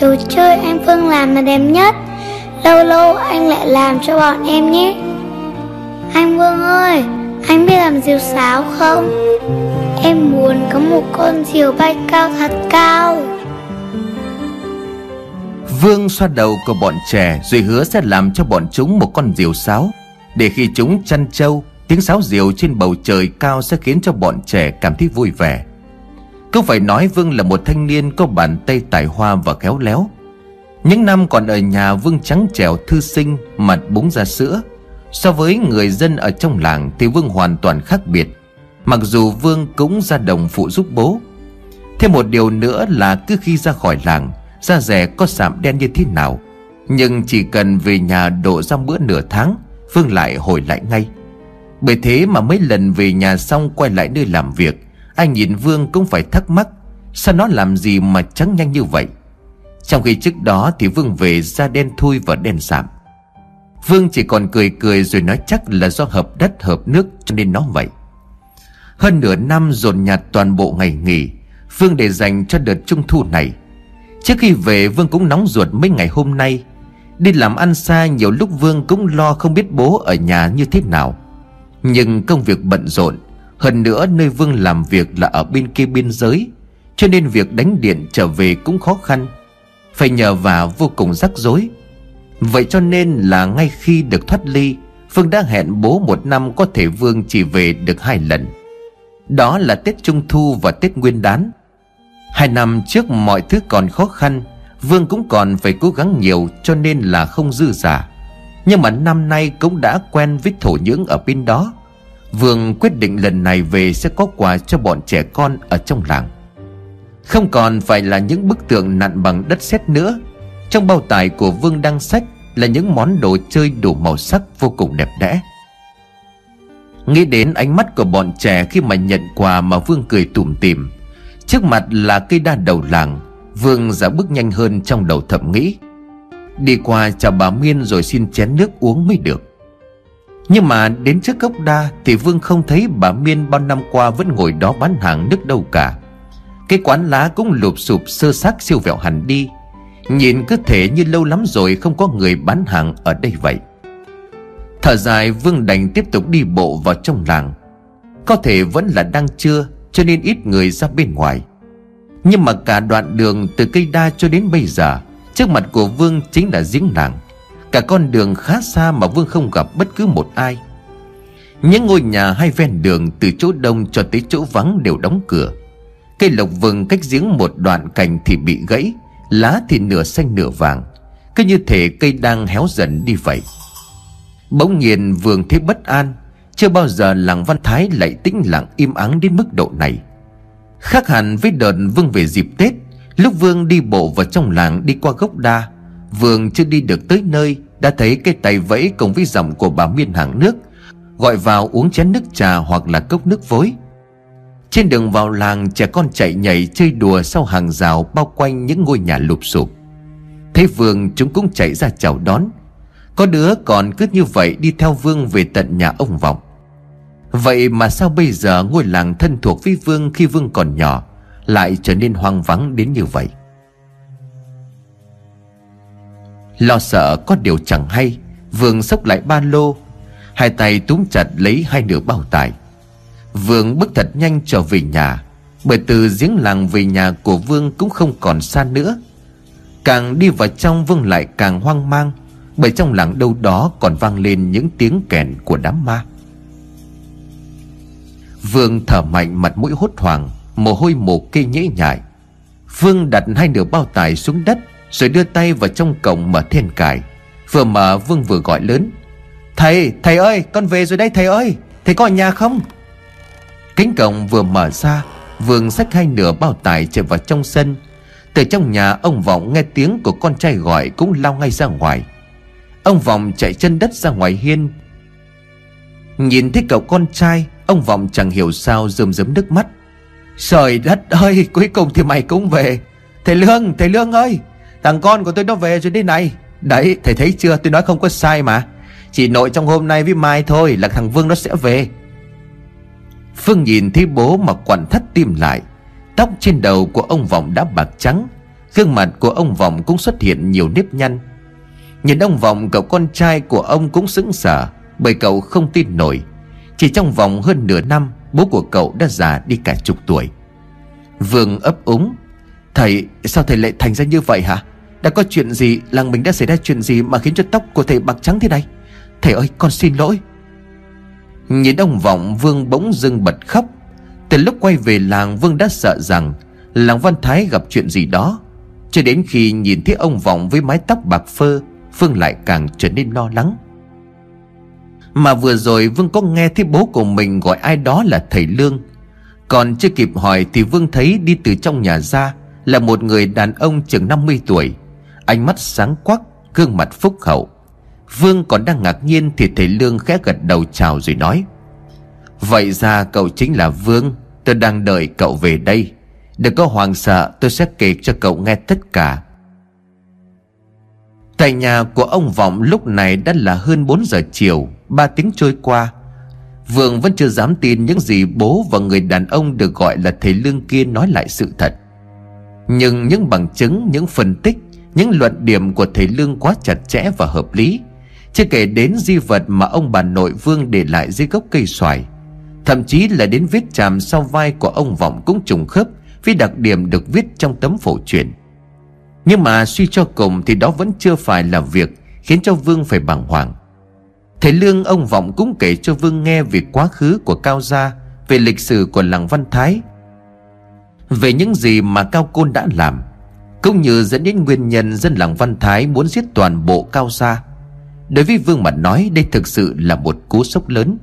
Đồ chơi anh Phương làm là đẹp nhất. Lâu lâu anh lại làm cho bọn em nhé. Anh Vương ơi, Anh biết làm diều sáo không? Em muốn có một con diều bay cao thật cao. Vương xoa đầu của bọn trẻ Rồi hứa sẽ làm cho bọn chúng một con diều sáo. Để khi chúng chăn trâu, Tiếng sáo diều trên bầu trời cao Sẽ khiến cho bọn trẻ cảm thấy vui vẻ cứ phải nói Vương là một thanh niên Có bàn tay tài hoa và khéo léo. Những năm còn ở nhà Vương trắng trẻo thư sinh, Mặt búng ra sữa. So với người dân ở trong làng Thì Vương hoàn toàn khác biệt. Mặc dù Vương cũng ra đồng phụ giúp bố. Thêm một điều nữa là cứ khi ra khỏi làng, Da rẻ có sạm đen như thế nào. Nhưng chỉ cần về nhà độ ra bữa nửa tháng, Vương lại hồi lại ngay. Bởi thế mà mấy lần về nhà xong quay lại nơi làm việc ai nhìn Vương cũng phải thắc mắc, Sao nó làm gì mà trắng nhanh như vậy? Trong khi trước đó thì Vương về da đen thui và đen sạm. Vương chỉ còn cười cười rồi nói chắc là do hợp đất, hợp nước cho nên nó vậy. Hơn nửa năm dồn nhạt toàn bộ ngày nghỉ, Vương để dành cho đợt trung thu này. Trước khi về, Vương cũng nóng ruột mấy ngày hôm nay. Đi làm ăn xa nhiều lúc Vương cũng lo không biết bố ở nhà như thế nào. Nhưng công việc bận rộn hơn nữa, nơi Vương làm việc là ở bên kia biên giới, Cho nên việc đánh điện trở về cũng khó khăn. Phải nhờ vả vô cùng rắc rối. Vậy cho nên là ngay khi được thoát ly, Vương đã hẹn bố một năm có thể Vương chỉ về được hai lần. Đó là Tết Trung Thu và Tết Nguyên đán. Hai năm trước mọi thứ còn khó khăn, Vương cũng còn phải cố gắng nhiều cho nên là không dư giả Nhưng mà năm nay cũng đã quen với thổ nhưỡng ở bên đó. Vương quyết định lần này về sẽ có quà cho bọn trẻ con ở trong làng. Không còn phải là những bức tượng nặn bằng đất sét nữa. Trong bao tải của Vương đăng sách là những món đồ chơi đủ màu sắc vô cùng đẹp đẽ. Nghĩ đến ánh mắt của bọn trẻ khi mà nhận quà mà Vương cười tủm tỉm, Trước mặt là cây đa đầu làng, Vương giả bước nhanh hơn trong đầu thầm nghĩ. Đi qua chào bà Miên rồi xin chén nước uống mới được. Nhưng mà đến trước gốc đa Thì Vương không thấy bà Miên bao năm qua vẫn ngồi đó bán hàng nước đâu cả. Cái quán lá cũng lụp sụp sơ xác siêu vẹo hẳn đi. Nhìn cứ thể như lâu lắm rồi không có người bán hàng ở đây vậy. Thở dài, Vương đành tiếp tục đi bộ vào trong làng. Có thể vẫn là đang trưa, cho nên ít người ra bên ngoài. Nhưng mà cả đoạn đường từ cây đa cho đến bây giờ, Trước mặt của Vương chính là giếng làng. Cả con đường khá xa mà Vương không gặp bất cứ một ai. Những ngôi nhà hai ven đường từ chỗ đông cho tới chỗ vắng đều đóng cửa. Cây lộc vừng cách giếng một đoạn cành thì bị gãy, Lá thì nửa xanh nửa vàng. Cứ như thể cây đang héo dần đi vậy. Bỗng nhiên Vương thấy bất an, chưa bao giờ làng Văn Thái lại tĩnh lặng im ắng đến mức độ này. Khác hẳn với đợt Vương về dịp Tết, Lúc Vương đi bộ vào trong làng đi qua gốc đa Vương chưa đi được tới nơi, Đã thấy cái tay vẫy cùng với giọng của bà Miên hàng nước, Gọi vào uống chén nước trà hoặc là cốc nước vối. Trên đường vào làng, trẻ con chạy nhảy chơi đùa sau hàng rào bao quanh những ngôi nhà lụp sụp. Thấy Vương, chúng cũng chạy ra chào đón. Có đứa còn cứ như vậy đi theo Vương về tận nhà ông Vọng. Vậy mà sao bây giờ ngôi làng thân thuộc với Vương khi Vương còn nhỏ Lại trở nên hoang vắng đến như vậy? Lo sợ có điều chẳng hay, Vương xốc lại ba lô, Hai tay túm chặt lấy hai nửa bao tải. Vương bước thật nhanh trở về nhà, Bởi từ giếng làng về nhà của Vương cũng không còn xa nữa. Càng đi vào trong Vương lại càng hoang mang, Bởi trong làng đâu đó còn vang lên những tiếng kèn của đám ma. Vương thở mạnh mặt mũi hốt hoảng, Mồ hôi mồ kê nhễ nhại. Vương đặt hai nửa bao tải xuống đất rồi đưa tay vào trong cổng mở then cài. Vừa mở Vương vừa gọi lớn. Thầy, thầy ơi, con về rồi đây thầy ơi. Thầy có ở nhà không? Cánh cổng vừa mở ra Vương xách hai nửa bao tải chạy vào trong sân. Từ trong nhà ông Vọng nghe tiếng của con trai gọi Cũng lao ngay ra ngoài. Ông Vọng chạy chân đất ra ngoài hiên. Nhìn thấy cậu con trai Ông Vọng chẳng hiểu sao rơm rớm nước mắt. Trời đất ơi Cuối cùng thì mày cũng về. Thầy Lương thầy Lương ơi. Thằng con của tôi nó về rồi đây này. Đấy, thầy thấy chưa? Tôi nói không có sai mà. Chỉ nội trong hôm nay với mai thôi Là thằng Vương nó sẽ về. Phương nhìn thấy bố mà quặn thắt tim lại. Tóc trên đầu của ông Vọng đã bạc trắng. Gương mặt của ông Vọng cũng xuất hiện nhiều nếp nhăn. Nhìn ông Vọng, cậu con trai của ông cũng sững sờ, Bởi cậu không tin nổi. Chỉ trong vòng hơn nửa năm, Bố của cậu đã già đi cả chục tuổi. Vương ấp úng Thầy, sao thầy lại thành ra như vậy hả? Đã có chuyện gì, Làng mình đã xảy ra chuyện gì Mà khiến cho tóc của thầy bạc trắng thế này? Thầy ơi, con xin lỗi. Nhìn ông Vọng, Vương bỗng dưng bật khóc. Từ lúc quay về làng, Vương đã sợ rằng Làng Văn Thái gặp chuyện gì đó. Cho đến khi nhìn thấy ông Vọng với mái tóc bạc phơ, Vương lại càng trở nên lo lắng. Mà vừa rồi, Vương có nghe thấy bố của mình gọi ai đó là thầy Lương. Còn chưa kịp hỏi thì Vương thấy đi từ trong nhà ra là một người đàn ông chừng 50 tuổi. Ánh mắt sáng quắc, Gương mặt phúc hậu. Vương còn đang ngạc nhiên thì thầy Lương khẽ gật đầu chào rồi nói, Vậy ra cậu chính là Vương Tôi đang đợi cậu về đây. Đừng có hoàng sợ tôi sẽ kể cho cậu nghe tất cả. Tại nhà của ông Vọng lúc này đã là hơn 4 giờ chiều, Ba tiếng trôi qua. Vương vẫn chưa dám tin những gì bố và người đàn ông được gọi là thầy Lương kia nói lại sự thật. Nhưng những bằng chứng, những phân tích, những luận điểm của thầy Lương quá chặt chẽ và hợp lý. Chưa kể đến di vật mà ông bà nội Vương để lại dưới gốc cây xoài. Thậm chí là đến vết chàm sau vai của ông Vọng cũng trùng khớp Với đặc điểm được viết trong tấm phổ truyền. Nhưng mà suy cho cùng thì đó vẫn chưa phải là việc Khiến cho Vương phải bàng hoàng. Thầy Lương ông Vọng cũng kể cho Vương nghe về quá khứ của Cao Gia Về lịch sử của làng Văn Thái về những gì mà Cao Côn đã làm, Cũng như dẫn đến nguyên nhân dân làng Văn Thái muốn giết toàn bộ Cao xa Đối với Vương mà nói đây thực sự là một cú sốc lớn.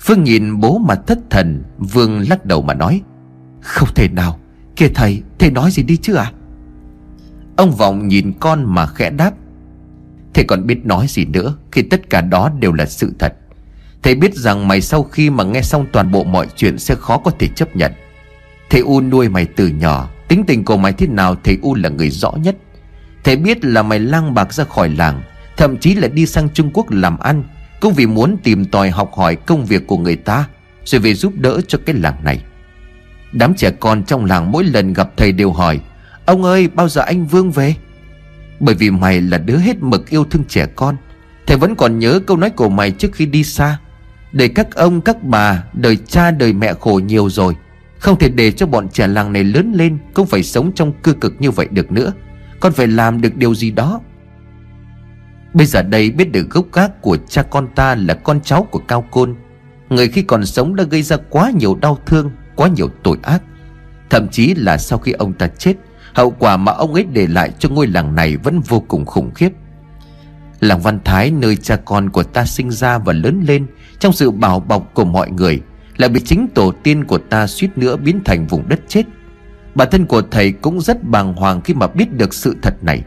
Phương nhìn bố mà thất thần, Vương lắc đầu mà nói, Không thể nào, Kìa thầy Thầy nói gì đi chứ à Ông Vọng nhìn con mà khẽ đáp, Thầy còn biết nói gì nữa, Khi tất cả đó đều là sự thật. Thầy biết rằng mày sau khi mà nghe xong toàn bộ mọi chuyện Sẽ khó có thể chấp nhận. Thầy U nuôi mày từ nhỏ. Tính tình của mày thế nào, thầy U là người rõ nhất. Thầy biết là mày lang bạc ra khỏi làng, Thậm chí là đi sang Trung Quốc làm ăn, cũng vì muốn tìm tòi học hỏi công việc của người ta, Rồi về giúp đỡ cho cái làng này. Đám trẻ con trong làng mỗi lần gặp thầy đều hỏi, Ông ơi, bao giờ anh Vương về? Bởi vì mày là đứa hết mực yêu thương trẻ con, Thầy vẫn còn nhớ câu nói của mày trước khi đi xa Đời các ông, các bà, Đời cha, đời mẹ khổ nhiều rồi không thể để cho bọn trẻ làng này lớn lên Cũng phải sống trong cư cực như vậy được nữa. Con phải làm được điều gì đó. Bây giờ đây biết được gốc gác của cha con ta là con cháu của Cao Côn. Người khi còn sống đã gây ra quá nhiều đau thương, Quá nhiều tội ác. Thậm chí là sau khi ông ta chết, Hậu quả mà ông ấy để lại cho ngôi làng này Vẫn vô cùng khủng khiếp. Làng Văn Thái, nơi cha con của ta sinh ra và lớn lên, Trong sự bảo bọc của mọi người lại bị chính tổ tiên của ta suýt nữa biến thành vùng đất chết. Bản thân của thầy cũng rất bàng hoàng khi mà biết được sự thật này.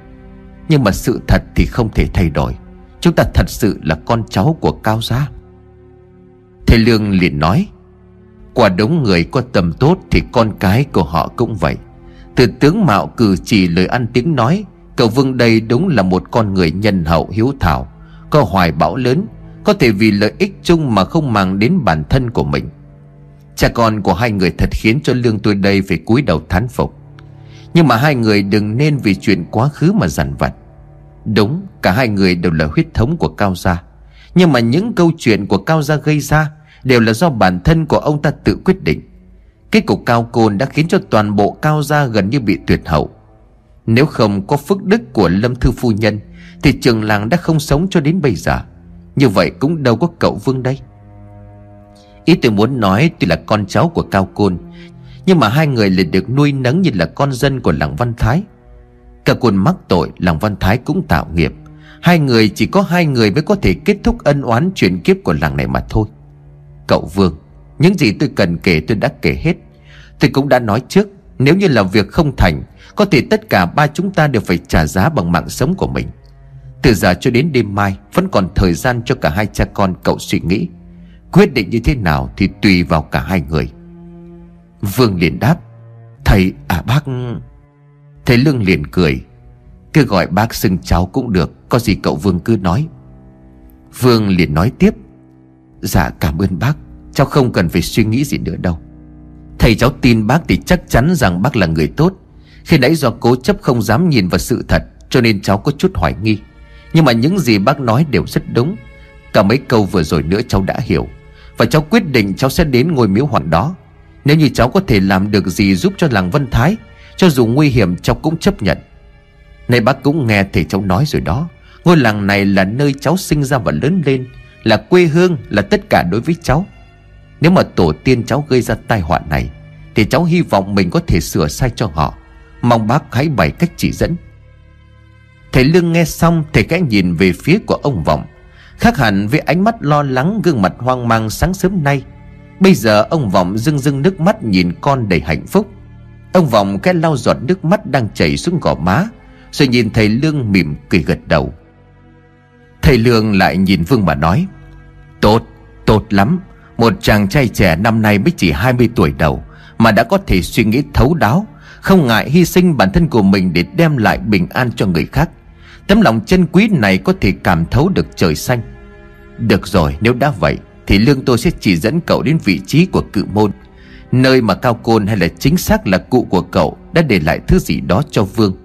Nhưng mà sự thật thì không thể thay đổi. Chúng ta thật sự là con cháu của Cao Gia. Thầy Lương liền nói, Quả đống người có tầm tốt Thì con cái của họ cũng vậy. Từ tướng mạo cử chỉ lời ăn tiếng nói, Cậu Vương đây đúng là một con người nhân hậu hiếu thảo, Có hoài bão lớn, Có thể vì lợi ích chung mà không mang đến bản thân của mình. Cha con của hai người thật khiến cho lương tôi đây phải cúi đầu thán phục. Nhưng mà hai người đừng nên vì chuyện quá khứ mà dằn vặt. Đúng, cả hai người đều là huyết thống của Cao Gia. Nhưng mà những câu chuyện của Cao Gia gây ra Đều là do bản thân của ông ta tự quyết định. Kết cục Cao Côn đã khiến cho toàn bộ Cao Gia gần như bị tuyệt hậu. Nếu không có phước đức của Lâm Thư Phu Nhân, Thì trường làng đã không sống cho đến bây giờ. Như vậy cũng đâu có cậu Vương đây Ý tôi muốn nói tuy là con cháu của Cao Côn, nhưng mà hai người lại được nuôi nấng như là con dân của làng Văn Thái. Cả Côn mắc tội, làng Văn Thái cũng tạo nghiệp. Hai người chỉ có hai người mới có thể kết thúc ân oán chuyển kiếp của làng này mà thôi. Cậu Vương, Những gì tôi cần kể tôi đã kể hết. Tôi cũng đã nói trước, Nếu như là việc không thành, Có thể tất cả ba chúng ta đều phải trả giá bằng mạng sống của mình. Từ giờ cho đến đêm mai, Vẫn còn thời gian cho cả hai cha con cậu suy nghĩ. Quyết định như thế nào thì tùy vào cả hai người. Vương liền đáp, Thầy à bác. Thầy Lương liền cười, Cứ gọi bác xưng cháu cũng được, Có gì cậu Vương cứ nói. Vương liền nói tiếp Dạ cảm ơn bác, Cháu không cần phải suy nghĩ gì nữa đâu. Thầy cháu tin bác thì chắc chắn rằng bác là người tốt. Khi nãy do cố chấp không dám nhìn vào sự thật, Cho nên cháu có chút hoài nghi. Nhưng mà những gì bác nói đều rất đúng. Cả mấy câu vừa rồi nữa cháu đã hiểu. Và cháu quyết định cháu sẽ đến ngôi miếu hoàng đó. Nếu như cháu có thể làm được gì giúp cho làng Vân Thái, Cho dù nguy hiểm, cháu cũng chấp nhận. Này bác cũng nghe thầy cháu nói rồi đó. Ngôi làng này là nơi cháu sinh ra và lớn lên, Là quê hương, Là tất cả đối với cháu. Nếu mà tổ tiên cháu gây ra tai họa này, Thì cháu hy vọng mình có thể sửa sai cho họ. Mong bác hãy bày cách chỉ dẫn. Thầy Lương nghe xong, Thầy khẽ nhìn về phía của ông Vọng. Khác hẳn với ánh mắt lo lắng Gương mặt hoang mang sáng sớm nay. Bây giờ ông Vọng rưng rưng nước mắt Nhìn con đầy hạnh phúc. Ông Vọng cái lau giọt nước mắt đang chảy xuống gò má Rồi nhìn thầy Lương mỉm cười gật đầu. Thầy Lương lại nhìn Vương mà nói Tốt, tốt lắm. Một chàng trai trẻ năm nay mới chỉ 20 tuổi đầu Mà đã có thể suy nghĩ thấu đáo Không ngại hy sinh bản thân của mình Để đem lại bình an cho người khác. Tấm lòng chân quý này có thể cảm thấu được trời xanh. Được rồi, nếu đã vậy, Thì lương tôi sẽ chỉ dẫn cậu đến vị trí của cự môn. Nơi mà Cao Côn hay là chính xác là cụ của cậu Đã để lại thứ gì đó cho Vương.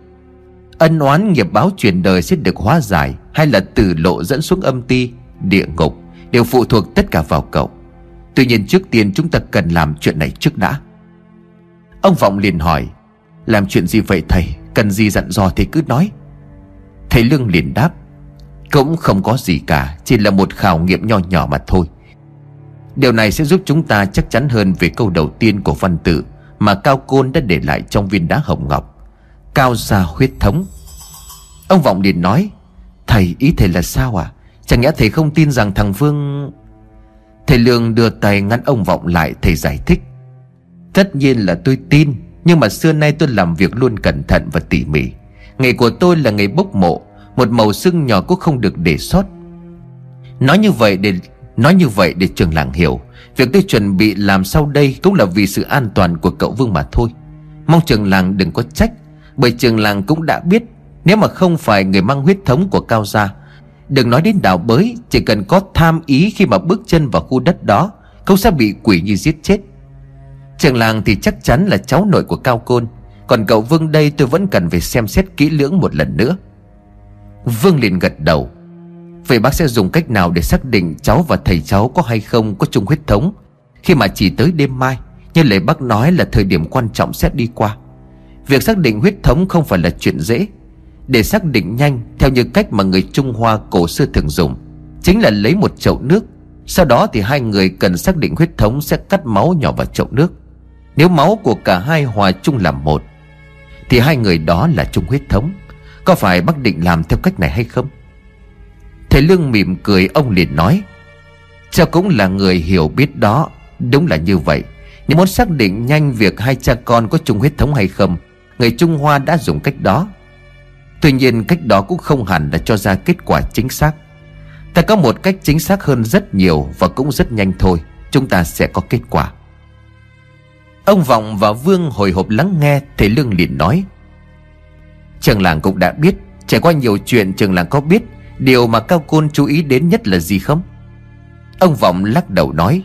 Ân oán nghiệp báo truyền đời sẽ được hóa giải, Hay là từ lộ dẫn xuống âm ti, Địa ngục, Đều phụ thuộc tất cả vào cậu. Tuy nhiên trước tiên chúng ta cần làm chuyện này trước đã. Ông Vọng liền hỏi, Làm chuyện gì vậy thầy? Cần gì dặn dò thì cứ nói. Thầy Lương liền đáp, Cũng không có gì cả, Chỉ là một khảo nghiệm nho nhỏ mà thôi. Điều này sẽ giúp chúng ta chắc chắn hơn Về câu đầu tiên của văn tự Mà Cao Côn đã để lại trong viên đá hồng ngọc, Cao gia huyết thống. Ông Vọng liền nói, Thầy, ý thầy là sao à Chẳng nhẽ thầy không tin rằng thằng Vương Thầy Lương đưa tay ngăn ông Vọng lại, Thầy giải thích, Tất nhiên là tôi tin, Nhưng mà xưa nay tôi làm việc luôn cẩn thận và tỉ mỉ. Nghề của tôi là nghề bốc mộ, Một màu xương nhỏ cũng không được để sót. Nói như vậy để, Nói như vậy để trường làng hiểu, Việc tôi chuẩn bị làm sau đây Cũng là vì sự an toàn của cậu Vương mà thôi. Mong trường làng đừng có trách, Bởi trường làng cũng đã biết, Nếu mà không phải người mang huyết thống của Cao Gia, Đừng nói đến đào bới, Chỉ cần có tham ý khi mà bước chân vào khu đất đó Cậu sẽ bị quỷ như giết chết. Trường làng thì chắc chắn là cháu nội của Cao Côn còn cậu Vương đây tôi vẫn cần phải xem xét kỹ lưỡng một lần nữa. Vương liền gật đầu. Vậy bác sẽ dùng cách nào để xác định cháu và thầy cháu có hay không có chung huyết thống? Khi mà chỉ tới đêm mai, Như lời bác nói là thời điểm quan trọng sẽ đi qua. Việc xác định huyết thống không phải là chuyện dễ. Để xác định nhanh, Theo như cách mà người Trung Hoa cổ xưa thường dùng, Chính là lấy một chậu nước. Sau đó thì hai người cần xác định huyết thống Sẽ cắt máu nhỏ vào chậu nước. Nếu máu của cả hai hòa chung làm một thì hai người đó là chung huyết thống. Có phải bác định làm theo cách này hay không? Thầy Lương mỉm cười, ông liền nói, cha cũng là người hiểu biết đó. Đúng là như vậy. Nếu muốn xác định nhanh việc hai cha con có chung huyết thống hay không, Người Trung Hoa đã dùng cách đó. Tuy nhiên, cách đó cũng không hẳn là cho ra kết quả chính xác. Ta có một cách chính xác hơn rất nhiều Và cũng rất nhanh thôi. Chúng ta sẽ có kết quả. Ông Vọng và Vương hồi hộp lắng nghe, Thầy Lương liền nói. Trường làng cũng đã biết, Trải qua nhiều chuyện trường làng có biết, Điều mà Cao Côn chú ý đến nhất là gì không? Ông Vọng lắc đầu nói,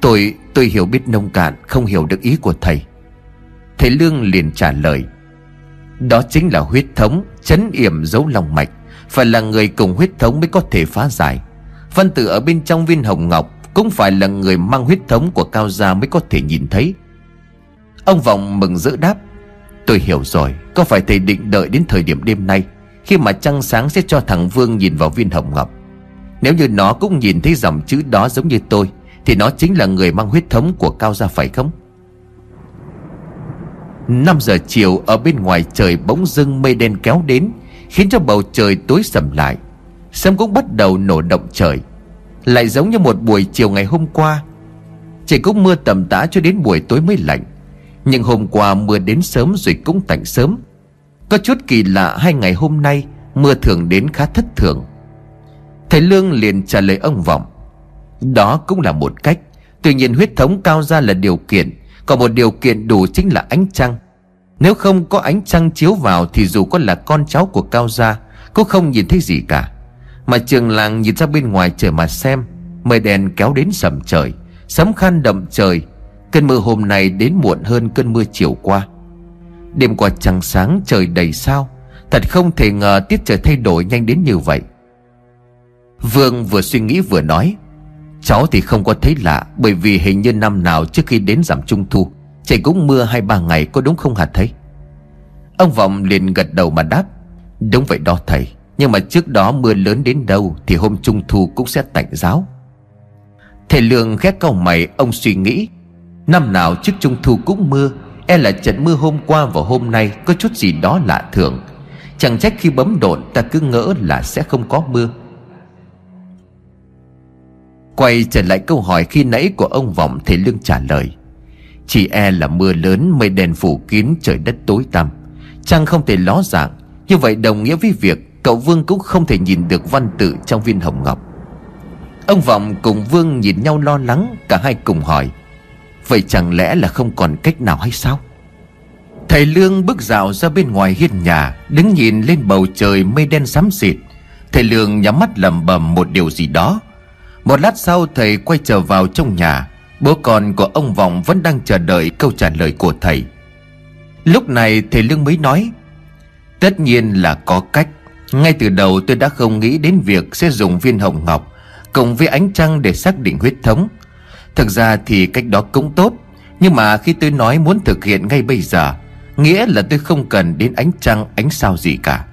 Tôi tôi hiểu biết nông cạn, Không hiểu được ý của thầy. Thầy Lương liền trả lời, Đó chính là huyết thống, Chấn yểm dấu lòng mạch, Phải là người cùng huyết thống mới có thể phá giải. Phân tử ở bên trong viên hồng ngọc Cũng phải là người mang huyết thống của Cao Gia mới có thể nhìn thấy. Ông Vọng mừng rỡ đáp, Tôi hiểu rồi, Có phải thầy định đợi đến thời điểm đêm nay, Khi mà trăng sáng sẽ cho thằng Vương nhìn vào viên hồng ngọc? Nếu như nó cũng nhìn thấy dòng chữ đó giống như tôi, Thì nó chính là người mang huyết thống của Cao Gia phải không? 5 giờ chiều ở bên ngoài trời bỗng dưng mây đen kéo đến, Khiến cho bầu trời tối sầm lại. Sấm cũng bắt đầu nổ động trời. Lại giống như một buổi chiều ngày hôm qua, Trời cũng mưa tầm tã cho đến buổi tối mới lạnh nhưng hôm qua mưa đến sớm rồi cũng tạnh sớm. Có chút kỳ lạ hai ngày hôm nay, Mưa thường đến khá thất thường. Thầy Lương liền trả lời ông Vọng, Đó cũng là một cách. Tuy nhiên huyết thống cao ra là điều kiện, Còn một điều kiện đủ chính là ánh trăng. Nếu không có ánh trăng chiếu vào Thì dù có là con cháu của cao gia, Cũng không nhìn thấy gì cả. Mà trường làng nhìn ra bên ngoài trời mà xem, Mây đèn kéo đến sầm trời, Sấm khan đậm trời Cơn mưa hôm nay đến muộn hơn cơn mưa chiều qua. Đêm qua trăng sáng trời đầy sao, Thật không thể ngờ tiết trời thay đổi nhanh đến như vậy. Vương vừa suy nghĩ vừa nói, Cháu thì không có thấy lạ, Bởi vì hình như năm nào trước khi đến giảm trung thu, Trời cũng mưa hai ba ngày, có đúng không hả thấy Ông Vọng liền gật đầu mà đáp, Đúng vậy đó thầy, Nhưng mà trước đó mưa lớn đến đâu Thì hôm trung thu cũng sẽ tạnh giáo. Thầy Lương ghét câu mày, Ông suy nghĩ Năm nào trước trung thu cũng mưa E là trận mưa hôm qua và hôm nay Có chút gì đó lạ thường. Chẳng trách khi bấm độn ta cứ ngỡ là sẽ không có mưa. Quay trở lại câu hỏi khi nãy của ông Vọng, Thầy Lương trả lời. Chỉ e là mưa lớn mây đèn phủ kín trời đất tối tăm. Trăng không thể ló dạng? Như vậy đồng nghĩa với việc Cậu Vương cũng không thể nhìn được văn tự trong viên hồng ngọc. Ông Vọng cùng Vương nhìn nhau lo lắng, Cả hai cùng hỏi. Vậy chẳng lẽ là không còn cách nào hay sao? Thầy Lương bước dạo ra bên ngoài hiên nhà, Đứng nhìn lên bầu trời mây đen xám xịt. Thầy Lương nhắm mắt lầm bầm một điều gì đó. Một lát sau, thầy quay trở vào trong nhà. Bố con của ông Vọng vẫn đang chờ đợi câu trả lời của thầy. Lúc này, thầy Lương mới nói, Tất nhiên là có cách. Ngay từ đầu tôi đã không nghĩ đến việc sẽ dùng viên hồng ngọc Cùng với ánh trăng để xác định huyết thống. Thực ra thì cách đó cũng tốt Nhưng mà khi tôi nói muốn thực hiện ngay bây giờ Nghĩa là tôi không cần đến ánh trăng ánh sao gì cả.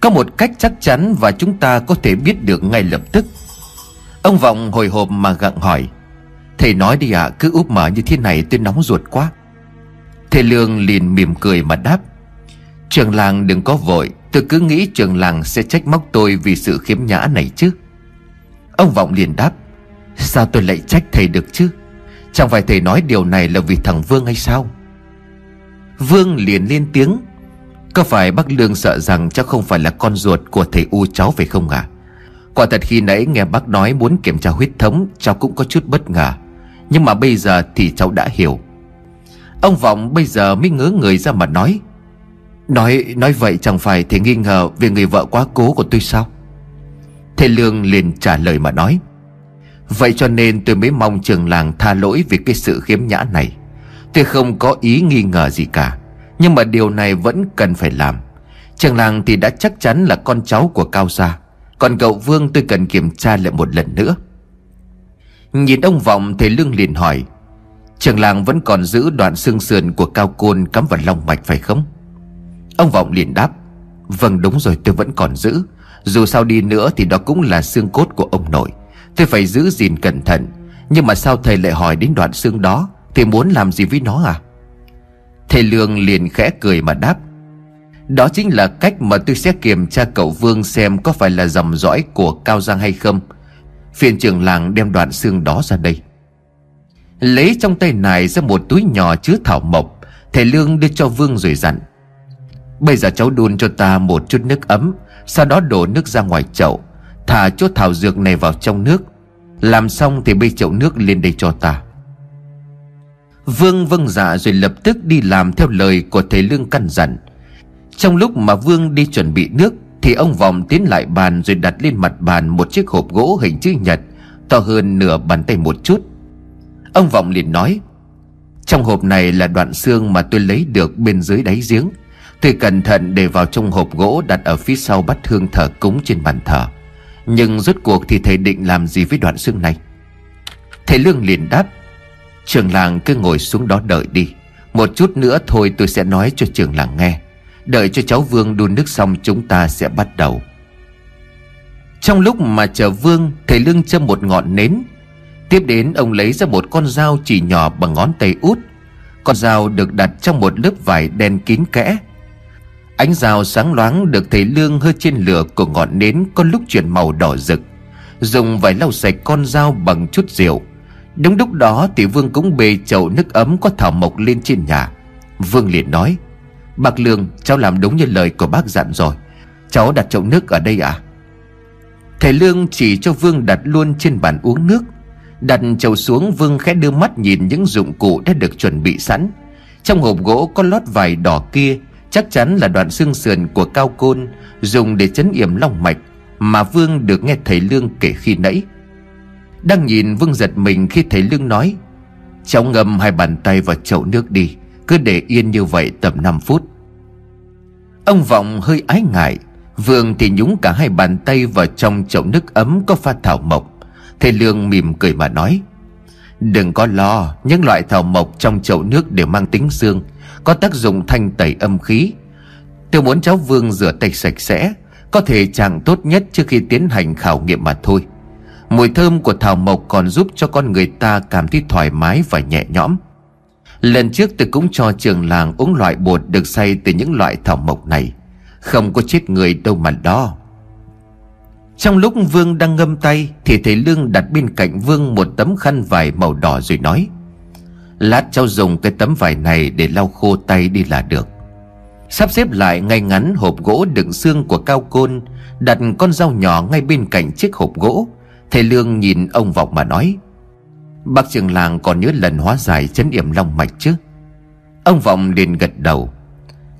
Có một cách chắc chắn và chúng ta có thể biết được ngay lập tức. Ông Vọng hồi hộp mà gặng hỏi Thầy nói đi ạ à, cứ úp mở như thế này tôi nóng ruột quá. Thầy Lương liền mỉm cười mà đáp Trường làng đừng có vội Tôi cứ nghĩ trường làng sẽ trách móc tôi vì sự khiếm nhã này chứ. Ông Vọng liền đáp Sao tôi lại trách thầy được chứ? Chẳng phải thầy nói điều này là vì thằng Vương hay sao? Vương liền lên tiếng. Có phải bác Lương sợ rằng cháu không phải là con ruột của thầy U cháu phải không ạ? À? Quả thật khi nãy nghe bác nói muốn kiểm tra huyết thống, Cháu cũng có chút bất ngờ. Nhưng mà bây giờ thì cháu đã hiểu. Ông Vọng bây giờ mới ngớ người ra mà nói. Nói nói vậy chẳng phải thầy nghi ngờ Về người vợ quá cố của tôi sao? Thầy Lương liền trả lời mà nói. Vậy cho nên tôi mới mong trường làng tha lỗi Vì cái sự khiếm nhã này. Tôi không có ý nghi ngờ gì cả. Nhưng mà điều này vẫn cần phải làm. Trường làng thì đã chắc chắn là con cháu của Cao Gia. Còn cậu Vương tôi cần kiểm tra lại một lần nữa. Nhìn ông Vọng thầy Lương liền hỏi, Trường làng vẫn còn giữ đoạn xương sườn của Cao Côn cắm vào lòng mạch phải không? Ông Vọng liền đáp Vâng đúng rồi, tôi vẫn còn giữ. Dù sao đi nữa thì đó cũng là xương cốt của ông nội. Tôi phải giữ gìn cẩn thận. Nhưng mà sao thầy lại hỏi đến đoạn xương đó? Thì muốn làm gì với nó à? Thầy Lương liền khẽ cười mà đáp. Đó chính là cách mà tôi sẽ kiểm tra cậu Vương xem có phải là dòng dõi của Cao Giang hay không. Phiên trưởng làng đem đoạn xương đó ra đây. Lấy trong tay này ra một túi nhỏ chứa thảo mộc. Thầy Lương đưa cho Vương rồi dặn. Bây giờ cháu đun cho ta một chút nước ấm, Sau đó đổ nước ra ngoài chậu. Thả chút thảo dược này vào trong nước. Làm xong thì bê chậu nước lên đây cho ta. Vương vâng dạ rồi lập tức đi làm theo lời của thầy Lương căn dặn. Trong lúc mà Vương đi chuẩn bị nước, Thì ông Vọng tiến lại bàn rồi đặt lên mặt bàn một chiếc hộp gỗ hình chữ nhật, To hơn nửa bàn tay một chút. Ông Vọng liền nói, Trong hộp này là đoạn xương mà tôi lấy được bên dưới đáy giếng. Tôi cẩn thận để vào trong hộp gỗ đặt ở phía sau bát hương thờ cúng trên bàn thờ. Nhưng rốt cuộc thì thầy định làm gì với đoạn xương này? Thầy Lương liền đáp, Trường làng cứ ngồi xuống đó đợi đi. Một chút nữa thôi tôi sẽ nói cho trường làng nghe. Đợi cho cháu Vương đun nước xong chúng ta sẽ bắt đầu. Trong lúc mà chờ Vương, Thầy Lương châm một ngọn nến. Tiếp đến, ông lấy ra một con dao chỉ nhỏ bằng ngón tay út. Con dao được đặt trong một lớp vải đen kín kẽ. Ánh dao sáng loáng được thầy Lương hơi trên lửa của ngọn nến có lúc chuyển màu đỏ rực. Dùng vải lau sạch con dao bằng chút rượu. Đúng lúc đó thì Vương cũng bê chậu nước ấm có thảo mộc lên trên nhà. Vương liền nói, Bác Lương, cháu làm đúng như lời của bác dặn rồi. Cháu đặt chậu nước ở đây à? Thầy Lương chỉ cho Vương đặt luôn trên bàn uống nước. Đặt chậu xuống, Vương khẽ đưa mắt nhìn những dụng cụ đã được chuẩn bị sẵn. Trong hộp gỗ có lót vải đỏ kia Chắc chắn là đoạn xương sườn của cao côn Dùng để chấn yểm long mạch Mà Vương được nghe thầy Lương kể khi nãy. Đang nhìn Vương giật mình khi thầy Lương nói, Cháu ngâm hai bàn tay vào chậu nước đi, Cứ để yên như vậy tầm 5 phút. Ông Vọng hơi ái ngại, Vương thì nhúng cả hai bàn tay vào trong chậu nước ấm có pha thảo mộc. Thầy Lương mỉm cười mà nói, Đừng có lo, Những loại thảo mộc trong chậu nước đều mang tính xương có tác dụng thanh tẩy âm khí. Tôi muốn cháu Vương rửa tay sạch sẽ, Có thể chàng tốt nhất trước khi tiến hành khảo nghiệm mà thôi. Mùi thơm của thảo mộc còn giúp cho con người ta cảm thấy thoải mái và nhẹ nhõm. Lần trước tôi cũng cho trường làng uống loại bột được xay từ những loại thảo mộc này. Không có chết người đâu mà đo Trong lúc Vương đang ngâm tay, Thì thầy Lương đặt bên cạnh Vương một tấm khăn vải màu đỏ rồi nói Lát cháu dùng cái tấm vải này để lau khô tay đi là được. Sắp xếp lại ngay ngắn hộp gỗ đựng xương của cao côn, Đặt con dao nhỏ ngay bên cạnh chiếc hộp gỗ. Thầy Lương nhìn ông Vọng mà nói, Bác trường làng còn nhớ lần hóa giải chấn yểm long mạch chứ? Ông Vọng liền gật đầu,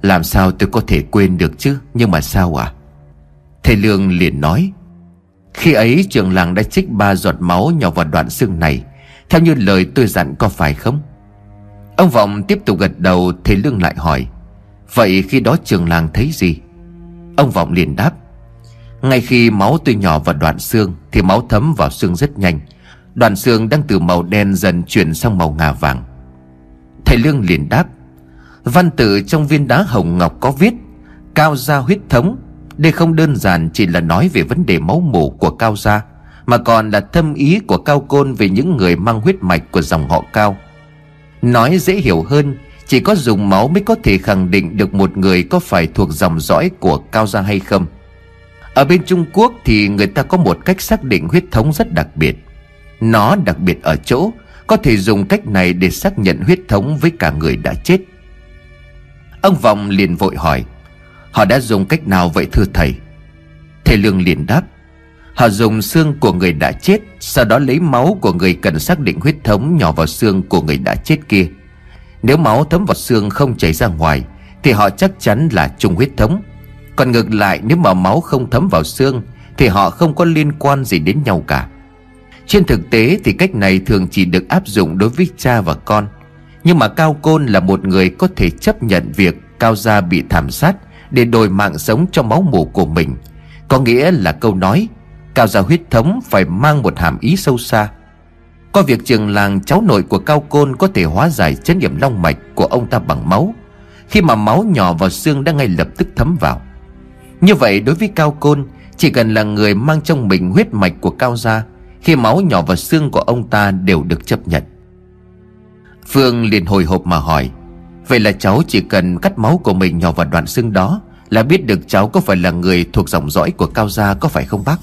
Làm sao tôi có thể quên được chứ? Nhưng mà sao à Thầy Lương liền nói, Khi ấy trường làng đã trích ba giọt máu nhỏ vào đoạn xương này. Theo như lời tôi dặn có phải không? Ông Vọng tiếp tục gật đầu Thầy Lương lại hỏi, Vậy khi đó trường làng thấy gì? Ông Vọng liền đáp, Ngay khi máu tôi nhỏ vào đoạn xương Thì máu thấm vào xương rất nhanh. Đoạn xương đang từ màu đen dần chuyển sang màu ngà vàng. Thầy Lương liền đáp, Văn tự trong viên đá hồng ngọc có viết, Cao gia huyết thống, Đây không đơn giản chỉ là nói về vấn đề máu mủ của Cao gia, Mà còn là thâm ý của Cao Côn Về những người mang huyết mạch của dòng họ Cao. Nói dễ hiểu hơn, Chỉ có dùng máu mới có thể khẳng định được một người có phải thuộc dòng dõi của Cao gia hay không. Ở bên Trung Quốc thì người ta có một cách xác định huyết thống rất đặc biệt. Nó đặc biệt ở chỗ, Có thể dùng cách này để xác nhận huyết thống với cả người đã chết. Ông Vọng liền vội hỏi, Họ đã dùng cách nào vậy thưa thầy? Thầy Lương liền đáp Họ dùng xương của người đã chết, Sau đó lấy máu của người cần xác định huyết thống nhỏ vào xương của người đã chết kia. Nếu máu thấm vào xương không chảy ra ngoài, Thì họ chắc chắn là chung huyết thống. Còn ngược lại, nếu mà máu không thấm vào xương, Thì họ không có liên quan gì đến nhau cả. Trên thực tế thì cách này thường chỉ được áp dụng đối với cha và con. Nhưng mà Cao Côn là một người có thể chấp nhận việc Cao Gia bị thảm sát Để đổi mạng sống cho máu mủ của mình. Có nghĩa là câu nói Cao Gia huyết thống phải mang một hàm ý sâu xa. Có việc trường làng cháu nội của Cao Côn có thể hóa giải chấn nghiệm long mạch của ông ta bằng máu. Khi mà máu nhỏ vào xương đã ngay lập tức thấm vào. Như vậy đối với Cao Côn, Chỉ cần là người mang trong mình huyết mạch của Cao Gia, khi máu nhỏ vào xương của ông ta đều được chấp nhận. Phương liền hồi hộp mà hỏi, Vậy là cháu chỉ cần cắt máu của mình nhỏ vào đoạn xương đó Là biết được cháu có phải là người thuộc dòng dõi của Cao Gia có phải không bác?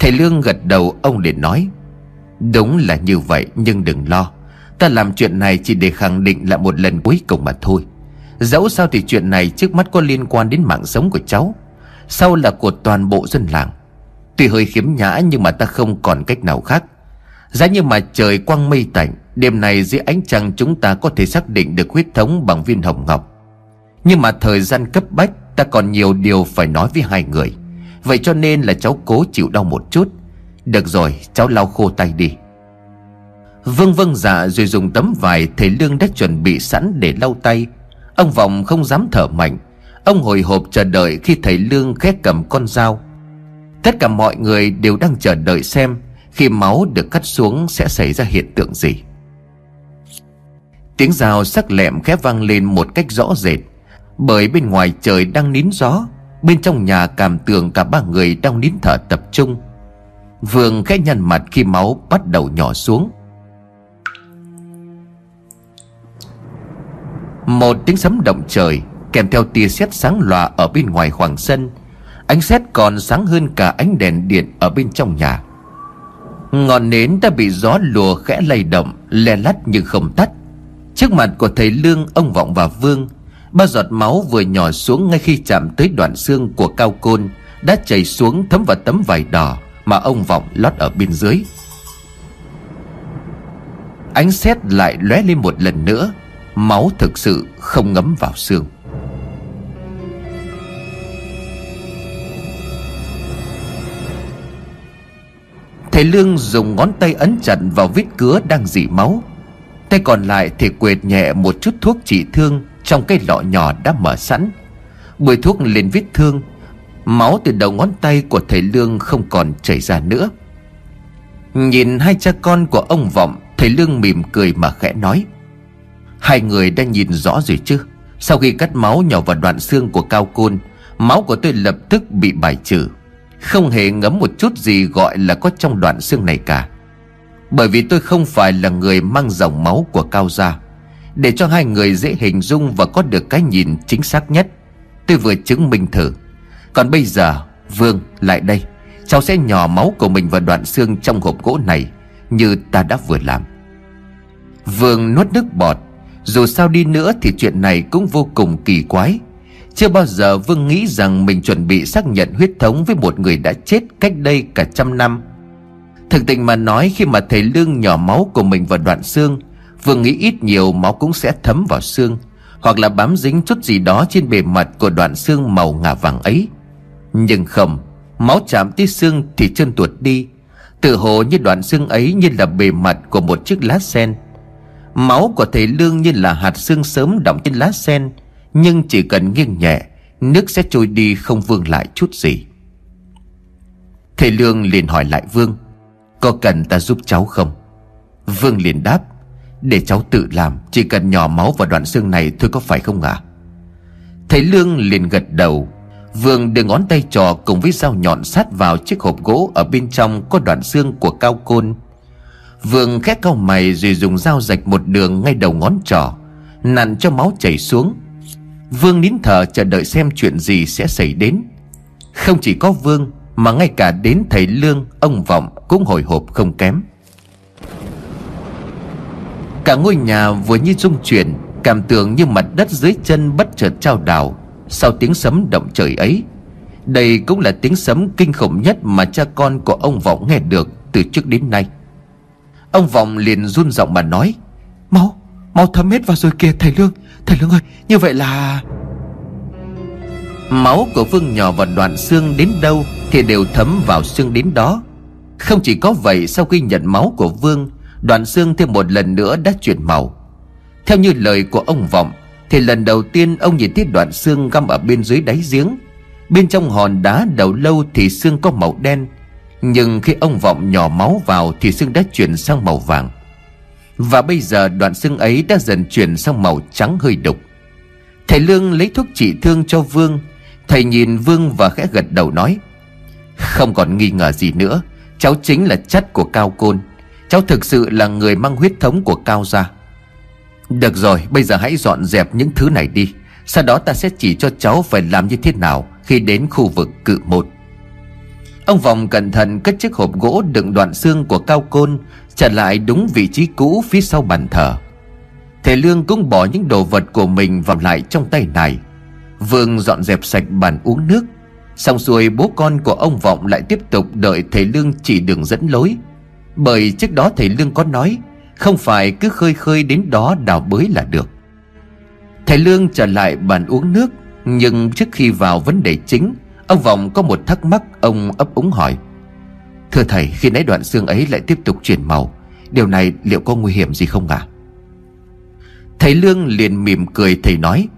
Thầy Lương gật đầu, ông liền nói, Đúng là như vậy, nhưng đừng lo. Ta làm chuyện này chỉ để khẳng định là một lần cuối cùng mà thôi. Dẫu sao thì chuyện này trước mắt có liên quan đến mạng sống của cháu. Sau là của toàn bộ dân làng. Tuy hơi khiếm nhã nhưng mà ta không còn cách nào khác. Giá như mà trời quang mây tạnh, Đêm này dưới ánh trăng chúng ta có thể xác định được huyết thống bằng viên hồng ngọc. Nhưng mà thời gian cấp bách, Ta còn nhiều điều phải nói với hai người. Vậy cho nên là cháu cố chịu đau một chút. Được rồi, cháu lau khô tay đi. Vâng vâng dạ rồi dùng tấm vải Thầy Lương đã chuẩn bị sẵn để lau tay. Ông Vọng không dám thở mạnh. Ông hồi hộp chờ đợi khi thầy Lương khét cầm con dao. Tất cả mọi người đều đang chờ đợi xem Khi máu được cắt xuống sẽ xảy ra hiện tượng gì. Tiếng rào sắc lẹm khẽ vang lên một cách rõ rệt, Bởi bên ngoài trời đang nín gió. Bên trong nhà cảm tưởng cả ba người đang nín thở tập trung. Vương khẽ nhăn mặt khi máu bắt đầu nhỏ xuống. Một tiếng sấm động trời Kèm theo tia sét sáng lòa ở bên ngoài khoảng sân. Ánh sét còn sáng hơn cả ánh đèn điện ở bên trong nhà. Ngọn nến đã bị gió lùa khẽ lay động, Le lắt nhưng không tắt. Trước mặt của thầy Lương, Ông Vọng và Vương Ba giọt máu vừa nhỏ xuống ngay khi chạm tới đoạn xương của cao côn, Đã chảy xuống thấm vào tấm vải đỏ Mà ông Vọng lót ở bên dưới. Ánh sét lại lóe lên một lần nữa, Máu thực sự không ngấm vào xương. Thầy Lương dùng ngón tay ấn chặt vào vết cứa đang dỉ máu, Tay còn lại thì quệt nhẹ một chút thuốc trị thương trong cái lọ nhỏ đã mở sẵn. Bôi thuốc lên vết thương, Máu từ đầu ngón tay của thầy Lương không còn chảy ra nữa. Nhìn hai cha con của ông Vọng, Thầy Lương mỉm cười mà khẽ nói, Hai người đã nhìn rõ rồi chứ? Sau khi cắt máu nhỏ vào đoạn xương của Cao Côn, Máu của tôi lập tức bị bài trừ. Không hề ngấm một chút gì gọi là có trong đoạn xương này cả. Bởi vì tôi không phải là người mang dòng máu của Cao Gia. Để cho hai người dễ hình dung và có được cái nhìn chính xác nhất. Tôi vừa chứng minh thử. Còn bây giờ, Vương, lại đây. Cháu sẽ nhỏ máu của mình vào đoạn xương trong hộp gỗ này, Như ta đã vừa làm. Vương nuốt nước bọt. Dù sao đi nữa thì chuyện này cũng vô cùng kỳ quái. Chưa bao giờ Vương nghĩ rằng mình chuẩn bị xác nhận huyết thống với một người đã chết cách đây cả trăm năm. Thực tình mà nói, khi mà thầy Lương nhỏ máu của mình vào đoạn xương Vương nghĩ ít nhiều máu cũng sẽ thấm vào xương, Hoặc là bám dính chút gì đó trên bề mặt của đoạn xương màu ngà vàng ấy. Nhưng không, Máu chạm tới xương thì chân tuột đi, Tự hồ như đoạn xương ấy như là bề mặt của một chiếc lá sen. Máu của thầy Lương như là hạt xương sớm đọng trên lá sen, Nhưng chỉ cần nghiêng nhẹ, Nước sẽ trôi đi không vương lại chút gì. Thầy Lương liền hỏi lại Vương, Có cần ta giúp cháu không? Vương liền đáp để cháu tự làm, Chỉ cần nhỏ máu vào đoạn xương này thôi có phải không ạ? À? Thầy Lương liền gật đầu. Vương đưa ngón tay trò cùng với dao nhọn sát vào chiếc hộp gỗ Ở bên trong có đoạn xương của cao côn. Vương khét cau mày rồi dùng dao rạch một đường ngay đầu ngón trỏ, Nặn cho máu chảy xuống. Vương nín thở chờ đợi xem chuyện gì sẽ xảy đến. Không chỉ có Vương, Mà ngay cả đến thầy Lương, Ông Vọng cũng hồi hộp không kém. Cả ngôi nhà vừa như rung chuyển Cảm tưởng như mặt đất dưới chân bất chợt trao đảo. Sau tiếng sấm động trời ấy Đây cũng là tiếng sấm kinh khủng nhất Mà cha con của ông Vọng nghe được Từ trước đến nay. Ông Vọng liền run giọng mà nói Máu, máu thấm hết vào rồi kìa thầy Lương Thầy Lương ơi, như vậy là Máu của Vương nhỏ vào đoạn xương đến đâu Thì đều thấm vào xương đến đó. Không chỉ có vậy Sau khi nhận máu của Vương Đoạn xương thêm một lần nữa đã chuyển màu. Theo như lời của ông Vọng, Thì lần đầu tiên ông nhìn thấy đoạn xương găm ở bên dưới đáy giếng. Bên trong hòn đá đầu lâu thì xương có màu đen, nhưng khi ông Vọng nhỏ máu vào Thì xương đã chuyển sang màu vàng. Và bây giờ đoạn xương ấy đã dần chuyển sang màu trắng hơi đục. Thầy Lương lấy thuốc trị thương cho Vương. Thầy nhìn Vương và khẽ gật đầu nói, Không còn nghi ngờ gì nữa, Cháu chính là chất của Cao Côn. Cháu thực sự là người mang huyết thống của Cao gia. Được rồi, bây giờ hãy dọn dẹp những thứ này đi. Sau đó ta sẽ chỉ cho cháu phải làm như thế nào Khi đến khu vực cự một Ông Vọng cẩn thận cất chiếc hộp gỗ đựng đoạn xương của Cao Côn, trở lại đúng vị trí cũ phía sau bàn thờ. Thầy Lương cũng bỏ những đồ vật của mình vào lại trong tay này. Vương dọn dẹp sạch bàn uống nước. Xong xuôi bố con của ông Vọng lại tiếp tục đợi thầy Lương chỉ đường dẫn lối. Bởi trước đó thầy Lương có nói, Không phải cứ khơi khơi đến đó đào bới là được. Thầy Lương trở lại bàn uống nước, Nhưng trước khi vào vấn đề chính, Ông Vọng có một thắc mắc Ông ấp úng hỏi. Thưa thầy, khi nãy đoạn xương ấy lại tiếp tục chuyển màu, Điều này liệu có nguy hiểm gì không ạ? À? Thầy Lương liền mỉm cười thầy nói,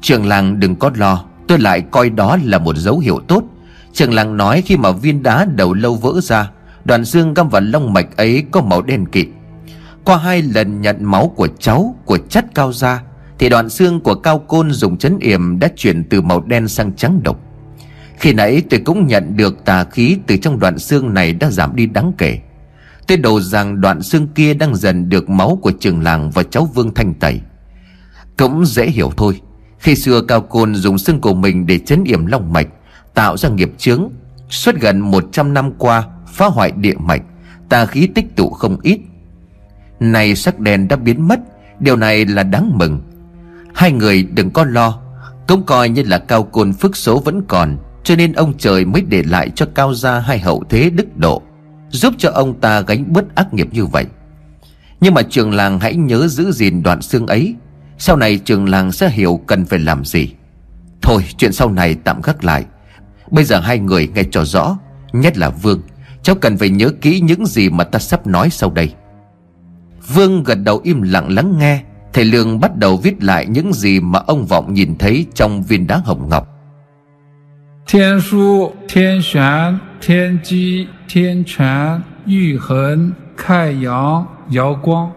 Trường làng đừng có lo, Tôi lại coi đó là một dấu hiệu tốt. Trường làng nói khi mà viên đá đầu lâu vỡ ra Đoạn xương găm vào lông mạch ấy có màu đen kịt. Qua hai lần nhận máu của cháu, Của chất cao ra Thì đoạn xương của cao côn dùng chấn yểm Đã chuyển từ màu đen sang trắng độc. Khi nãy tôi cũng nhận được tà khí từ trong đoạn xương này đã giảm đi đáng kể. Tôi đồ rằng đoạn xương kia đang dần được máu của trường làng và cháu Vương Thanh tẩy. Cũng dễ hiểu thôi, Khi xưa Cao Côn dùng xương của mình để chấn yểm long mạch, Tạo ra nghiệp chướng Suốt gần 100 năm qua, Phá hoại địa mạch Tà khí tích tụ không ít. Này sắc đèn đã biến mất, Điều này là đáng mừng. Hai người đừng có lo, Cũng coi như là Cao Côn phước số vẫn còn, cho nên ông trời mới để lại cho Cao Gia hai hậu thế đức độ, Giúp cho ông ta gánh bớt ác nghiệp như vậy. Nhưng mà trường làng hãy nhớ giữ gìn đoạn xương ấy, Sau này trường làng sẽ hiểu cần phải làm gì. Thôi, chuyện sau này tạm gác lại. Bây giờ hai người nghe cho rõ Nhất là Vương. Cháu cần phải nhớ kỹ những gì mà ta sắp nói sau đây. Vương gật đầu im lặng lắng nghe. Thầy Lương bắt đầu viết lại những gì mà ông Vọng nhìn thấy trong viên đá hồng ngọc. Thiên su, thiên xuyến, thiên chi, thiên truyền, yu hấn, khai yáng, yáo quang.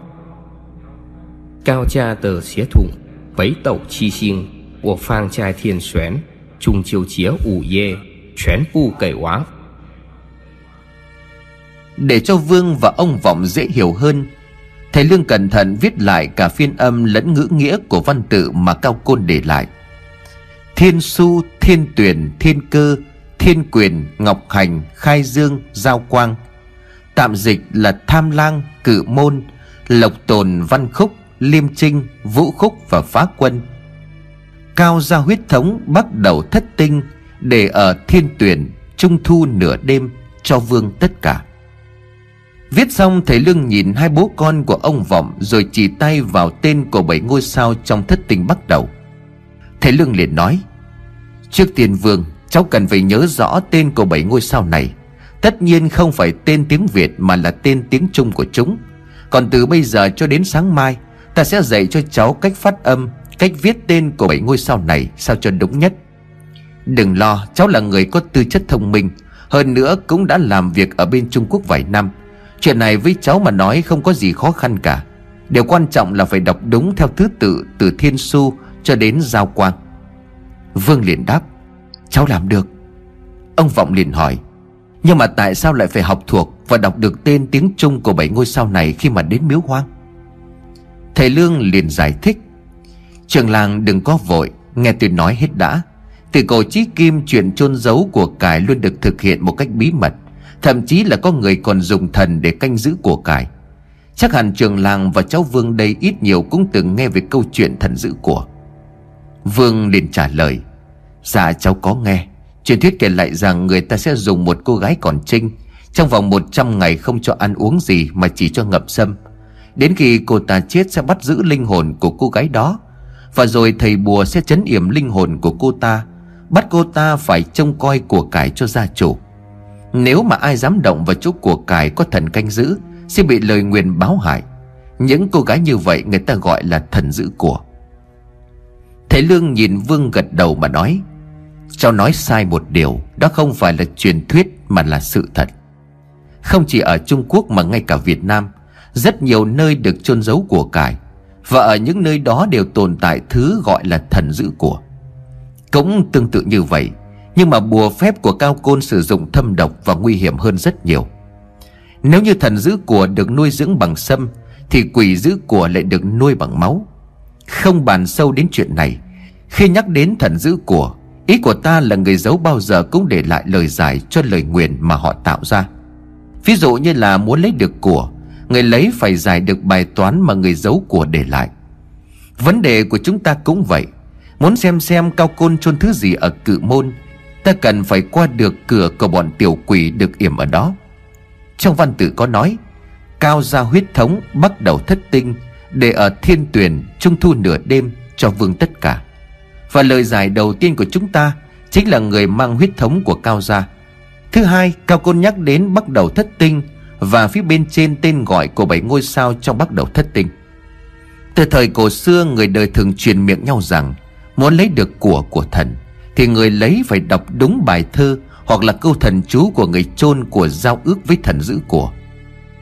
Cao cha tờ xế thủng, bấy tẩu chi sinh, của phang trai thiên xuyến. 中秋节午夜全部给完。 Để cho Vương và ông Vọng dễ hiểu hơn Thầy Lương cẩn thận viết lại cả phiên âm lẫn ngữ nghĩa của văn tự mà Cao Côn để lại Thiên su, thiên tuyển, thiên cơ, thiên quyền, ngọc hành, khai dương, giao quang Tạm dịch là tham lang, cự môn, lộc tồn, văn khúc, liêm trinh, vũ khúc và phá quân Cao ra huyết thống bắt đầu thất tinh Để ở thiên tuyển, trung thu nửa đêm cho vương tất cả. Viết xong thầy Lương nhìn hai bố con của ông Vọng Rồi chỉ tay vào tên của bảy ngôi sao trong thất tinh bắt đầu. Thầy Lương liền nói Trước tiên vương Cháu cần phải nhớ rõ tên của bảy ngôi sao này. Tất nhiên không phải tên tiếng Việt Mà là tên tiếng Trung của chúng. Còn từ bây giờ cho đến sáng mai Ta sẽ dạy cho cháu cách phát âm Cách viết tên của bảy ngôi sao này Sao cho đúng nhất? Đừng lo, cháu là người có tư chất thông minh. Hơn nữa, cũng đã làm việc ở bên Trung Quốc vài năm. Chuyện này với cháu mà nói không có gì khó khăn cả. Điều quan trọng là phải đọc đúng theo thứ tự Từ thiên su cho đến giao quang. Vương liền đáp, Cháu làm được. Ông Vọng liền hỏi, Nhưng mà tại sao lại phải học thuộc Và đọc được tên tiếng Trung của bảy ngôi sao này Khi mà đến miếu hoang? Thầy Lương liền giải thích Trường làng đừng có vội, Nghe tôi nói hết đã. Từ cổ chí kim chuyện chôn giấu của cải Luôn được thực hiện một cách bí mật, Thậm chí là có người còn dùng thần để canh giữ của cải. Chắc hẳn trường làng và cháu Vương đây ít nhiều cũng từng nghe về câu chuyện thần giữ của. Vương liền trả lời Dạ cháu có nghe. Truyền thuyết kể lại rằng người ta sẽ dùng một cô gái còn trinh, Trong vòng 100 ngày không cho ăn uống gì mà chỉ cho ngậm sâm. Đến khi cô ta chết sẽ bắt giữ linh hồn của cô gái đó. Và rồi thầy bùa sẽ chấn yểm linh hồn của cô ta, Bắt cô ta phải trông coi của cải cho gia chủ. Nếu mà ai dám động vào chỗ của cải có thần canh giữ, Sẽ bị lời nguyền báo hại. Những cô gái như vậy người ta gọi là thần giữ của. Thầy Lương nhìn Vương gật đầu mà nói, Cháu nói sai một điều, Đó không phải là truyền thuyết mà là sự thật. Không chỉ ở Trung Quốc mà ngay cả Việt Nam, Rất nhiều nơi được chôn giấu của cải. Và ở những nơi đó đều tồn tại thứ gọi là thần giữ của. Cũng tương tự như vậy, Nhưng mà bùa phép của Cao Côn sử dụng thâm độc và nguy hiểm hơn rất nhiều. Nếu như thần giữ của được nuôi dưỡng bằng sâm, Thì quỷ giữ của lại được nuôi bằng máu. Không bàn sâu đến chuyện này, Khi nhắc đến thần giữ của, Ý của ta là người giấu bao giờ cũng để lại lời giải cho lời nguyền mà họ tạo ra. Ví dụ như là muốn lấy được của Người lấy phải giải được bài toán mà người giấu của để lại. Vấn đề của chúng ta cũng vậy. Muốn xem xem cao côn chôn thứ gì ở cự môn, Ta cần phải qua được cửa của bọn tiểu quỷ được yểm ở đó. Trong văn tự có nói, Cao ra huyết thống bắt đầu thất tinh, Để ở thiên tuyển trung thu nửa đêm cho vương tất cả. Và lời giải đầu tiên của chúng ta Chính là người mang huyết thống của Cao gia. Thứ hai, Cao Côn nhắc đến bắt đầu thất tinh và phía bên trên tên gọi của bảy ngôi sao trong bắt đầu thất tinh. Từ thời cổ xưa, người đời thường truyền miệng nhau rằng, Muốn lấy được của của thần, Thì người lấy phải đọc đúng bài thơ Hoặc là câu thần chú của người chôn của giao ước với thần giữ của.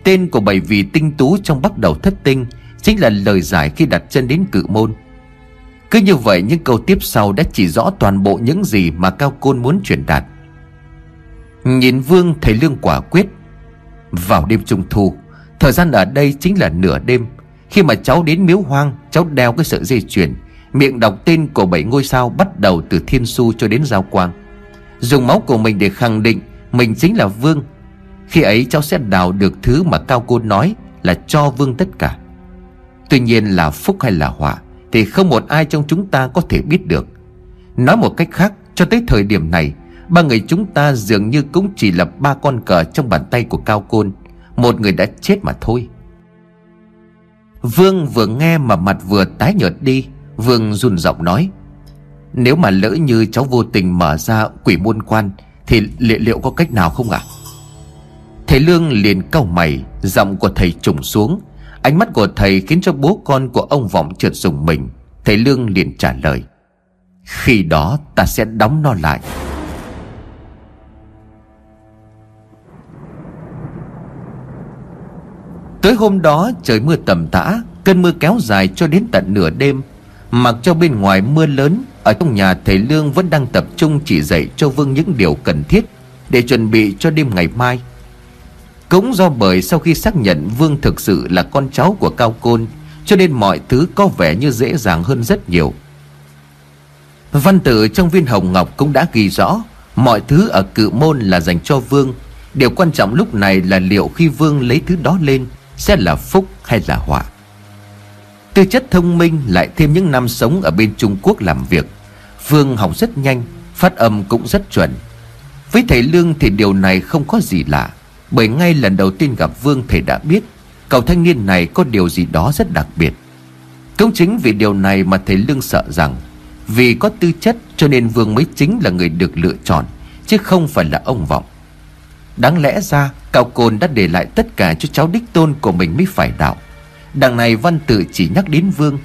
Tên của bảy vị tinh tú trong bắt đầu thất tinh Chính là lời giải khi đặt chân đến cự môn. Cứ như vậy, những câu tiếp sau đã chỉ rõ toàn bộ những gì mà Cao Côn muốn truyền đạt. Nhìn Vương thấy Lương quả quyết vào đêm trung thu. Thời gian ở đây chính là nửa đêm. Khi mà cháu đến miếu hoang, Cháu đeo cái sợi dây chuyền. Miệng đọc tên của bảy ngôi sao Bắt đầu từ thiên su cho đến giao quang. Dùng máu của mình để khẳng định Mình chính là Vương. Khi ấy cháu sẽ đào được thứ mà Cao Côn nói Là cho Vương tất cả. Tuy nhiên là phúc hay là họa Thì không một ai trong chúng ta có thể biết được. Nói một cách khác, Cho tới thời điểm này Ba người chúng ta dường như cũng chỉ là ba con cờ trong bàn tay của Cao Côn. Một người đã chết mà thôi. Vương vừa nghe mà mặt vừa tái nhợt đi. Vương run giọng nói Nếu mà lỡ như cháu vô tình mở ra quỷ môn quan Thì liệu, liệu có cách nào không ạ? Thầy Lương liền cau mày Giọng của thầy trùng xuống. Ánh mắt của thầy khiến cho bố con của ông Vọng trượt dùng mình. Thầy Lương liền trả lời Khi đó ta sẽ đóng nó lại. Tới hôm đó trời mưa tầm tã, Cơn mưa kéo dài cho đến tận nửa đêm. Mặc cho bên ngoài mưa lớn, Ở trong nhà thầy Lương vẫn đang tập trung chỉ dạy cho Vương những điều cần thiết Để chuẩn bị cho đêm ngày mai. Cũng do bởi sau khi xác nhận Vương thực sự là con cháu của Cao Côn, Cho nên mọi thứ có vẻ như dễ dàng hơn rất nhiều. Văn tự trong viên hồng ngọc cũng đã ghi rõ, Mọi thứ ở cự môn là dành cho Vương. Điều quan trọng lúc này là liệu khi Vương lấy thứ đó lên sẽ là phúc hay là họa? Tư chất thông minh lại thêm những năm sống ở bên Trung Quốc làm việc. Vương học rất nhanh, Phát âm cũng rất chuẩn. Với thầy Lương thì điều này không có gì lạ, Bởi ngay lần đầu tiên gặp Vương thầy đã biết, Cậu thanh niên này có điều gì đó rất đặc biệt. Cũng chính vì điều này mà thầy Lương sợ rằng, Vì có tư chất cho nên Vương mới chính là người được lựa chọn, Chứ không phải là ông Vọng. Đáng lẽ ra, Cao Côn đã để lại tất cả cho cháu đích tôn của mình mới phải đạo. Đằng này văn tự chỉ nhắc đến Vương.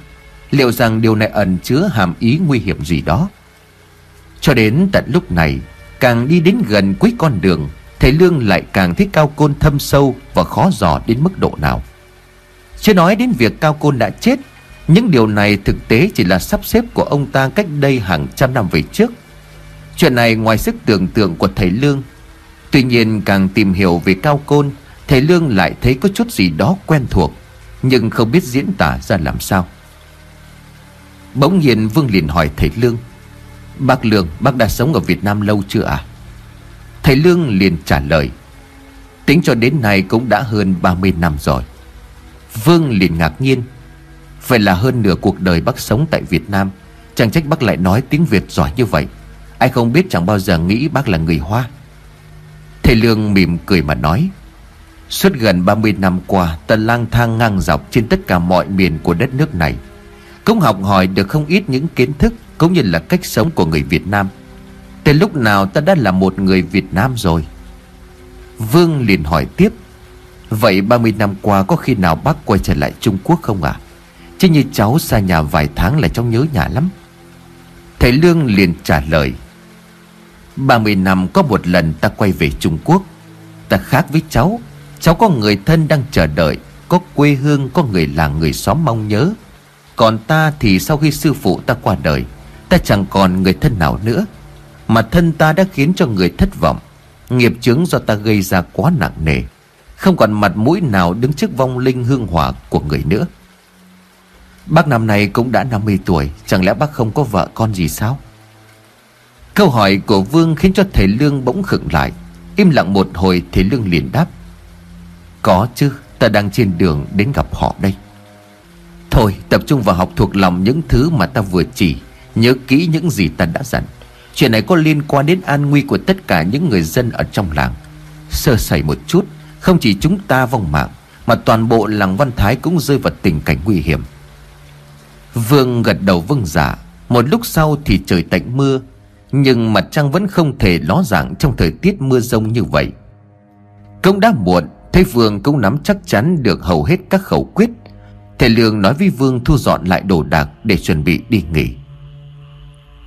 Liệu rằng điều này ẩn chứa hàm ý nguy hiểm gì đó? Cho đến tận lúc này, Càng đi đến gần cuối con đường, Thầy Lương lại càng thấy Cao Côn thâm sâu Và khó dò đến mức độ nào. Chưa nói đến việc Cao Côn đã chết, Những điều này thực tế chỉ là sắp xếp của ông ta cách đây hàng trăm năm về trước. Chuyện này ngoài sức tưởng tượng của thầy Lương Tuy nhiên càng tìm hiểu về Cao Côn, Thầy Lương lại thấy có chút gì đó quen thuộc, Nhưng không biết diễn tả ra làm sao. Bỗng nhiên Vương liền hỏi thầy Lương, Bác Lương, bác đã sống ở Việt Nam lâu chưa à Thầy Lương liền trả lời, Tính cho đến nay cũng đã hơn 30 năm rồi. Vương liền ngạc nhiên, Vậy là hơn nửa cuộc đời bác sống tại Việt Nam, Chẳng trách bác lại nói tiếng Việt giỏi như vậy. Ai không biết chẳng bao giờ nghĩ bác là người Hoa. Thầy Lương mỉm cười mà nói, Suốt gần 30 năm qua Ta lang thang ngang dọc trên tất cả mọi miền của đất nước này, Cũng học hỏi được không ít những kiến thức Cũng như là cách sống của người Việt Nam. Từ lúc nào ta đã là một người Việt Nam rồi? Vương liền hỏi tiếp, Vậy 30 năm qua có khi nào bác quay trở lại Trung Quốc không ạ? À? Chứ như cháu xa nhà vài tháng là cháu nhớ nhà lắm. Thầy Lương liền trả lời 30 năm có một lần ta quay về Trung Quốc. Ta khác với cháu. Cháu có người thân đang chờ đợi, Có quê hương, có người làng người xóm mong nhớ. Còn ta thì sau khi sư phụ ta qua đời, Ta chẳng còn người thân nào nữa. Mà thân ta đã khiến cho người thất vọng. Nghiệp chướng do ta gây ra quá nặng nề. Không còn mặt mũi nào đứng trước vong linh hương hỏa của người nữa. Bác năm nay cũng đã 50 tuổi. Chẳng lẽ bác không có vợ con gì sao? Câu hỏi của Vương khiến cho thầy Lương bỗng khựng lại. Im lặng một hồi, thầy Lương liền đáp. Có chứ, Ta đang trên đường đến gặp họ đây. Thôi, tập trung vào học thuộc lòng những thứ mà ta vừa chỉ, Nhớ kỹ những gì ta đã dặn. Chuyện này có liên quan đến an nguy của tất cả những người dân ở trong làng. Sơ sẩy một chút, Không chỉ chúng ta vong mạng, Mà toàn bộ làng Văn Thái cũng rơi vào tình cảnh nguy hiểm. Vương gật đầu vâng giả dạ. Một lúc sau thì trời tạnh mưa nhưng mặt trăng vẫn không thể ló dạng Trong thời tiết mưa rông như vậy. Công đã muộn, Thấy Vương cũng nắm chắc chắn được hầu hết các khẩu quyết. Thầy Lương nói với Vương thu dọn lại đồ đạc Để chuẩn bị đi nghỉ.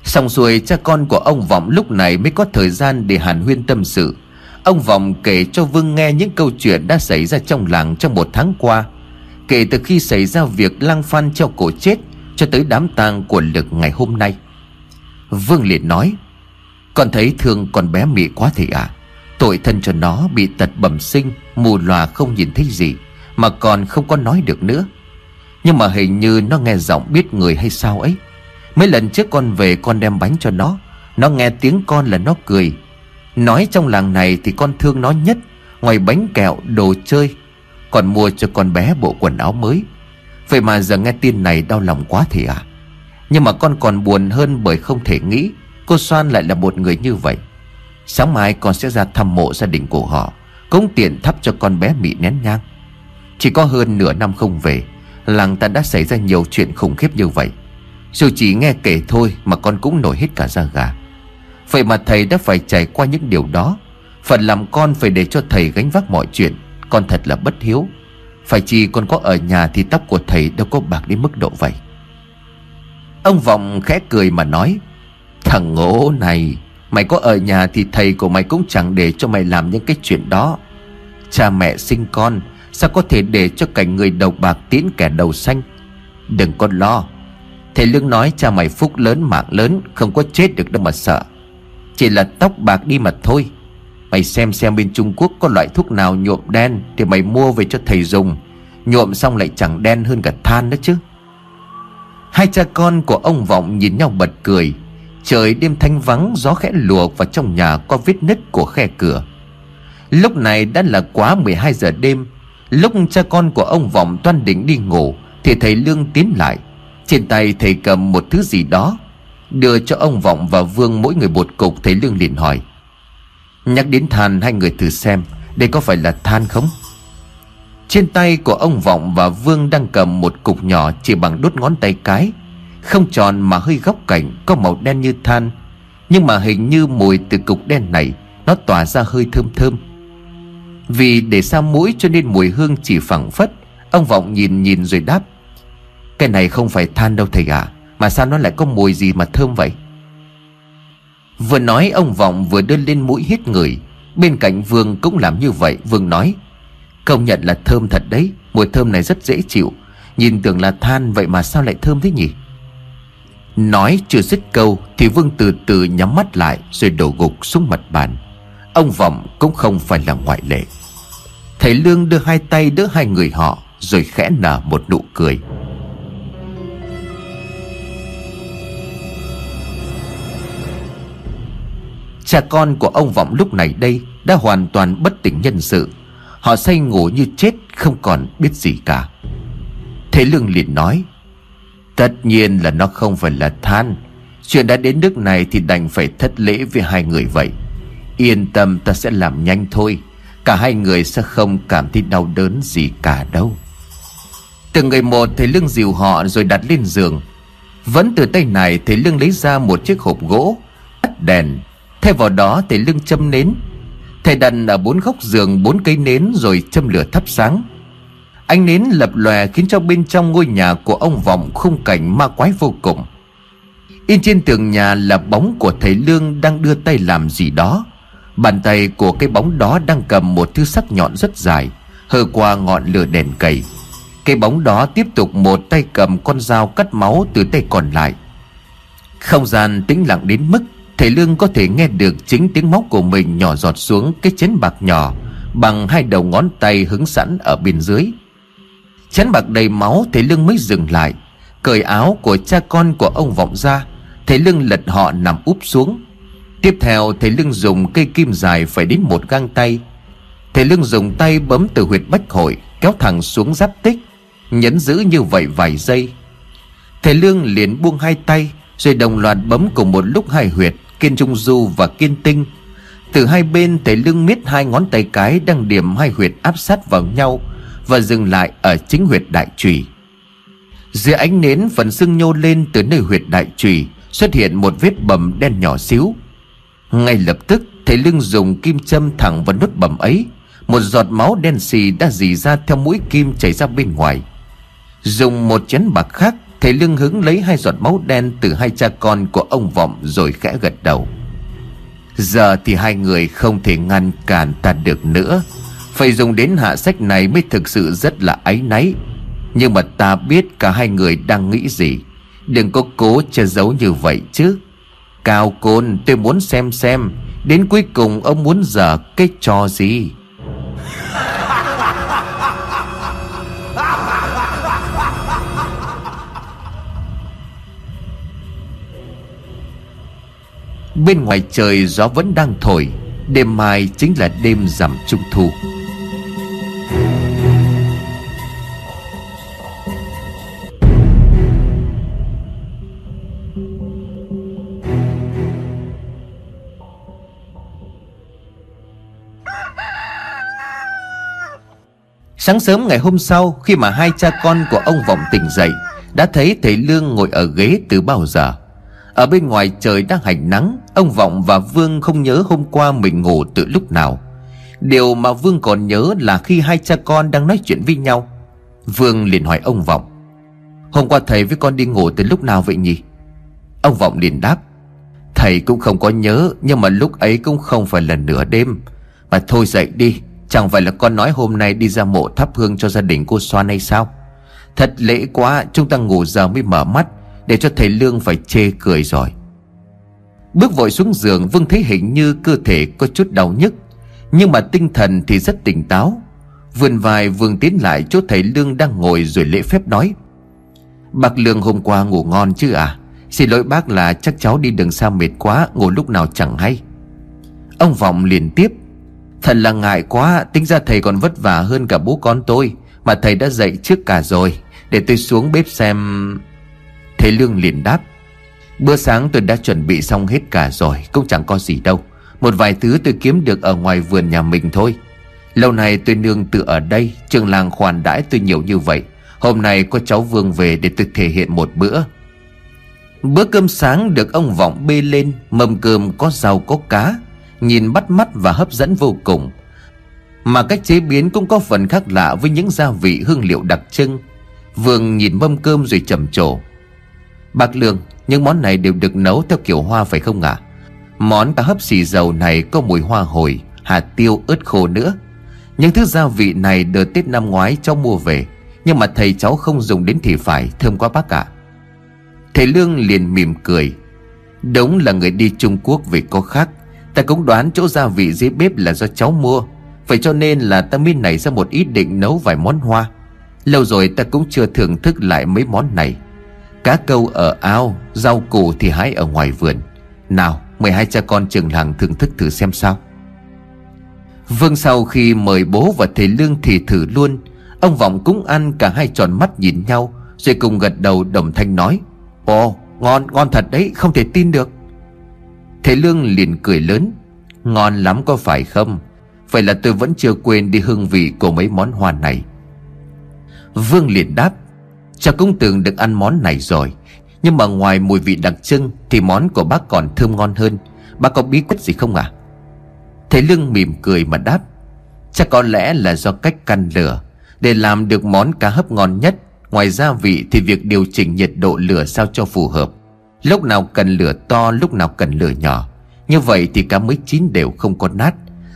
Xong xuôi, cha con của ông Vọng lúc này mới có thời gian để hàn huyên tâm sự. Ông Vọng kể cho Vương nghe những câu chuyện đã xảy ra trong làng trong một tháng qua. Kể từ khi xảy ra việc lăng phan treo cổ chết Cho tới đám tang của lực ngày hôm nay. Vương liền nói, Con thấy thương con bé mị quá thì à Tội thân cho nó bị tật bẩm sinh, Mù lòa không nhìn thấy gì, Mà còn không có nói được nữa. Nhưng mà hình như nó nghe giọng biết người hay sao ấy. Mấy lần trước con về con đem bánh cho nó Nó nghe tiếng con là nó cười. Nói trong làng này thì con thương nó nhất, Ngoài bánh kẹo, đồ chơi, Còn mua cho con bé bộ quần áo mới. Vậy mà giờ nghe tin này đau lòng quá thì à nhưng mà con còn buồn hơn bởi không thể nghĩ, Cô Soan lại là một người như vậy. Sáng mai con sẽ ra thăm mộ gia đình của họ, Cống tiện thắp cho con bé mị nén nhang. Chỉ có hơn nửa năm không về, Làng ta đã xảy ra nhiều chuyện khủng khiếp như vậy. Dù chỉ nghe kể thôi Mà con cũng nổi hết cả da gà. Vậy mà thầy đã phải trải qua những điều đó. Phần làm con phải để cho thầy gánh vác mọi chuyện. Con thật là bất hiếu. Phải chi con có ở nhà thì tóc của thầy đâu có bạc đến mức độ vậy. Ông Vọng khẽ cười mà nói, Thằng ngỗ này, Mày có ở nhà thì thầy của mày cũng chẳng để cho mày làm những cái chuyện đó. Cha mẹ sinh con, Sao có thể để cho cảnh người đầu bạc tiến kẻ đầu xanh? Đừng có lo, Thầy Lương nói cha mày phúc lớn mạng lớn, Không có chết được đâu mà sợ. Chỉ là tóc bạc đi mà thôi. Mày xem xem bên Trung Quốc có loại thuốc nào nhuộm đen Thì mày mua về cho thầy dùng. Nhuộm xong lại chẳng đen hơn cả than nữa chứ. Hai cha con của ông Vọng nhìn nhau bật cười. Trời đêm thanh vắng, Gió khẽ lùa vào trong nhà Qua vết nứt của khe cửa. Lúc này đã là quá 12 giờ đêm. Lúc cha con của ông Vọng toan định đi ngủ, Thì thầy Lương tiến lại. Trên tay thầy cầm một thứ gì đó. Đưa cho ông Vọng và Vương mỗi người một cục, Thầy Lương liền hỏi. Nhắc đến than, hai người thử xem, Đây có phải là than không? Trên tay của ông Vọng và Vương đang cầm một cục nhỏ Chỉ bằng đốt ngón tay cái. Không tròn mà hơi góc cạnh Có màu đen như than. Nhưng mà hình như mùi từ cục đen này Nó tỏa ra hơi thơm thơm. Vì để xa mũi cho nên mùi hương chỉ phẳng phất Ông Vọng nhìn nhìn rồi đáp. Cái này không phải than đâu thầy ạ à, Mà sao nó lại có mùi gì mà thơm vậy? Vừa nói ông Vọng vừa đưa lên mũi hít người. Bên cạnh Vương cũng làm như vậy Vương nói Công nhận là thơm thật đấy. Mùi thơm này rất dễ chịu. Nhìn tưởng là than, vậy mà sao lại thơm thế nhỉ? Nói chưa dứt câu, Thì Vương từ từ nhắm mắt lại, Rồi đổ gục xuống mặt bàn. Ông Vọng cũng không phải là ngoại lệ. Thầy Lương đưa hai tay đỡ hai người họ, Rồi khẽ nở một nụ cười. Cha con của ông Vọng lúc này đây Đã hoàn toàn bất tỉnh nhân sự. Họ say ngủ như chết, Không còn biết gì cả. Thế Lương liền nói, Tất nhiên là nó không phải là than. Chuyện đã đến nước này Thì đành phải thất lễ với hai người vậy. Yên tâm, ta sẽ làm nhanh thôi. Cả hai người sẽ không cảm thấy đau đớn gì cả đâu. Từng người một thầy Lương dìu họ rồi đặt lên giường. Vẫn từ tay này thầy Lương lấy ra một chiếc hộp gỗ Tắt đèn. Thay vào đó thầy lưng châm nến Thầy đặt ở bốn góc giường, bốn cây nến rồi châm lửa thắp sáng. Ánh nến lập lòe khiến cho bên trong ngôi nhà của ông Vọng khung cảnh ma quái vô cùng. In trên tường nhà là bóng của thầy Lương đang đưa tay làm gì đó. Bàn tay của cái bóng đó đang cầm một thứ sắc nhọn rất dài, Hơ qua ngọn lửa đèn cầy. Cái bóng đó tiếp tục một tay cầm con dao cắt máu từ tay còn lại. Không gian tĩnh lặng đến mức Thầy Lương có thể nghe được chính tiếng máu của mình nhỏ giọt xuống cái chén bạc nhỏ, Bằng hai đầu ngón tay hứng sẵn ở bên dưới. Chén bạc đầy máu, thầy Lương mới dừng lại, Cởi áo của cha con của ông vọng ra, Thầy Lương lật họ nằm úp xuống. Tiếp theo, thầy Lương dùng cây kim dài phải đến một gang tay. Thầy Lương dùng tay bấm từ huyệt bách hội, Kéo thẳng xuống giáp tích, Nhấn giữ như vậy vài giây. Thầy Lương liền buông hai tay, Rồi đồng loạt bấm cùng một lúc hai huyệt. Kiên Trung Du và Kiên Tinh. Từ hai bên thầy lưng miết hai ngón tay cái Đang điểm hai huyệt áp sát vào nhau Và dừng lại ở chính huyệt đại trùy. Dưới ánh nến phần xương nhô lên từ nơi huyệt đại trùy Xuất hiện một vết bầm đen nhỏ xíu. Ngay lập tức, thầy lưng dùng kim châm thẳng vào nốt bầm ấy. Một giọt máu đen xì đã dì ra theo mũi kim chảy ra bên ngoài. Dùng một chén bạc khác Thầy lưng hứng lấy hai giọt máu đen từ hai cha con của ông Vọng rồi khẽ gật đầu. Giờ thì hai người không thể ngăn cản ta được nữa. Phải dùng đến hạ sách này mới thực sự rất là áy náy. Nhưng mà ta biết cả hai người đang nghĩ gì. Đừng có cố che giấu như vậy chứ. Cao Côn, tôi muốn xem xem Đến cuối cùng ông muốn dở cái trò gì. Bên ngoài trời gió vẫn đang thổi, Đêm mai chính là đêm rằm trung thu. Sáng sớm ngày hôm sau, Khi mà hai cha con của ông Vọng tỉnh dậy, Đã thấy thầy Lương ngồi ở ghế từ bao giờ ở bên ngoài trời đang hành nắng, Ông Vọng và Vương không nhớ hôm qua mình ngủ từ lúc nào. Điều mà Vương còn nhớ là khi hai cha con đang nói chuyện với nhau, Vương liền hỏi ông Vọng, Hôm qua thầy với con đi ngủ từ lúc nào vậy nhỉ? Ông Vọng liền đáp, Thầy cũng không có nhớ, Nhưng mà lúc ấy cũng không phải là nửa đêm. Mà thôi dậy đi, Chẳng phải là con nói hôm nay đi ra mộ thắp hương cho gia đình cô Xoan hay sao? Thật lễ quá, Chúng ta ngủ giờ mới mở mắt. Để cho thầy Lương phải chê cười rồi. Bước vội xuống giường, Vương thấy hình như cơ thể có chút đau nhức, Nhưng mà tinh thần thì rất tỉnh táo. Vườn vai Vương tiến lại, chỗ thầy Lương đang ngồi rồi lễ phép nói, Bác Lương hôm qua ngủ ngon chứ à? Xin lỗi bác là chắc cháu đi đường xa mệt quá, Ngủ lúc nào chẳng hay. Ông Vọng liền tiếp, Thật là ngại quá, Tính ra thầy còn vất vả hơn cả bố con tôi, Mà thầy đã dậy trước cả rồi. Để tôi xuống bếp xem. Thầy Lương liền đáp, Bữa sáng tôi đã chuẩn bị xong hết cả rồi, Cũng chẳng có gì đâu. Một vài thứ tôi kiếm được ở ngoài vườn nhà mình thôi. Lâu nay tôi nương tự ở đây, Trường làng khoản đãi tôi nhiều như vậy. Hôm nay có cháu Vương về để tôi thể hiện một bữa. Bữa cơm sáng được ông Vọng bê lên, Mâm cơm có rau, có cá, Nhìn bắt mắt và hấp dẫn vô cùng. Mà cách chế biến cũng có phần khác lạ Với những gia vị hương liệu đặc trưng. Vương nhìn mâm cơm rồi trầm trồ. Bác Lương, Những món này đều được nấu theo kiểu hoa phải không ạ? À? Món cá hấp xì dầu này có mùi hoa hồi, Hạt tiêu ớt khô nữa. Những thứ gia vị này đợt Tết năm ngoái cháu mua về, Nhưng mà thầy cháu không dùng đến thì phải, Thơm quá bác ạ. Thầy Lương liền mỉm cười. Đúng là người đi Trung Quốc về có khác. Ta cũng đoán chỗ gia vị dưới bếp là do cháu mua. Vậy cho nên là ta mới nảy ra một ý định nấu vài món hoa. Lâu rồi ta cũng chưa thưởng thức lại mấy món này. Cá câu ở ao, Rau củ thì hái ở ngoài vườn. Nào, mời hai cha con trường làng thưởng thức thử xem sao. Vương sau khi mời bố và thầy Lương thì thử luôn, Ông Vọng cũng ăn cả hai tròn mắt nhìn nhau, Rồi cùng gật đầu đồng thanh nói, Ồ, ngon ngon thật đấy, không thể tin được. Thầy Lương liền cười lớn, Ngon lắm có phải không? Vậy là tôi vẫn chưa quên đi hương vị của mấy món hoa này. Vương liền đáp Cha cũng từng được ăn món này rồi. Nhưng mà ngoài mùi vị đặc trưng Thì món của bác còn thơm ngon hơn. Bác có bí quyết gì không à Thầy Lương mỉm cười mà đáp, Chắc có lẽ là do cách căn lửa. Để làm được món cá hấp ngon nhất, Ngoài gia vị thì việc điều chỉnh nhiệt độ lửa sao cho phù hợp. Lúc nào cần lửa to, lúc nào cần lửa nhỏ. Như vậy thì cá mới chín đều không có nát.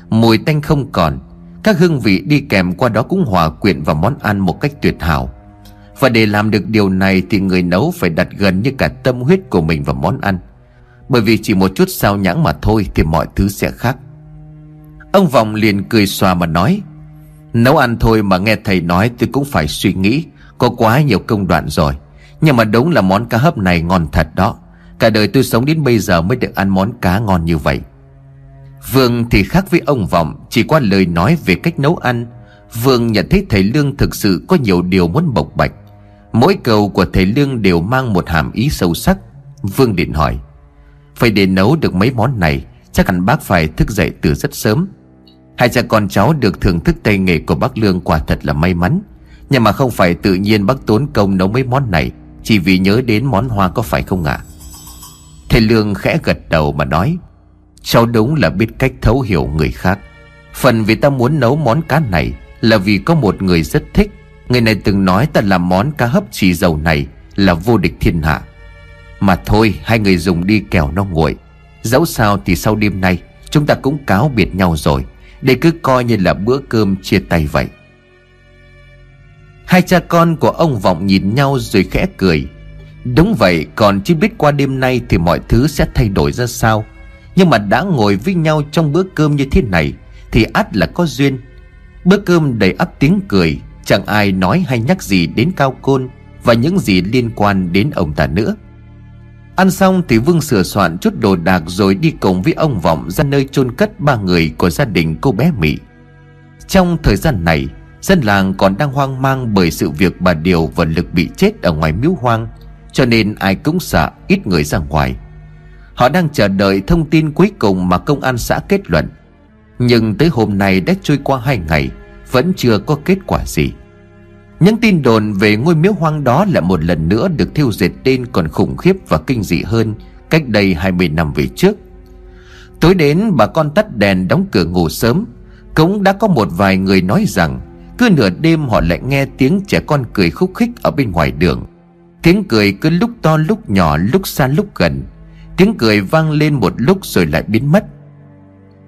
Mùi tanh không còn. Các hương vị đi kèm qua đó cũng hòa quyện vào món ăn một cách tuyệt hảo. Và để làm được điều này thì người nấu phải đặt gần như cả tâm huyết của mình vào món ăn. Bởi vì chỉ một chút sao nhãng mà thôi thì mọi thứ sẽ khác. Ông Vọng liền cười xòa mà nói, Nấu ăn thôi mà nghe thầy nói tôi cũng phải suy nghĩ, Có quá nhiều công đoạn rồi. Nhưng mà đúng là món cá hấp này ngon thật đó. Cả đời tôi sống đến bây giờ mới được ăn món cá ngon như vậy. Vương thì khác với ông Vọng, Chỉ qua lời nói về cách nấu ăn, Vương nhận thấy thầy Lương thực sự có nhiều điều muốn bộc bạch. Mỗi câu của thầy Lương đều mang một hàm ý sâu sắc. Vương định hỏi, Phải để nấu được mấy món này, Chắc hẳn bác phải thức dậy từ rất sớm. Hai cha con cháu được thưởng thức tay nghề của bác Lương quả thật là may mắn. Nhưng mà không phải tự nhiên bác tốn công nấu mấy món này, Chỉ vì nhớ đến món hoa có phải không ạ? À? Thầy Lương khẽ gật đầu mà nói, Cháu đúng là biết cách thấu hiểu người khác. Phần vì ta muốn nấu món cá này Là vì có một người rất thích Người này từng nói ta làm món cá hấp xì dầu này Là vô địch thiên hạ. Mà thôi, hai người dùng đi kẻo nó nguội. Dẫu sao thì sau đêm nay, Chúng ta cũng cáo biệt nhau rồi. Để cứ coi như là bữa cơm chia tay vậy. Hai cha con của ông Vọng nhìn nhau rồi khẽ cười. Đúng vậy, còn chưa biết qua đêm nay Thì mọi thứ sẽ thay đổi ra sao. Nhưng mà đã ngồi với nhau trong bữa cơm như thế này, Thì ắt là có duyên. Bữa cơm đầy ắp tiếng cười. Chẳng ai nói hay nhắc gì đến cao côn Và những gì liên quan đến ông ta nữa. Ăn xong thì Vương sửa soạn chút đồ đạc Rồi đi cùng với ông Vọng ra nơi chôn cất ba người của gia đình cô bé Mỹ Trong thời gian này, Dân làng còn đang hoang mang bởi sự việc bà Điều và Lực bị chết ở ngoài miếu hoang, Cho nên ai cũng sợ ít người ra ngoài. Họ đang chờ đợi thông tin cuối cùng mà công an xã kết luận. Nhưng tới hôm nay đã trôi qua hai ngày vẫn chưa có kết quả gì những tin đồn về ngôi miếu hoang đó là một lần nữa được thiêu diệt tên còn khủng khiếp và kinh dị hơn cách đây 20 năm về trước. Tối đến, bà con tắt đèn đóng cửa ngủ sớm. Cũng đã có một vài người nói rằng, Cứ nửa đêm họ lại nghe tiếng trẻ con cười khúc khích ở bên ngoài đường Tiếng cười cứ lúc to, lúc nhỏ, lúc xa, lúc gần Tiếng cười vang lên một lúc rồi lại biến mất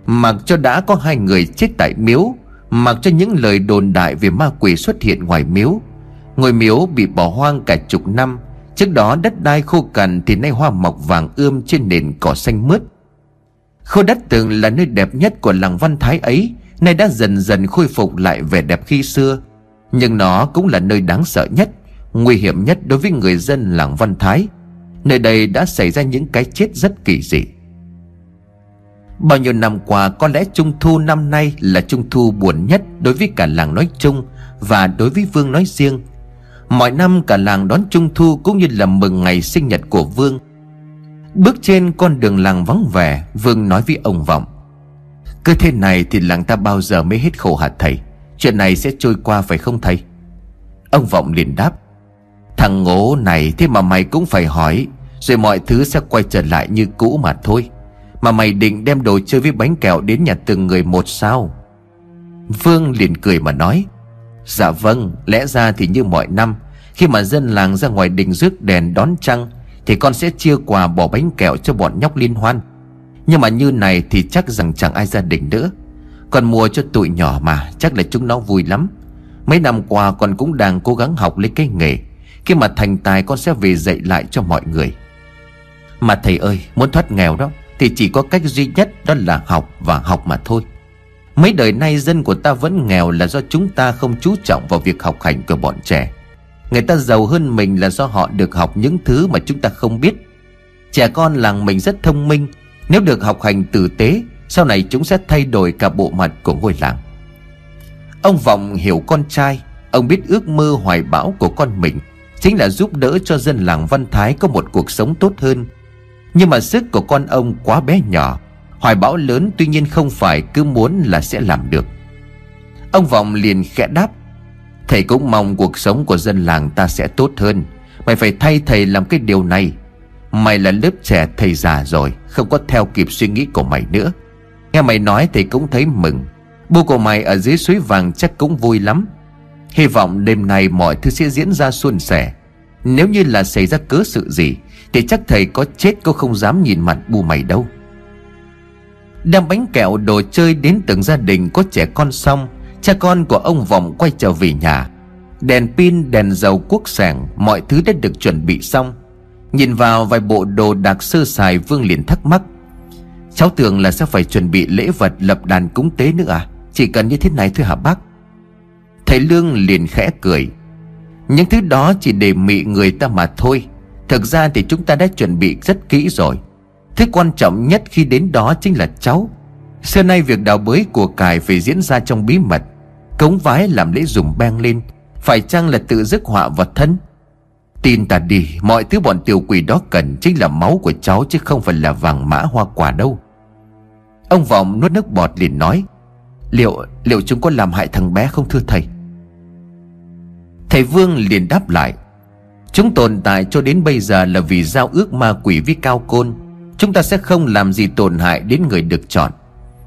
Mặc cho đã có hai người chết tại miếu Mặc cho những lời đồn đại về ma quỷ xuất hiện ngoài miếu, Ngôi miếu bị bỏ hoang cả chục năm, Trước đó đất đai khô cằn thì nay hoa mọc vàng ươm trên nền cỏ xanh mướt. Khu đất từng là nơi đẹp nhất của làng Văn Thái ấy, Nay đã dần dần khôi phục lại vẻ đẹp khi xưa. Nhưng nó cũng là nơi đáng sợ nhất, Nguy hiểm nhất đối với người dân làng Văn Thái. Nơi đây đã xảy ra những cái chết rất kỳ dị. Bao nhiêu năm qua, có lẽ Trung Thu năm nay là Trung Thu buồn nhất đối với cả làng nói chung Và đối với Vương nói riêng. Mọi năm cả làng đón Trung Thu cũng như là mừng ngày sinh nhật của Vương. Bước trên con đường làng vắng vẻ, Vương nói với ông Vọng, Cứ thế này thì làng ta bao giờ mới hết khổ hả thầy? Chuyện này sẽ trôi qua phải không thầy? Ông Vọng liền đáp, Thằng ngố này thế mà mày cũng phải hỏi, Rồi mọi thứ sẽ quay trở lại như cũ mà thôi. Mà mày định đem đồ chơi với bánh kẹo đến nhà từng người một sao? Vương liền cười mà nói Dạ vâng Lẽ ra thì như mọi năm, Khi mà dân làng ra ngoài đình rước đèn đón trăng, Thì con sẽ chia quà bỏ bánh kẹo cho bọn nhóc liên hoan. Nhưng mà như này thì chắc rằng chẳng ai gia đình nữa. Còn mua cho tụi nhỏ mà, Chắc là chúng nó vui lắm. Mấy năm qua con cũng đang cố gắng học lấy cái nghề. Khi mà thành tài con sẽ về dạy lại cho mọi người. Mà thầy ơi, muốn thoát nghèo đó. Thì chỉ có cách duy nhất đó là học và học mà thôi. Mấy đời nay dân của ta vẫn nghèo là do chúng ta không chú trọng vào việc học hành của bọn trẻ. Người ta giàu hơn mình là do họ được học những thứ mà chúng ta không biết. Trẻ con làng mình rất thông minh. Nếu được học hành tử tế, Sau này chúng sẽ thay đổi cả bộ mặt của ngôi làng. Ông Vọng hiểu con trai. Ông biết ước mơ hoài bão của con mình. Chính là giúp đỡ cho dân làng Văn Thái có một cuộc sống tốt hơn. Nhưng mà sức của con ông quá bé nhỏ. Hoài bão lớn tuy nhiên không phải cứ muốn là sẽ làm được. Ông Vọng liền khẽ đáp, Thầy cũng mong cuộc sống của dân làng ta sẽ tốt hơn. Mày phải thay thầy làm cái điều này. Mày là lớp trẻ thầy già rồi, Không có theo kịp suy nghĩ của mày nữa. Nghe mày nói thầy cũng thấy mừng. Bố của mày ở dưới suối vàng chắc cũng vui lắm. Hy vọng đêm nay mọi thứ sẽ diễn ra suôn sẻ. Nếu như là xảy ra cớ sự gì thì chắc thầy có chết cũng không dám nhìn mặt bu mày đâu. Đem bánh kẹo đồ chơi đến từng gia đình có trẻ con xong Cha con của ông Vọng quay trở về nhà. Đèn pin, đèn dầu cuốc sẻng Mọi thứ đã được chuẩn bị xong. Nhìn vào vài bộ đồ đạc sơ sài Vương liền thắc mắc Cháu tưởng là sẽ phải chuẩn bị lễ vật lập đàn cúng tế nữa à? Chỉ cần như thế này thôi hả bác? Thầy Lương liền khẽ cười Những thứ đó chỉ để mị người ta mà thôi. Thực ra thì chúng ta đã chuẩn bị rất kỹ rồi. Thứ quan trọng nhất khi đến đó chính là cháu. Xưa nay việc đào bới của cải phải diễn ra trong bí mật. Cống vái làm lễ dùng beng lên. Phải chăng là tự dứt họa vật thân? Tin ta đi, Mọi thứ bọn tiểu quỷ đó cần Chính là máu của cháu chứ không phải là vàng mã hoa quả đâu. Ông Vọng nuốt nước bọt liền nói, Liệu liệu chúng có làm hại thằng bé không thưa thầy? Thầy Vương liền đáp lại Chúng tồn tại cho đến bây giờ là vì giao ước ma quỷ với cao côn. Chúng ta sẽ không làm gì tổn hại đến người được chọn.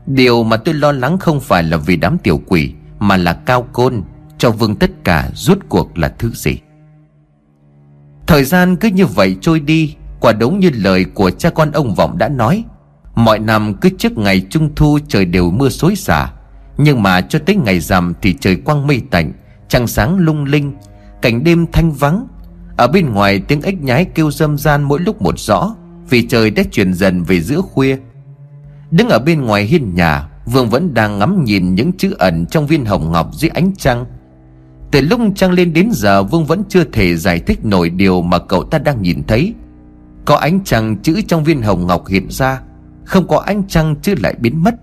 Điều mà tôi lo lắng không phải là vì đám tiểu quỷ, Mà là cao côn. Cho vương tất cả rút cuộc là thứ gì? Thời gian cứ như vậy trôi đi, Quả đúng như lời của cha con ông Vọng đã nói. Mọi năm cứ trước ngày trung thu trời đều mưa xối xả. Nhưng mà cho tới ngày rằm thì trời quang mây tạnh, Trăng sáng lung linh, Cảnh đêm thanh vắng ở bên ngoài, tiếng ếch nhái kêu râm gian mỗi lúc một rõ, Vì trời đã chuyển dần về giữa khuya. Đứng ở bên ngoài hiên nhà, Vương vẫn đang ngắm nhìn những chữ ẩn trong viên hồng ngọc dưới ánh trăng. Từ lúc trăng lên đến giờ, Vương vẫn chưa thể giải thích nổi điều mà cậu ta đang nhìn thấy. Có ánh trăng chữ trong viên hồng ngọc hiện ra, Không có ánh trăng chữ lại biến mất.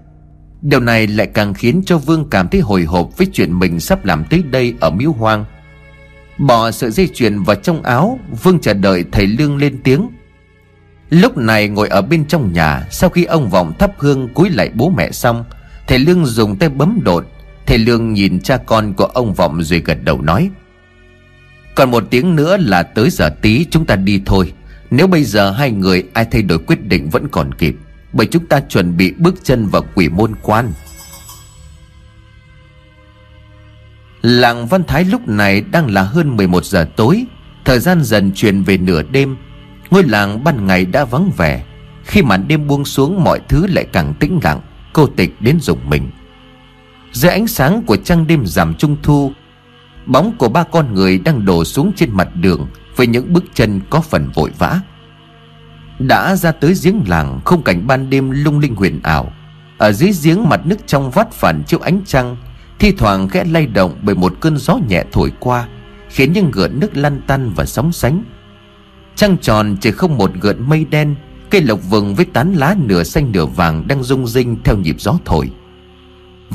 Điều này lại càng khiến cho Vương cảm thấy hồi hộp với chuyện mình sắp làm tới đây ở miếu hoang. Bỏ sợi dây chuyền vào trong áo, Vương chờ đợi thầy Lương lên tiếng. Lúc này ngồi ở bên trong nhà, Sau khi ông Vọng thắp hương cúi lại bố mẹ xong, Thầy Lương dùng tay bấm đột. Thầy Lương nhìn cha con của ông Vọng rồi gật đầu nói, Còn một tiếng nữa là tới giờ tí chúng ta đi thôi. Nếu bây giờ hai người ai thay đổi quyết định vẫn còn kịp, Bởi chúng ta chuẩn bị bước chân vào quỷ môn quan. Làng Văn Thái lúc này đang là hơn 11 giờ tối. Thời gian dần chuyển về nửa đêm. Ngôi làng ban ngày đã vắng vẻ. Khi màn đêm buông xuống, mọi thứ lại càng tĩnh lặng. Cô tịch đến rụng mình. Dưới ánh sáng của trăng đêm rằm trung thu, Bóng của ba con người đang đổ xuống trên mặt đường Với những bước chân có phần vội vã. Đã ra tới giếng làng Không cảnh ban đêm lung linh huyền ảo. Ở dưới giếng mặt nước trong vắt phản chiếu ánh trăng Thi thoảng khẽ lay động bởi một cơn gió nhẹ thổi qua, Khiến những gợn nước lăn tăn và sóng sánh. Trăng tròn chỉ không một gợn mây đen, Cây lộc vừng với tán lá nửa xanh nửa vàng Đang rung rinh theo nhịp gió thổi.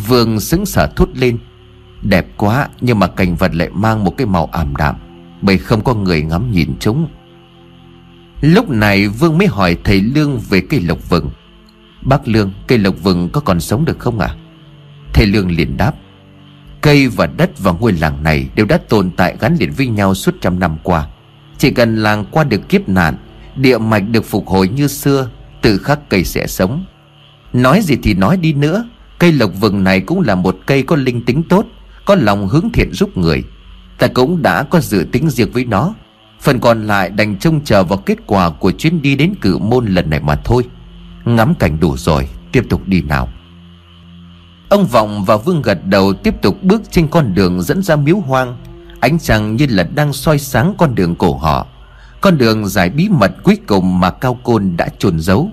Vương sững sờ thốt lên, Đẹp quá, nhưng mà cảnh vật lại mang một cái màu ảm đạm, Bởi không có người ngắm nhìn chúng. Lúc này Vương mới hỏi thầy Lương về cây lộc vừng. Bác Lương, cây lộc vừng có còn sống được không ạ? À? Thầy Lương liền đáp Cây và đất và ngôi làng này đều đã tồn tại gắn liền với nhau suốt trăm năm qua. Chỉ cần làng qua được kiếp nạn, Địa mạch được phục hồi như xưa Tự khắc cây sẽ sống. Nói gì thì nói đi nữa, Cây lộc vừng này cũng là một cây có linh tính tốt, Có lòng hướng thiện giúp người. Ta cũng đã có dự tính riêng với nó. Phần còn lại đành trông chờ vào kết quả Của chuyến đi đến cử môn lần này mà thôi. Ngắm cảnh đủ rồi, Tiếp tục đi nào. Ông Vọng và Vương gật đầu tiếp tục bước trên con đường dẫn ra miếu hoang. Ánh trăng như là đang soi sáng con đường cổ họ. Con đường giải bí mật cuối cùng mà Cao Côn đã chôn giấu.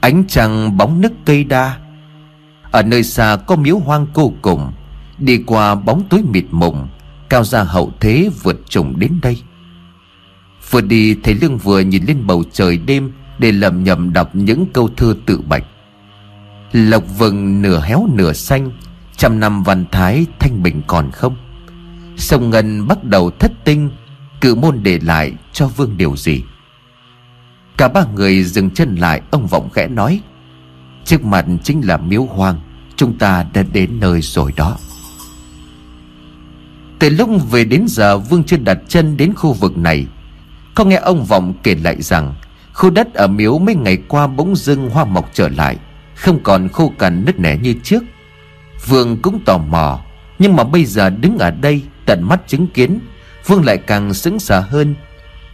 Ánh trăng bóng nức cây đa. Ở nơi xa có miếu hoang cô cùng. Đi qua bóng tối mịt mùng, Cao gia hậu thế vượt trùng đến đây. Vừa đi, thấy Lương vừa nhìn lên bầu trời đêm Để lầm nhầm đọc những câu thơ tự bạch. Lộc vừng nửa héo nửa xanh, Trăm năm văn thái thanh bình còn không? Sông Ngân bắt đầu thất tinh, Cự môn để lại cho vương điều gì? Cả ba người dừng chân lại, Ông Vọng khẽ nói, Trước mặt chính là miếu hoang, Chúng ta đã đến nơi rồi đó. Từ lúc về đến giờ, Vương chưa đặt chân đến khu vực này. Có nghe ông Vọng kể lại rằng, Khu đất ở miếu mấy ngày qua bỗng dưng hoa mọc trở lại không còn khô cằn nứt nẻ như trước. Vương cũng tò mò, Nhưng mà bây giờ đứng ở đây Tận mắt chứng kiến, Vương lại càng sững sờ hơn.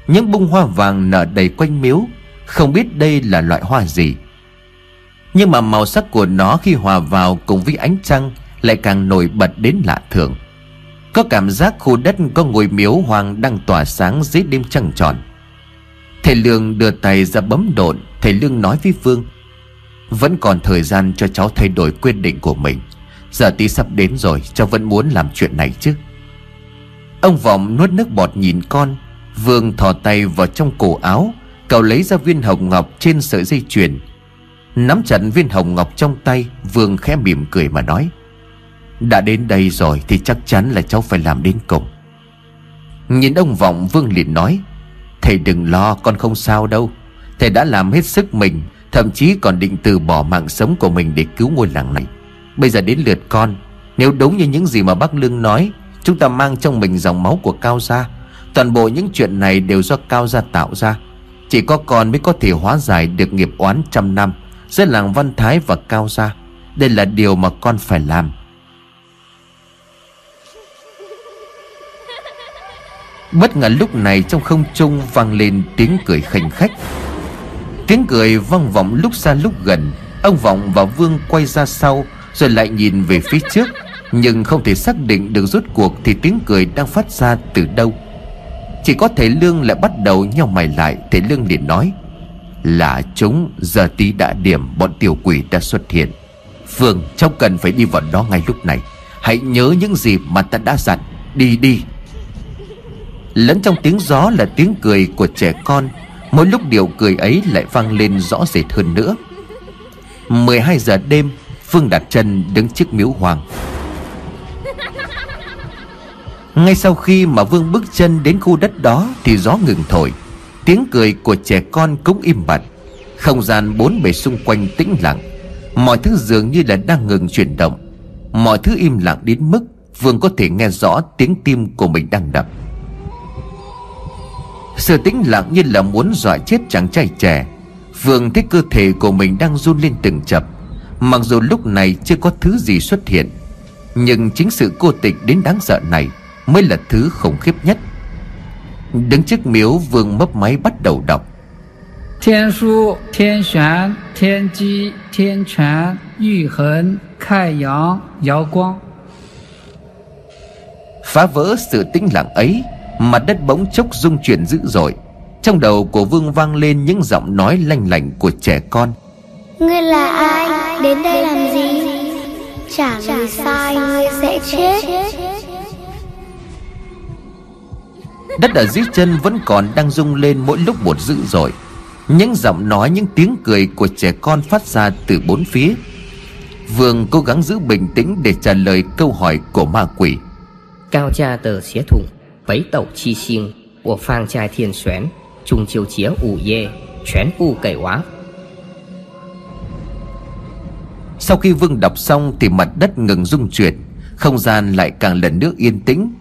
Những bông hoa vàng nở đầy quanh miếu, Không biết đây là loại hoa gì. Nhưng mà màu sắc của nó khi hòa vào cùng với ánh trăng Lại càng nổi bật đến lạ thường. Có cảm giác khu đất có ngôi miếu hoàng đang tỏa sáng dưới đêm trăng tròn. Thầy Lương đưa tay ra bấm độn, Thầy Lương nói với Vương vẫn còn thời gian cho cháu thay đổi quyết định của mình. Giờ tí sắp đến rồi, Cháu vẫn muốn làm chuyện này chứ. Ông Vọng nuốt nước bọt nhìn con, Vương thò tay vào trong cổ áo, Cậu lấy ra viên hồng ngọc trên sợi dây chuyền. Nắm chặt viên hồng ngọc trong tay, Vương khẽ mỉm cười mà nói, Đã đến đây rồi thì chắc chắn là cháu phải làm đến cùng. Nhìn ông Vọng, Vương liền nói, Thầy đừng lo, con không sao đâu. Thầy đã làm hết sức mình Thậm chí còn định từ bỏ mạng sống của mình để cứu ngôi làng này. Bây giờ đến lượt con, Nếu đúng như những gì mà bác Lương nói, Chúng ta mang trong mình dòng máu của Cao Gia. Toàn bộ những chuyện này đều do Cao Gia tạo ra. Chỉ có con mới có thể hóa giải được nghiệp oán trăm năm Giữa làng Văn Thái và Cao Gia. Đây là điều mà con phải làm. Bất ngờ lúc này trong không trung vang lên tiếng cười khanh khách. Tiếng cười vang vọng lúc xa lúc gần. Ông Vọng và Vương quay ra sau, Rồi lại nhìn về phía trước. Nhưng không thể xác định được rốt cuộc Thì tiếng cười đang phát ra từ đâu. Chỉ có thầy Lương lại bắt đầu nhau mày lại. Thầy Lương liền nói, Là chúng, giờ tí đã điểm, Bọn tiểu quỷ đã xuất hiện. Phương, cháu cần phải đi vào đó ngay lúc này. Hãy nhớ những gì mà ta đã dặn. Đi đi. Lẫn trong tiếng gió là tiếng cười của trẻ con. Mỗi lúc điều cười ấy lại vang lên rõ rệt hơn nữa. 12 giờ đêm, Phương đặt chân đứng trước miếu hoàng. Ngay sau khi mà Vương bước chân đến khu đất đó Thì gió ngừng thổi. Tiếng cười của trẻ con cũng im bặt. Không gian bốn bề xung quanh tĩnh lặng. Mọi thứ dường như là đang ngừng chuyển động. Mọi thứ im lặng đến mức Vương có thể nghe rõ tiếng tim của mình đang đập sự tĩnh lặng như là muốn dọa chết chàng trai trẻ. Vương thấy cơ thể của mình đang run lên từng chập. Mặc dù lúc này chưa có thứ gì xuất hiện Nhưng chính sự cô tịch đến đáng sợ này Mới là thứ khủng khiếp nhất. Đứng trước miếu vương mấp máy bắt đầu đọc. Thiên su, thiên xuan, thiên 机, thiên 权, yu hấn, khai yang, giáo quang. Phá vỡ sự tĩnh lặng ấy mặt đất bỗng chốc rung chuyển dữ dội. Trong đầu của vương vang lên những giọng nói lanh lảnh của trẻ con. Ngươi là ai? Đến đây làm gì? Chả người sai ngươi sẽ chết. đất ở dưới chân vẫn còn đang rung lên mỗi lúc một dữ dội. Những giọng nói những tiếng cười của trẻ con phát ra từ bốn phía. Vương cố gắng giữ bình tĩnh để trả lời câu hỏi của ma quỷ. Cao cha tờ xé thủng 北斗七星，我放在天旋，中秋节午夜全部给娃。 Sau khi Vương đọc xong thì mặt đất ngừng rung chuyển Không gian lại càng lần nữa yên tĩnh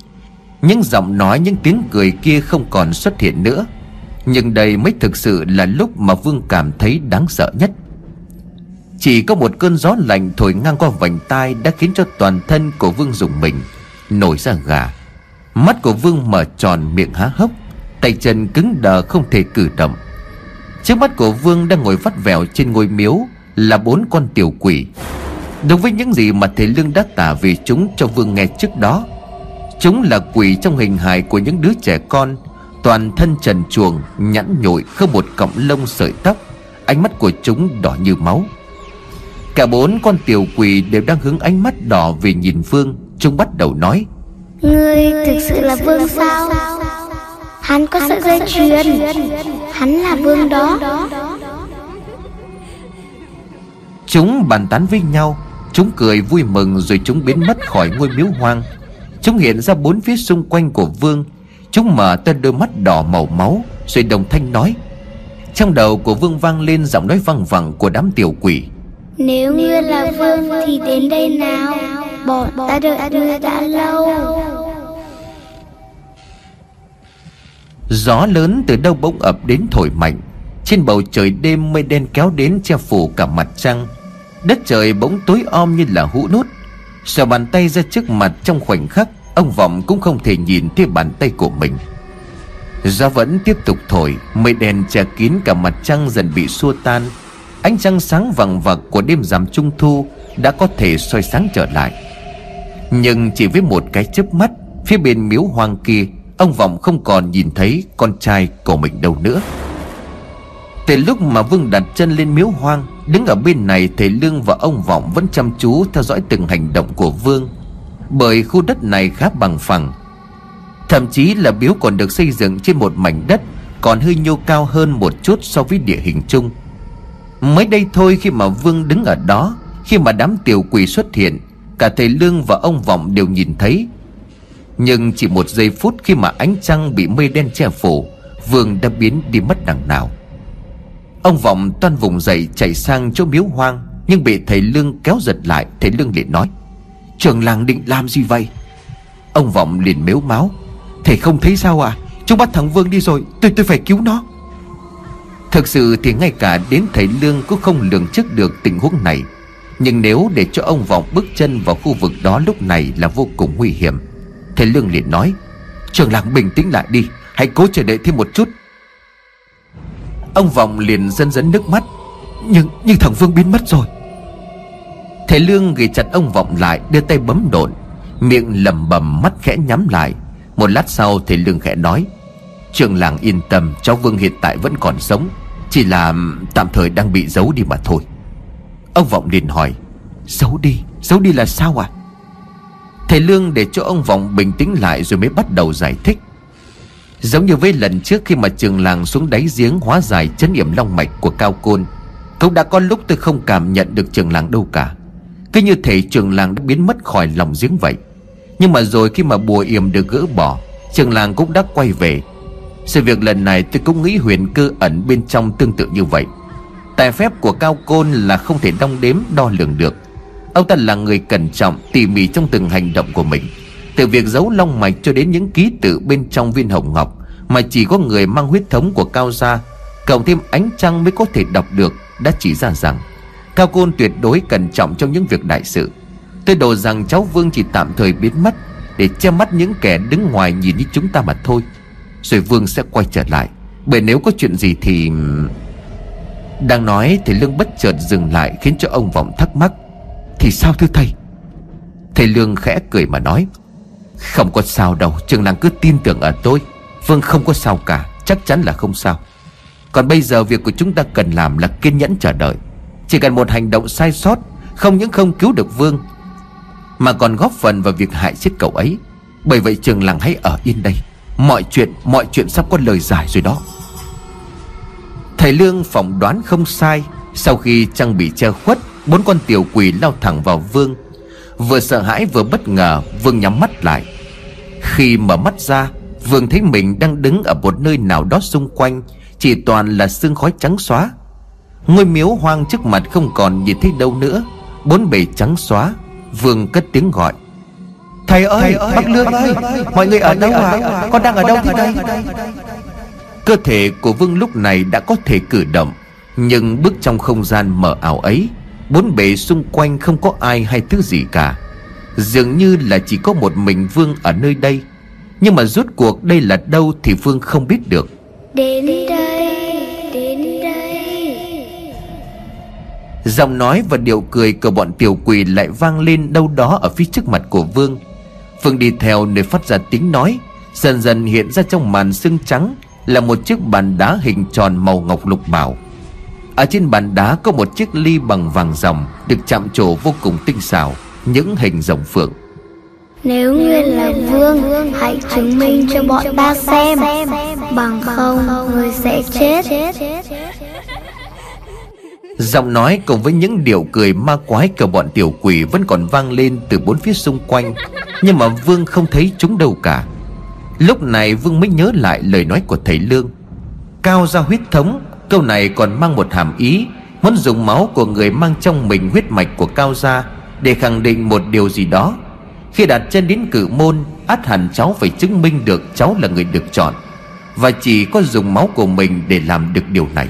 Những giọng nói những tiếng cười kia không còn xuất hiện nữa Nhưng đây mới thực sự là lúc mà Vương cảm thấy đáng sợ nhất Chỉ có một cơn gió lạnh thổi ngang qua vành tai Đã khiến cho toàn thân của Vương dùng mình Nổi ra gà Mắt của Vương mở tròn miệng há hốc Tay chân cứng đờ không thể cử động. Trước mắt của Vương đang ngồi vắt vẻo trên ngôi miếu Là bốn con tiểu quỷ. Đúng với những gì mà thầy Lương đã tả về chúng cho Vương nghe trước đó Chúng là quỷ trong hình hài của những đứa trẻ con Toàn thân trần chuồng, nhẵn nhụi, không một cọng lông sợi tóc Ánh mắt của chúng đỏ như máu. Cả bốn con tiểu quỷ đều đang hướng ánh mắt đỏ về nhìn Vương Chúng bắt đầu nói. Ngươi thực sự là vương sao? Hắn có sợi dây chuyền. Hắn là vương đó. Chúng bàn tán với nhau Chúng cười vui mừng rồi chúng biến mất khỏi ngôi miếu hoang. Chúng hiện ra bốn phía xung quanh của Vương. Chúng mở to đôi mắt đỏ màu máu Rồi đồng thanh nói. Trong đầu của Vương vang lên giọng nói văng vẳng của đám tiểu quỷ. Nếu ngươi là vương thì đến đây nào Bọn ta đợi ngươi đã lâu. Gió lớn từ đâu bỗng ập đến thổi mạnh. Trên bầu trời đêm mây đen kéo đến che phủ cả mặt trăng. Đất trời bỗng tối om như là hũ nút. Sờ bàn tay ra trước mặt trong khoảnh khắc, Ông Vọng cũng không thể nhìn thấy bàn tay của mình. Gió vẫn tiếp tục thổi, Mây đen che kín cả mặt trăng dần bị xua tan. Ánh trăng sáng vằng vặc của đêm rằm trung thu Đã có thể soi sáng trở lại. Nhưng chỉ với một cái chớp mắt, Phía bên miếu hoang kia, Ông Vọng không còn nhìn thấy con trai của mình đâu nữa. Từ lúc mà Vương đặt chân lên miếu hoang, Đứng ở bên này thầy Lương và ông Vọng vẫn chăm chú theo dõi từng hành động của Vương, Bởi khu đất này khá bằng phẳng. Thậm chí là miếu còn được xây dựng trên một mảnh đất, Còn hơi nhô cao hơn một chút so với địa hình chung. Mới đây thôi khi mà Vương đứng ở đó, Khi mà đám tiểu quỷ xuất hiện Cả thầy Lương và ông Vọng đều nhìn thấy. Nhưng chỉ một giây phút khi mà ánh trăng bị mây đen che phủ Vương đã biến đi mất đằng nào. Ông Vọng toan vùng dậy chạy sang chỗ miếu hoang, Nhưng bị thầy Lương kéo giật lại, Thầy Lương liền nói, Trường làng định làm gì vậy? Ông Vọng liền mếu máu, Thầy không thấy sao à? Chúng bắt thằng Vương đi rồi, Tôi tôi phải cứu nó. Thực sự thì ngay cả đến thầy Lương cũng không lường trước được tình huống này. Nhưng nếu để cho ông Vọng bước chân vào khu vực đó lúc này là vô cùng nguy hiểm. Thầy Lương liền nói, Trường làng bình tĩnh lại đi, Hãy cố chờ đợi thêm một chút. Ông Vọng liền dân dấn nước mắt, Nhưng nhưng thằng Vương biến mất rồi. Thầy Lương ghi chặt ông Vọng lại, Đưa tay bấm độn, Miệng lẩm bẩm, mắt khẽ nhắm lại. Một lát sau, thầy Lương khẽ nói, Trường làng yên tâm, Cháu Vương hiện tại vẫn còn sống, Chỉ là, tạm thời đang bị giấu đi mà thôi. Ông Vọng liền hỏi Giấu đi Giấu đi là sao à Thầy Lương để cho ông Vọng bình tĩnh lại Rồi mới bắt đầu giải thích. Giống như với lần trước khi mà trường làng xuống đáy giếng hóa giải chấn yểm long mạch của Cao Côn, Cũng đã có lúc tôi không cảm nhận được trường làng đâu cả. Cứ như thể trường làng đã biến mất khỏi lòng giếng vậy. Nhưng mà rồi khi mà bùa yểm được gỡ bỏ, Trường làng cũng đã quay về. Sự việc lần này tôi cũng nghĩ huyền cơ ẩn bên trong tương tự như vậy. Tài phép của Cao Côn là không thể đong đếm đo lường được. Ông ta là người cẩn trọng, tỉ mỉ trong từng hành động của mình. Từ việc giấu long mạch cho đến những ký tự bên trong viên hồng ngọc, Mà chỉ có người mang huyết thống của Cao Gia, Cộng thêm ánh trăng mới có thể đọc được, Đã chỉ ra rằng Cao Côn tuyệt đối cẩn trọng trong những việc đại sự. Tôi đồ rằng cháu Vương chỉ tạm thời biến mất, Để che mắt những kẻ đứng ngoài nhìn như chúng ta mà thôi. Rồi Vương sẽ quay trở lại. Bởi nếu có chuyện gì thì đang nói thì Lương bất chợt dừng lại Khiến cho ông Vọng thắc mắc, Thì sao thưa thầy? Thầy Lương khẽ cười mà nói, Không có sao đâu, Trường làng cứ tin tưởng ở tôi. Vương không có sao cả, Chắc chắn là không sao. Còn bây giờ việc của chúng ta cần làm là kiên nhẫn chờ đợi. Chỉ cần một hành động sai sót, Không những không cứu được Vương, Mà còn góp phần vào việc hại chết cậu ấy. Bởi vậy trường làng hãy ở yên đây. Mọi chuyện Mọi chuyện sắp có lời giải rồi đó. Thầy Lương phỏng đoán không sai Sau khi trang bị che khuất Bốn con tiểu quỷ lao thẳng vào Vương. Vừa sợ hãi vừa bất ngờ Vương nhắm mắt lại. Khi mở mắt ra Vương thấy mình đang đứng ở một nơi nào đó xung quanh Chỉ toàn là sương khói trắng xóa. Ngôi miếu hoang trước mặt không còn nhìn thấy đâu nữa Bốn bề trắng xóa Vương cất tiếng gọi. Thầy ơi, Thầy ơi Bác Lương ơi, ơi Mọi người ở đâu à Con đang ở đâu thế đây Cơ thể của Vương lúc này đã có thể cử động Nhưng bước trong không gian mờ ảo ấy Bốn bề xung quanh không có ai hay thứ gì cả. Dường như là chỉ có một mình Vương ở nơi đây Nhưng mà rốt cuộc đây là đâu thì Vương không biết được. Đến đây, đến đây. Giọng nói và điệu cười của bọn tiểu quỷ lại vang lên đâu đó ở phía trước mặt của Vương. Vương đi theo nơi phát ra tiếng nói Dần dần hiện ra trong màn sương trắng Là một chiếc bàn đá hình tròn màu ngọc lục bảo ở trên bàn đá có một chiếc ly bằng vàng ròng Được chạm trổ vô cùng tinh xảo Những hình rồng phượng. Nếu ngươi là vương Hãy chứng minh cho bọn ta xem. Bằng không ngươi sẽ chết. Giọng nói cùng với những điệu cười ma quái của bọn tiểu quỷ Vẫn còn vang lên từ bốn phía xung quanh Nhưng mà Vương không thấy chúng đâu cả Lúc này Vương mới nhớ lại lời nói của thầy Lương. Cao ra huyết thống, Câu này còn mang một hàm ý, Muốn dùng máu của người mang trong mình huyết mạch của Cao Gia Để khẳng định một điều gì đó. Khi đặt chân đến cử môn, át hẳn cháu phải chứng minh được cháu là người được chọn, Và chỉ có dùng máu của mình để làm được điều này.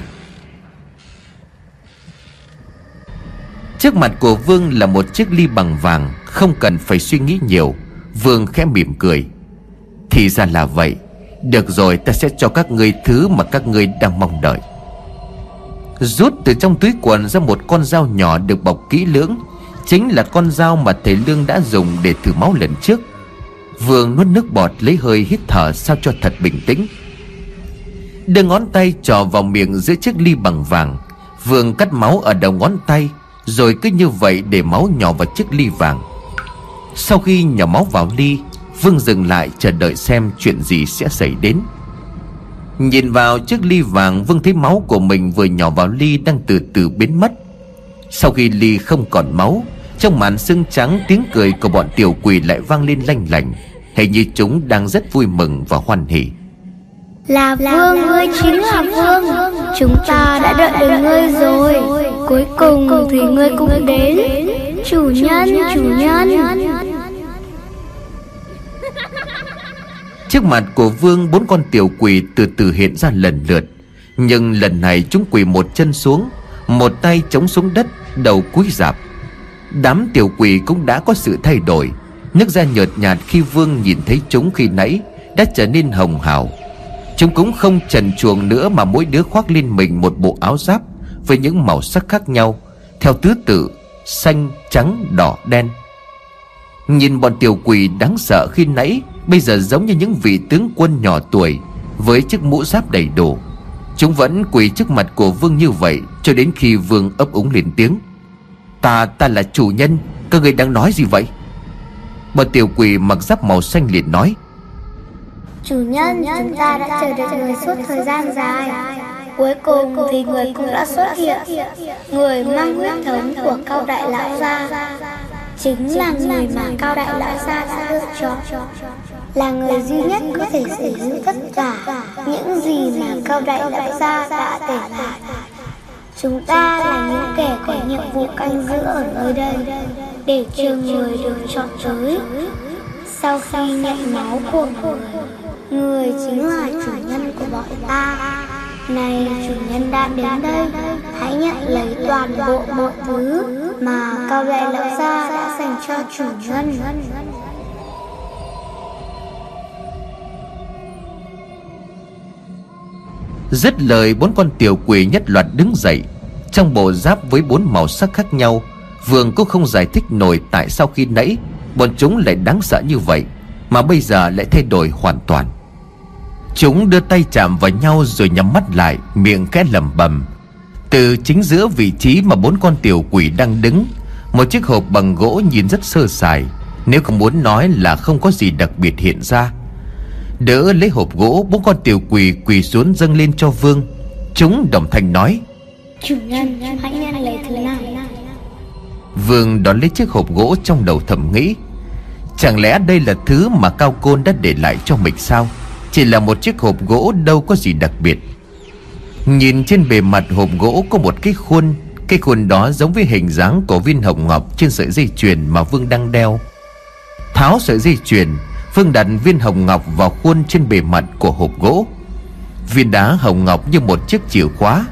Trước mặt của Vương là một chiếc ly bằng vàng, Không cần phải suy nghĩ nhiều. Vương khẽ mỉm cười. Thì ra là vậy. Được rồi, ta sẽ cho các ngươi thứ mà các ngươi đang mong đợi. Rút từ trong túi quần ra một con dao nhỏ được bọc kỹ lưỡng. Chính là con dao mà thầy Lương đã dùng để thử máu lần trước. Vương nuốt nước bọt lấy hơi hít thở sao cho thật bình tĩnh. Đưa ngón tay trò vào miệng giữa chiếc ly bằng vàng. Vương cắt máu ở đầu ngón tay, Rồi cứ như vậy để máu nhỏ vào chiếc ly vàng. Sau khi nhỏ máu vào ly Vương dừng lại chờ đợi xem chuyện gì sẽ xảy đến. Nhìn vào chiếc ly vàng Vương thấy máu của mình vừa nhỏ vào ly Đang từ từ biến mất. Sau khi ly không còn máu Trong màn sương trắng tiếng cười của bọn tiểu quỷ lại vang lên lanh lành Hình như chúng đang rất vui mừng và hoan hỉ. Là vương, ngươi chính là vương. Chúng ta đã đợi được ngươi rồi. Cuối cùng thì ngươi cũng đến. Chủ nhân, chủ nhân Trước mặt của Vương bốn con tiểu quỷ từ từ hiện ra lần lượt. Nhưng lần này chúng quỳ một chân xuống Một tay chống xuống đất Đầu cúi rạp. Đám tiểu quỷ cũng đã có sự thay đổi. Nước da nhợt nhạt khi Vương nhìn thấy chúng khi nãy Đã trở nên hồng hào. Chúng cũng không trần chuồng nữa Mà mỗi đứa khoác lên mình một bộ áo giáp Với những màu sắc khác nhau Theo tứ tự Xanh, trắng, đỏ, đen. Nhìn bọn tiểu quỷ đáng sợ khi nãy Bây giờ giống như những vị tướng quân nhỏ tuổi, Với chiếc mũ giáp đầy đủ Chúng vẫn quỳ trước mặt của vương như vậy Cho đến khi vương ấp úng lên tiếng. Ta ta là chủ nhân, Các người đang nói gì vậy? Bà tiểu quỳ mặc giáp màu xanh liền nói. Chủ nhân, chúng ta đã chờ đợi người suốt thời gian dài. Cuối cùng thì người cũng đã xuất hiện, Người mang huyết thống của cao đại lão gia. Chính là người mà cao đại lão gia đã lựa chọn là người duy nhất có thể sở hữu tất cả Những gì mà cao đại lão gia đã để lại. Chúng ta là những kẻ có nhiệm vụ canh giữ ở nơi đây Để chờ người được chọn tới. Sau khi nhận máu của người Người chính là chủ nhân của bọn ta. Này chủ nhân đã đến đây. Hãy nhận lấy toàn bộ mọi thứ Mà cao đại lão gia đã dành cho chủ nhân Dứt lời bốn con tiểu quỷ nhất loạt đứng dậy. Trong bộ giáp với bốn màu sắc khác nhau, Vương cũng không giải thích nổi tại sao khi nãy Bọn chúng lại đáng sợ như vậy, Mà bây giờ lại thay đổi hoàn toàn. Chúng đưa tay chạm vào nhau rồi nhắm mắt lại, Miệng khẽ lẩm bẩm. Từ chính giữa vị trí mà bốn con tiểu quỷ đang đứng, Một chiếc hộp bằng gỗ nhìn rất sơ sài, Nếu không muốn nói là không có gì đặc biệt hiện ra. Đỡ lấy hộp gỗ Bốn con tiểu quỷ quỳ xuống dâng lên cho vương. Chúng đồng thanh nói Chủ nhân hãy nhận lấy thứ này Vương đón lấy chiếc hộp gỗ trong đầu thầm nghĩ Chẳng lẽ đây là thứ mà Cao Côn đã để lại cho mình sao? Chỉ là một chiếc hộp gỗ đâu có gì đặc biệt. Nhìn trên bề mặt hộp gỗ có một cái khuôn Cái khuôn đó giống với hình dáng của viên hồng ngọc trên sợi dây chuyền mà Vương đang đeo. Tháo sợi dây chuyền phương đặt viên hồng ngọc vào khuôn trên bề mặt của hộp gỗ. Viên đá hồng ngọc như một chiếc chìa khóa.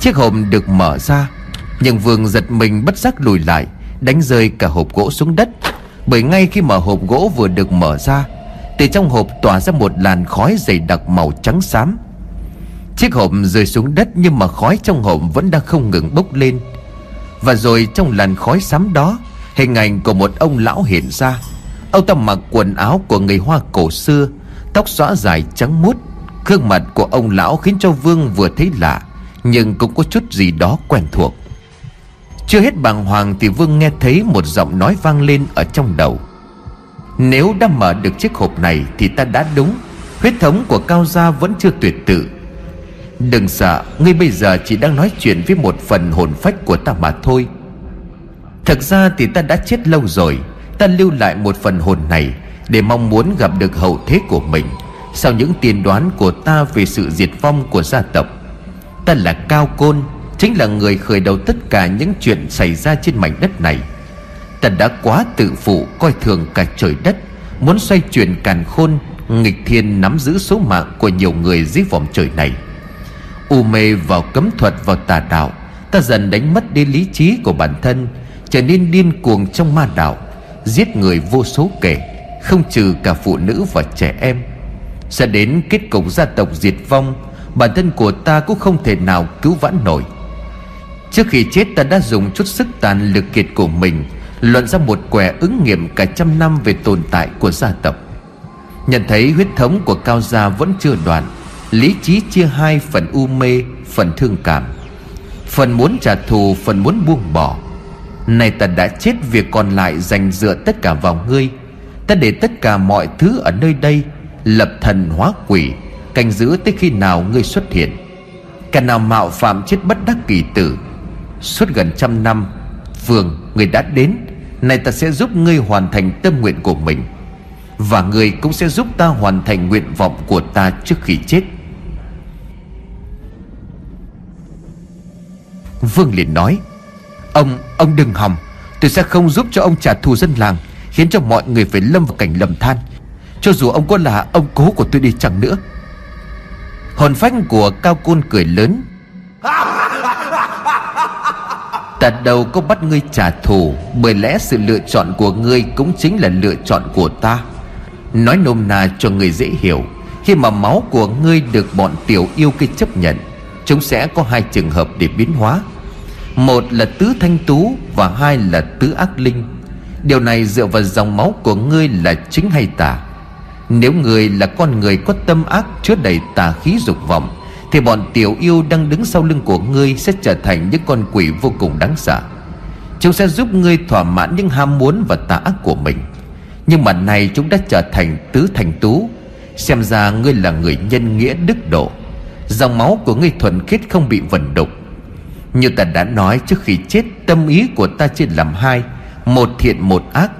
Chiếc hộp được mở ra, Nhưng Vương giật mình bất giác lùi lại, Đánh rơi cả hộp gỗ xuống đất. Bởi ngay khi mở hộp gỗ vừa được mở ra, Từ trong hộp tỏa ra một làn khói dày đặc màu trắng xám. Chiếc hộp rơi xuống đất Nhưng mà khói trong hộp vẫn đang không ngừng bốc lên. Và rồi trong làn khói xám đó, Hình ảnh của một ông lão hiện ra. Ông ta mặc quần áo của người Hoa cổ xưa, Tóc xõa dài trắng mút. Gương mặt của ông lão khiến cho Vương vừa thấy lạ, Nhưng cũng có chút gì đó quen thuộc. Chưa hết bàng hoàng thì Vương nghe thấy một giọng nói vang lên ở trong đầu. Nếu đã mở được chiếc hộp này thì ta đã đúng, Huyết thống của Cao Gia vẫn chưa tuyệt tự. Đừng sợ, Ngươi bây giờ chỉ đang nói chuyện với một phần hồn phách của ta mà thôi. Thật ra thì ta đã chết lâu rồi Ta lưu lại một phần hồn này Để mong muốn gặp được hậu thế của mình Sau những tiên đoán của ta về sự diệt vong của gia tộc. Ta là Cao Côn, Chính là người khởi đầu tất cả những chuyện xảy ra trên mảnh đất này. Ta đã quá tự phụ coi thường cả trời đất, Muốn xoay chuyển càn khôn, Nghịch thiên nắm giữ số mạng của nhiều người dưới vòng trời này. U mê vào cấm thuật vào tà đạo, Ta dần đánh mất đi lý trí của bản thân, Trở nên điên cuồng trong ma đạo. Giết người vô số kể Không trừ cả phụ nữ và trẻ em. Sẽ đến kết cục gia tộc diệt vong, Bản thân của ta cũng không thể nào cứu vãn nổi. Trước khi chết, ta đã dùng chút sức tàn lực kiệt của mình, Luận ra một quẻ ứng nghiệm cả trăm năm về tồn tại của gia tộc. Nhận thấy huyết thống của Cao Gia vẫn chưa đoạn, Lý trí chia hai phần u mê, Phần thương cảm. Phần muốn trả thù, Phần muốn buông bỏ nay ta đã chết Việc còn lại dành dựa tất cả vào ngươi. Ta để tất cả mọi thứ ở nơi đây, Lập thần hóa quỷ, Canh giữ tới khi nào ngươi xuất hiện. Cả nào mạo phạm chết bất đắc kỳ tử, Suốt gần trăm năm Vương người đã đến Này ta sẽ giúp ngươi hoàn thành tâm nguyện của mình. Và ngươi cũng sẽ giúp ta hoàn thành nguyện vọng của ta trước khi chết. Vương liền nói Ông, ông đừng hòng. Tôi sẽ không giúp cho ông trả thù dân làng Khiến cho mọi người phải lâm vào cảnh lầm than. Cho dù ông có là ông cố của tôi đi chẳng nữa. Hồn phách của Cao Côn cười lớn. Ta đâu có bắt ngươi trả thù Bởi lẽ sự lựa chọn của ngươi Cũng chính là lựa chọn của ta. Nói nôm na cho người dễ hiểu Khi mà máu của ngươi được bọn tiểu yêu kia chấp nhận Chúng sẽ có hai trường hợp để biến hóa một là tứ thanh tú Và hai là tứ ác linh. Điều này dựa vào dòng máu của ngươi là chính hay tà? Nếu người là con người có tâm ác Chứa đầy tà khí dục vọng, Thì bọn tiểu yêu đang đứng sau lưng của ngươi Sẽ trở thành những con quỷ vô cùng đáng sợ. Chúng sẽ giúp ngươi thỏa mãn những ham muốn và tà ác của mình. Nhưng mà này chúng đã trở thành tứ thành tú. Xem ra ngươi là người nhân nghĩa đức độ. Dòng máu của ngươi thuần khiết không bị vần đục. Như ta đã nói trước khi chết Tâm ý của ta chia làm hai, Một thiện, một ác,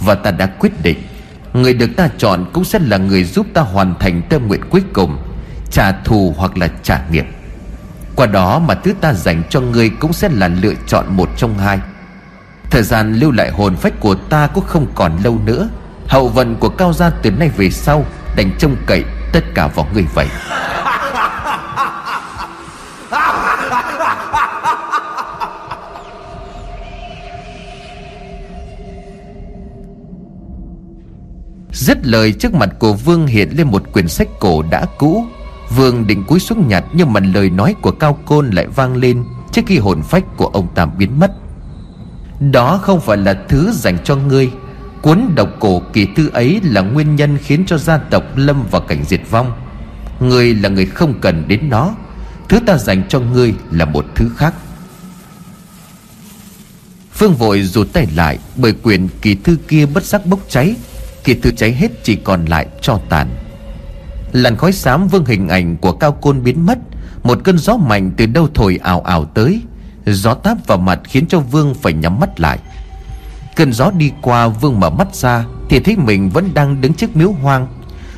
Và ta đã quyết định, Người được ta chọn cũng sẽ là người giúp ta hoàn thành tâm nguyện cuối cùng, Trả thù hoặc là trả nghiệp. Qua đó mà thứ ta dành cho ngươi cũng sẽ là lựa chọn một trong hai. Thời gian lưu lại hồn phách của ta cũng không còn lâu nữa. Hậu vận của Cao Gia từ nay về sau Đành trông cậy tất cả vào người vậy. Dứt lời, trước mặt của Vương hiện lên một quyển sách cổ đã cũ. Vương định cúi xuống nhặt, Nhưng mà lời nói của Cao Côn lại vang lên Trước khi hồn phách của ông ta biến mất. Đó không phải là thứ dành cho ngươi. Cuốn độc cổ kỳ thư ấy là nguyên nhân khiến cho gia tộc lâm vào cảnh diệt vong. Ngươi là người không cần đến nó. Thứ ta dành cho ngươi là một thứ khác. Phương vội rụt tay lại, Bởi quyển kỳ thư kia bất giác bốc cháy. Khi thư cháy hết chỉ còn lại cho tàn. Làn khói xám vương hình ảnh của cao côn biến mất, Một cơn gió mạnh từ đâu thổi ảo ảo tới. Gió táp vào mặt khiến cho Vương phải nhắm mắt lại. Cơn gió đi qua, Vương mở mắt ra, Thì thấy mình vẫn đang đứng trước miếu hoang.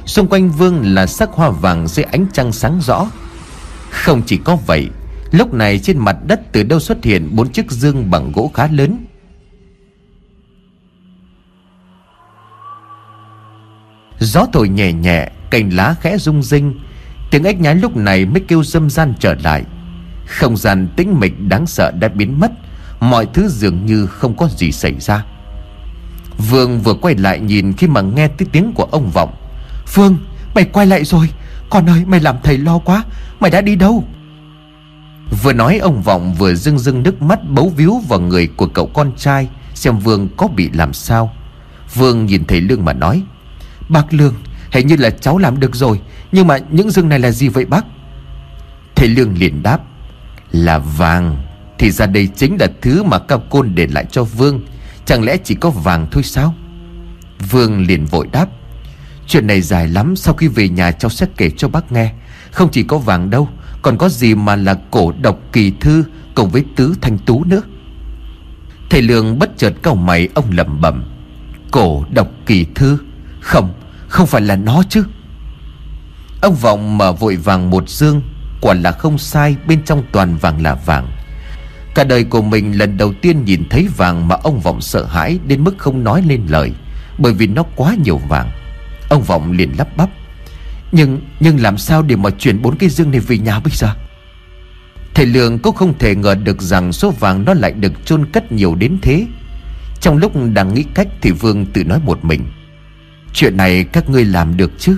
Xung quanh Vương là sắc hoa vàng dưới ánh trăng sáng rõ. Không chỉ có vậy, Lúc này trên mặt đất từ đâu xuất hiện Bốn chiếc dương bằng gỗ khá lớn. Gió thổi nhẹ nhẹ, Cành lá khẽ rung rinh. Tiếng ếch nhái lúc này mới kêu dâm gian trở lại. Không gian tĩnh mịch đáng sợ đã biến mất. Mọi thứ dường như không có gì xảy ra. Vương vừa quay lại nhìn khi mà nghe tiếng tiếng của ông Vọng. Phương mày quay lại rồi. Con ơi, mày làm thầy lo quá. Mày đã đi đâu? Vừa nói, ông Vọng vừa rưng rưng nước mắt bấu víu vào người của cậu con trai, Xem Vương có bị làm sao. Vương nhìn thấy Lương mà nói Bác Lương Hãy như là cháu làm được rồi, Nhưng mà những rừng này là gì vậy bác? Thầy Lương liền đáp, Là vàng. Thì ra đây chính là thứ mà cao côn để lại cho Vương. Chẳng lẽ chỉ có vàng thôi sao? Vương liền vội đáp, Chuyện này dài lắm, Sau khi về nhà cháu sẽ kể cho bác nghe. Không chỉ có vàng đâu, Còn có gì mà là cổ độc kỳ thư Cùng với tứ thanh tú nữa. Thầy Lương bất chợt cau mày, Ông lẩm bẩm, Cổ độc kỳ thư. Không không phải là nó chứ. Ông Vọng mở vội vàng một dương Quả là không sai, Bên trong toàn vàng là vàng. Cả đời của mình lần đầu tiên nhìn thấy vàng Mà ông Vọng sợ hãi Đến mức không nói lên lời, Bởi vì nó quá nhiều vàng. Ông Vọng liền lắp bắp, Nhưng nhưng làm sao để mà chuyển bốn cái dương này về nhà bây giờ? Thầy Lương cũng không thể ngờ được rằng Số vàng nó lại được chôn cất nhiều đến thế. Trong lúc đang nghĩ cách Thì Vương tự nói một mình Chuyện này các ngươi làm được chứ?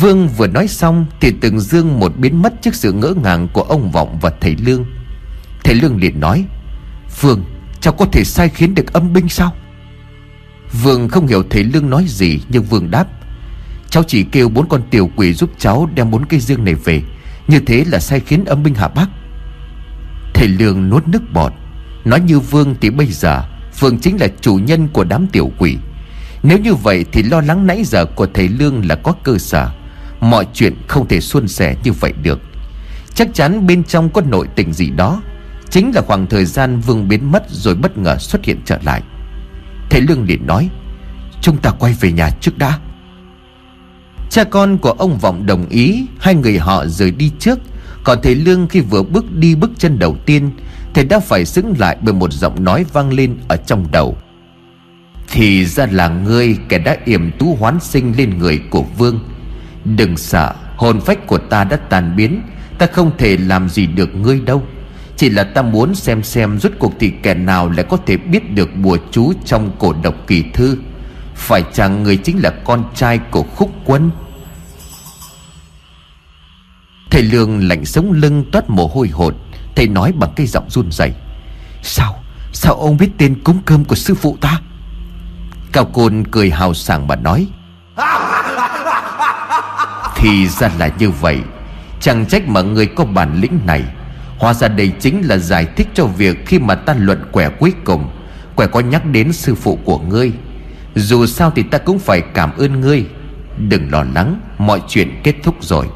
Vương vừa nói xong Thì từng dương một biến mất trước sự ngỡ ngàng của ông Vọng và thầy Lương. Thầy Lương liền nói, Vương, cháu có thể sai khiến được âm binh sao? Vương không hiểu thầy Lương nói gì, Nhưng Vương đáp, Cháu chỉ kêu bốn con tiểu quỷ giúp cháu đem bốn cây dương này về, Như thế là sai khiến âm binh hạ bác. Thầy Lương nuốt nước bọt, Nói như Vương thì bây giờ, Vương chính là chủ nhân của đám tiểu quỷ nếu như vậy thì lo lắng nãy giờ của thầy Lương là có cơ sở. Mọi chuyện không thể suôn sẻ như vậy được. Chắc chắn bên trong có nội tình gì đó. Chính là khoảng thời gian Vương biến mất rồi bất ngờ xuất hiện trở lại. Thầy Lương liền nói, Chúng ta quay về nhà trước đã. Cha con của ông Vọng đồng ý, Hai người họ rời đi trước. Còn thầy Lương khi vừa bước đi bước chân đầu tiên, Thầy đã phải xứng lại bởi một giọng nói vang lên ở trong đầu thì ra là ngươi kẻ đã yểm tú hoán sinh lên người của vương. Đừng sợ, Hồn phách của ta đã tàn biến. Ta không thể làm gì được ngươi đâu. Chỉ là ta muốn xem xem Rốt cuộc thì kẻ nào lại có thể biết được Bùa chú trong cổ độc kỳ thư. Phải chăng người chính là con trai của khúc quân? Thầy Lương lạnh sống lưng toát mồ hôi hột. Thầy nói bằng cái giọng run rẩy. Sao? Sao ông biết tên cúng cơm của sư phụ ta? Cao Côn cười hào sảng mà nói. Thì ra là như vậy. Chẳng trách mà người có bản lĩnh này. Hóa ra đây chính là giải thích cho việc Khi mà ta luận quẻ cuối cùng, Quẻ có nhắc đến sư phụ của ngươi. Dù sao thì ta cũng phải cảm ơn ngươi. Đừng lo lắng, Mọi chuyện kết thúc rồi.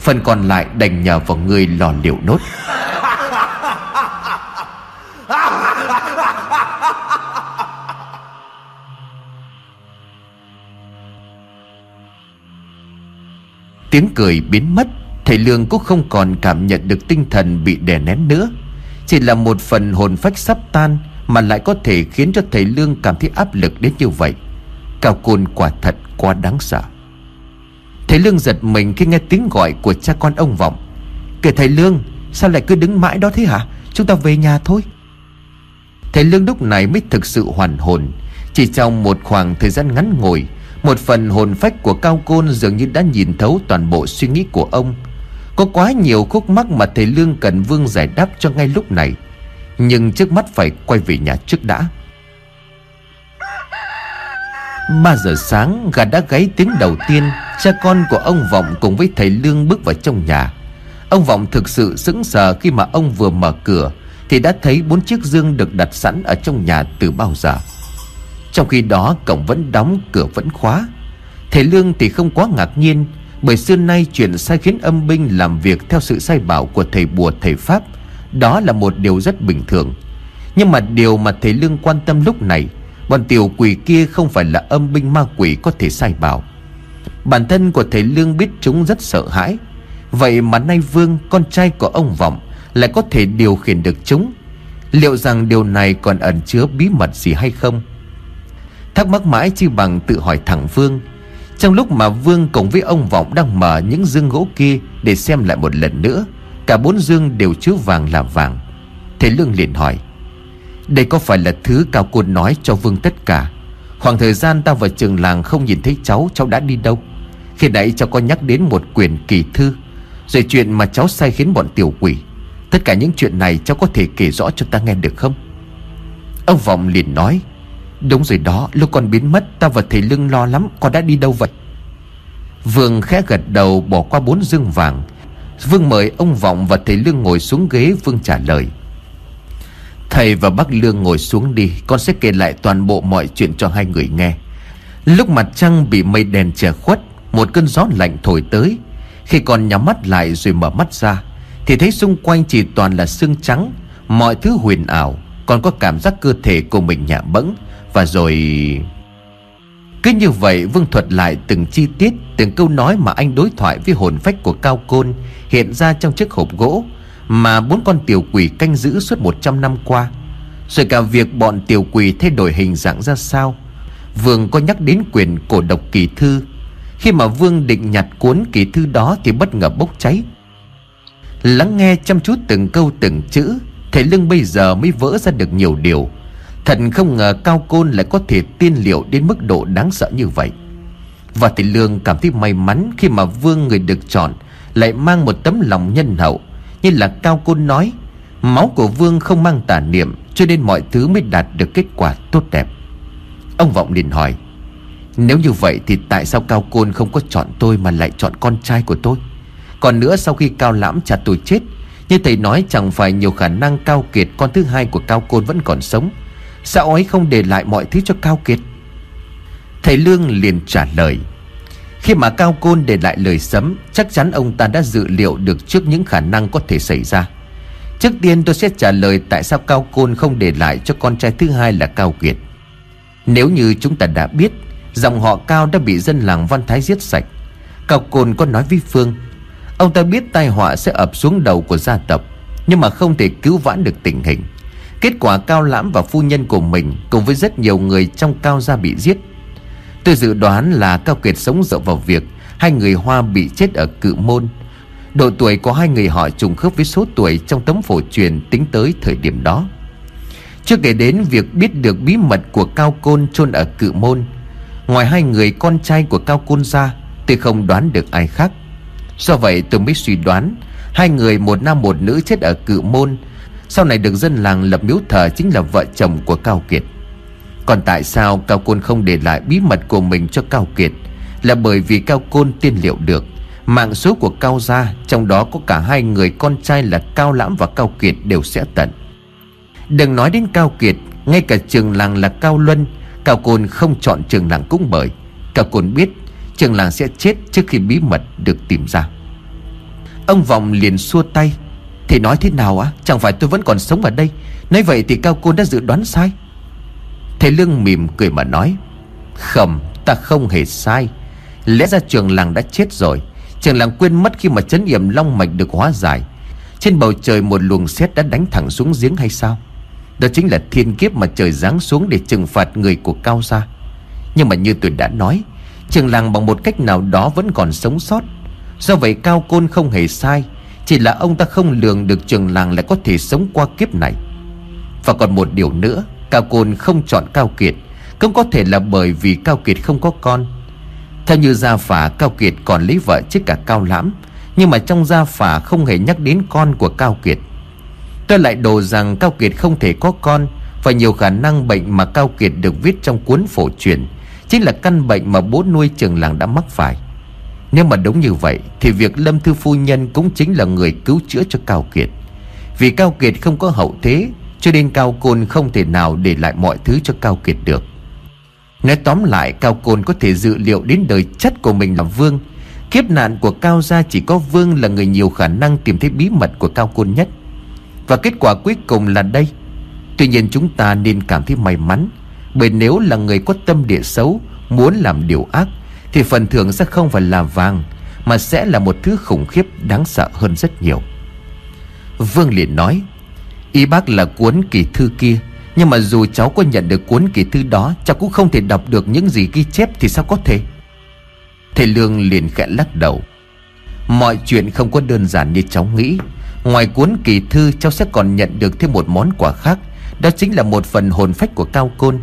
Phần còn lại đành nhờ vào ngươi lò liệu nốt. Tiếng cười biến mất, Thầy Lương cũng không còn cảm nhận được tinh thần bị đè nén nữa. Chỉ là một phần hồn phách sắp tan Mà lại có thể khiến cho thầy Lương cảm thấy áp lực đến như vậy. Cao côn quả thật quá đáng sợ. Thầy Lương giật mình khi nghe tiếng gọi của cha con ông Vọng. Kể thầy Lương, Sao lại cứ đứng mãi đó thế hả? Chúng ta về nhà thôi. Thầy Lương lúc này mới thực sự hoàn hồn. Chỉ trong một khoảng thời gian ngắn ngồi một phần hồn phách của Cao Côn dường như đã nhìn thấu toàn bộ suy nghĩ của ông. Có quá nhiều khúc mắc mà thầy Lương cần Vương giải đáp cho ngay lúc này. Nhưng trước mắt phải quay về nhà trước đã. 3 giờ sáng, gà đã gáy tiếng đầu tiên. Cha con của ông Vọng cùng với thầy Lương bước vào trong nhà. Ông Vọng thực sự sững sờ khi mà ông vừa mở cửa, Thì đã thấy bốn chiếc dương được đặt sẵn ở trong nhà từ bao giờ. Trong khi đó cổng vẫn đóng cửa vẫn khóa. Thầy Lương thì không quá ngạc nhiên, Bởi xưa nay chuyện sai khiến âm binh làm việc theo sự sai bảo của thầy bùa, thầy Pháp, Đó là một điều rất bình thường. Nhưng mà điều mà thầy Lương quan tâm lúc này, Bọn tiểu quỷ kia không phải là âm binh ma quỷ có thể sai bảo. Bản thân của thầy Lương biết chúng rất sợ hãi. Vậy mà nay Vương, con trai của ông Vọng, Lại có thể điều khiển được chúng. Liệu rằng điều này còn ẩn chứa bí mật gì hay không? Thắc mắc mãi chi bằng tự hỏi thẳng Vương. Trong lúc mà Vương cùng với ông Vọng đang mở những dương gỗ kia Để xem lại một lần nữa, Cả bốn dương đều chứa vàng là vàng. Thầy Lương liền hỏi, đây có phải là thứ Cao Côn nói cho Vương tất cả? Khoảng thời gian ta vào trường làng không nhìn thấy cháu Cháu đã đi đâu? Khi nãy cháu có nhắc đến một quyền kỳ thư, Rồi chuyện mà cháu sai khiến bọn tiểu quỷ. Tất cả những chuyện này cháu có thể kể rõ cho ta nghe được không? Ông Vọng liền nói Đúng rồi đó, Lúc con biến mất, Ta và thầy Lương lo lắm, Con đã đi đâu vậy? Vương khẽ gật đầu, bỏ qua bốn dương vàng. Vương mời ông Vọng và thầy Lương ngồi xuống ghế, Vương trả lời. Thầy và bác Lương ngồi xuống đi, Con sẽ kể lại toàn bộ mọi chuyện cho hai người nghe. Lúc mặt trăng bị mây đèn che khuất, Một cơn gió lạnh thổi tới. Khi con nhắm mắt lại rồi mở mắt ra, Thì thấy xung quanh chỉ toàn là xương trắng, Mọi thứ huyền ảo. Còn có cảm giác cơ thể của mình nhả bẫng và rồi... Cứ như vậy Vương thuật lại từng chi tiết, Từng câu nói mà anh đối thoại với hồn phách của Cao Côn Hiện ra trong chiếc hộp gỗ mà bốn con tiểu quỷ canh giữ suốt 100 năm qua. Rồi cả việc bọn tiểu quỷ thay đổi hình dạng ra sao, Vương có nhắc đến quyền cổ độc kỳ thư. Khi mà Vương định nhặt cuốn kỳ thư đó Thì bất ngờ bốc cháy. Lắng nghe chăm chút từng câu từng chữ, Thầy lưng bây giờ mới vỡ ra được nhiều điều. Thật không ngờ Cao Côn lại có thể tiên liệu đến mức độ đáng sợ như vậy. Và thị Lương cảm thấy may mắn khi mà Vương người được chọn Lại mang một tấm lòng nhân hậu. Như là Cao Côn nói, Máu của Vương không mang tà niệm, Cho nên mọi thứ mới đạt được kết quả tốt đẹp. Ông Vọng liền hỏi, Nếu như vậy thì tại sao Cao Côn không có chọn tôi Mà lại chọn con trai của tôi? Còn nữa sau khi Cao Lãm chặt tôi chết, Như thầy nói chẳng phải nhiều khả năng Cao Kiệt Con thứ hai của Cao Côn vẫn còn sống Sao ấy không để lại mọi thứ cho Cao Kiệt? Thầy Lương liền trả lời, khi mà Cao Côn để lại lời sấm, Chắc chắn ông ta đã dự liệu được trước những khả năng có thể xảy ra. Trước tiên tôi sẽ trả lời tại sao Cao Côn không để lại cho con trai thứ hai là Cao Kiệt. Nếu như chúng ta đã biết, Dòng họ Cao đã bị dân làng Văn Thái giết sạch. Cao Côn có nói với Phương, Ông ta biết tai họa sẽ ập xuống đầu của gia tộc, Nhưng mà không thể cứu vãn được tình hình. Kết quả Cao Lãm và phu nhân của mình Cùng với rất nhiều người trong Cao gia bị giết. Tôi dự đoán là Cao Kiệt sống dựa vào việc Hai người Hoa bị chết ở cự môn. Độ tuổi của hai người họ trùng khớp với số tuổi trong tấm phổ truyền tính tới thời điểm đó. Chưa kể đến việc biết được bí mật của Cao Côn chôn ở cự môn, Ngoài hai người con trai của Cao Côn ra, Tôi không đoán được ai khác. Do vậy tôi mới suy đoán Hai người một nam một nữ chết ở cự môn sau này được dân làng lập miếu thờ chính là vợ chồng của Cao Kiệt. Còn tại sao Cao Côn không để lại bí mật của mình cho Cao Kiệt? Là bởi vì Cao Côn tiên liệu được. Mạng số của Cao Gia, Trong đó có cả hai người con trai là Cao Lãm và Cao Kiệt đều sẽ tận. Đừng nói đến Cao Kiệt, Ngay cả trường làng là Cao Luân, Cao Côn không chọn trường làng cũng bởi. Cao Côn biết trường làng sẽ chết trước khi bí mật được tìm ra. Ông Vọng liền xua tay. Thì nói thế nào á? Chẳng phải tôi vẫn còn sống ở đây. Nói vậy thì Cao Côn đã dự đoán sai. Thầy Lương mỉm cười mà nói Không ta không hề sai. Lẽ ra trường làng đã chết rồi. Trường làng quên mất khi mà chấn yểm long mạch được hóa giải. Trên bầu trời một luồng xét đã đánh thẳng xuống giếng hay sao? Đó chính là thiên kiếp mà trời giáng xuống để trừng phạt người của Cao Gia. Nhưng mà như tôi đã nói, Trường làng bằng một cách nào đó vẫn còn sống sót. Do vậy Cao Côn không hề sai. Chỉ là ông ta không lường được trường làng lại có thể sống qua kiếp này. Và còn một điều nữa, Cao Côn không chọn Cao Kiệt, Cũng có thể là bởi vì Cao Kiệt không có con. Theo như gia phả, Cao Kiệt còn lấy vợ chứ cả Cao Lãm, Nhưng mà trong gia phả không hề nhắc đến con của Cao Kiệt. Tôi lại đồ rằng Cao Kiệt không thể có con, Và nhiều khả năng bệnh mà Cao Kiệt được viết trong cuốn phổ truyền Chính là căn bệnh mà bố nuôi trường làng đã mắc phải. Nếu mà đúng như vậy, Thì việc Lâm Thư Phu Nhân cũng chính là người cứu chữa cho Cao Kiệt. Vì Cao Kiệt không có hậu thế, Cho nên Cao Côn không thể nào để lại mọi thứ cho Cao Kiệt được. Nói tóm lại, Cao Côn có thể dự liệu đến đời chất của mình là Vương. Kiếp nạn của Cao Gia chỉ có Vương là người nhiều khả năng tìm thấy bí mật của Cao Côn nhất. Và kết quả cuối cùng là đây. Tuy nhiên chúng ta nên cảm thấy may mắn, Bởi nếu là người có tâm địa xấu, Muốn làm điều ác thì phần thưởng sẽ không phải là vàng, Mà sẽ là một thứ khủng khiếp đáng sợ hơn rất nhiều. Vương liền nói Ý bác là cuốn kỳ thư kia, Nhưng mà dù cháu có nhận được cuốn kỳ thư đó, Cháu cũng không thể đọc được những gì ghi chép Thì sao có thể? Thầy Lương liền khẽ lắc đầu, Mọi chuyện không có đơn giản như cháu nghĩ. Ngoài cuốn kỳ thư, cháu sẽ còn nhận được thêm một món quà khác, Đó chính là một phần hồn phách của Cao Côn.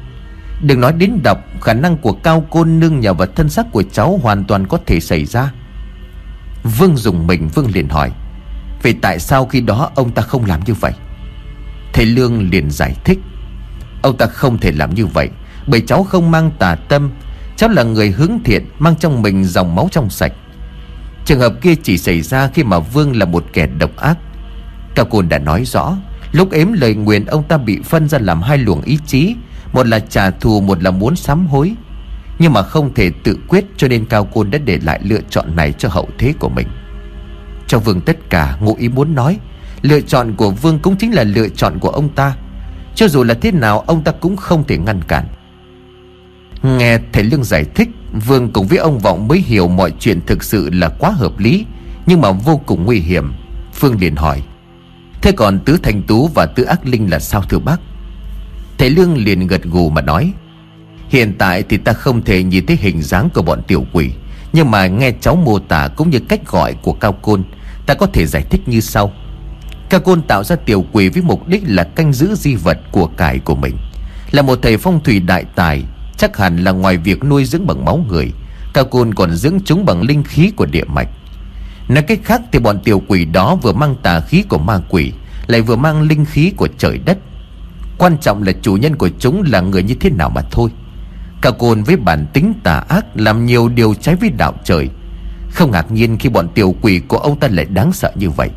Đừng nói đến đọc Khả năng của Cao Côn nương nhờ vào thân xác của cháu hoàn toàn có thể xảy ra. Vương dùng mình, Vương liền hỏi, Vậy tại sao khi đó ông ta không làm như vậy? Thầy Lương liền giải thích, Ông ta không thể làm như vậy, Bởi cháu không mang tà tâm. Cháu là người hướng thiện, Mang trong mình dòng máu trong sạch. Trường hợp kia chỉ xảy ra khi mà Vương là một kẻ độc ác. Cao Côn đã nói rõ, Lúc ếm lời nguyện, ông ta bị phân ra làm hai luồng ý chí. Một là trả thù, một là muốn sám hối. Nhưng mà không thể tự quyết Cho nên Cao Côn đã để lại lựa chọn này cho hậu thế của mình. Cho Vương tất cả, ngụ ý muốn nói, Lựa chọn của Vương cũng chính là lựa chọn của ông ta. Cho dù là thế nào, ông ta cũng không thể ngăn cản. Nghe thầy Lương giải thích, Vương cùng với ông Vọng mới hiểu mọi chuyện thực sự là quá hợp lý, Nhưng mà vô cùng nguy hiểm. Phương liền hỏi, Thế còn Tứ Thanh Tú và Tứ Ác Linh là sao thưa bác? Thầy Lương liền gật gù mà nói, Hiện tại thì ta không thể nhìn thấy hình dáng của bọn tiểu quỷ, Nhưng mà nghe cháu mô tả cũng như cách gọi của Cao Côn, Ta có thể giải thích như sau. Cao Côn tạo ra tiểu quỷ với mục đích là canh giữ di vật của cải của mình. Là một thầy phong thủy đại tài, Chắc hẳn là ngoài việc nuôi dưỡng bằng máu người, Cao Côn còn dưỡng chúng bằng linh khí của địa mạch. Nói cách khác thì bọn tiểu quỷ đó vừa mang tà khí của ma quỷ, Lại vừa mang linh khí của trời đất. Quan trọng là chủ nhân của chúng là người như thế nào mà thôi. Cao Côn với bản tính tà ác Làm nhiều điều trái với đạo trời. Không ngạc nhiên khi bọn tiểu quỷ của ông ta lại đáng sợ như vậy.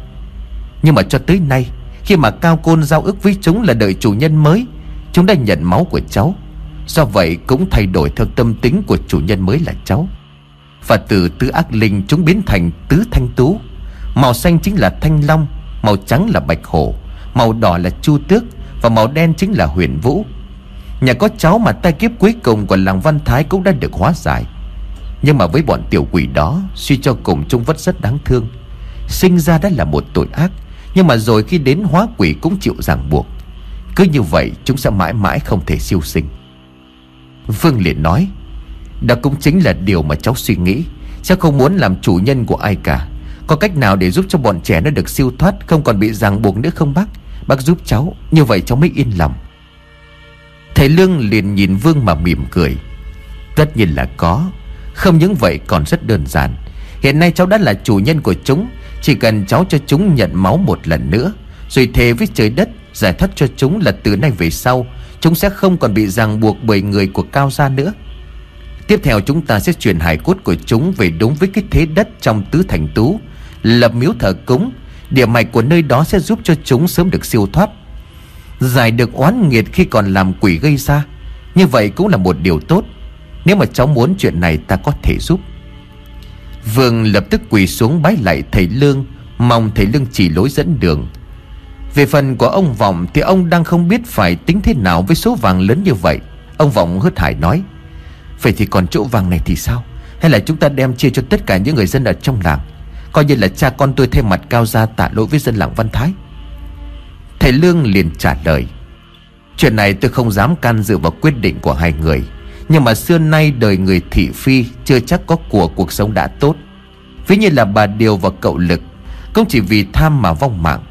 Nhưng mà cho tới nay, Khi mà Cao Côn giao ước với chúng là đợi chủ nhân mới, Chúng đã nhận máu của cháu. Do vậy cũng thay đổi theo tâm tính của chủ nhân mới là cháu. Và từ tứ ác linh chúng biến thành tứ thanh tú. Màu xanh chính là thanh long, Màu trắng là bạch hổ, Màu đỏ là chu tước và màu đen chính là huyền vũ. Nhà có cháu mà tai kiếp cuối cùng của làng Văn Thái cũng đã được hóa giải. Nhưng mà với bọn tiểu quỷ đó, Suy cho cùng chúng vẫn rất đáng thương. Sinh ra đã là một tội ác, Nhưng mà rồi khi đến hóa quỷ cũng chịu ràng buộc. Cứ như vậy, chúng sẽ mãi mãi không thể siêu sinh. Vương liền nói, Đó cũng chính là điều mà cháu suy nghĩ. Cháu không muốn làm chủ nhân của ai cả. Có cách nào để giúp cho bọn trẻ nó được siêu thoát, Không còn bị ràng buộc nữa không bác? Bác giúp cháu, Như vậy cháu mới yên lòng. Thầy Lương liền nhìn Vương mà mỉm cười. Tất nhiên là có, Không những vậy còn rất đơn giản. Hiện nay cháu đã là chủ nhân của chúng, Chỉ cần cháu cho chúng nhận máu một lần nữa, Rồi thề với trời đất, Giải thoát cho chúng là từ nay về sau, Chúng sẽ không còn bị ràng buộc bởi người của Cao Gia nữa. Tiếp theo chúng ta sẽ chuyển hải cốt của chúng về đúng với cái thế đất trong tứ thành tú, Lập miếu thờ cúng Điểm mạch của nơi đó sẽ giúp cho chúng sớm được siêu thoát. Giải được oán nghiệt khi còn làm quỷ gây ra, Như vậy cũng là một điều tốt. Nếu mà cháu muốn chuyện này ta có thể giúp. Vương lập tức quỳ xuống bái lại thầy Lương, Mong thầy Lương chỉ lối dẫn đường. Về phần của ông Vọng thì ông đang không biết phải tính thế nào với số vàng lớn như vậy. Ông Vọng hớt hải nói, Vậy thì còn chỗ vàng này thì sao? Hay là chúng ta đem chia cho tất cả những người dân ở trong làng? Coi như là cha con tôi thêm mặt cao ra tạ lỗi với dân làng Văn Thái. Thầy Lương liền trả lời, Chuyện này tôi không dám can dự vào quyết định của hai người, Nhưng mà xưa nay đời người thị phi Chưa chắc có của cuộc sống đã tốt. Ví như là bà Điều và cậu Lực, Cũng chỉ vì tham mà vong mạng.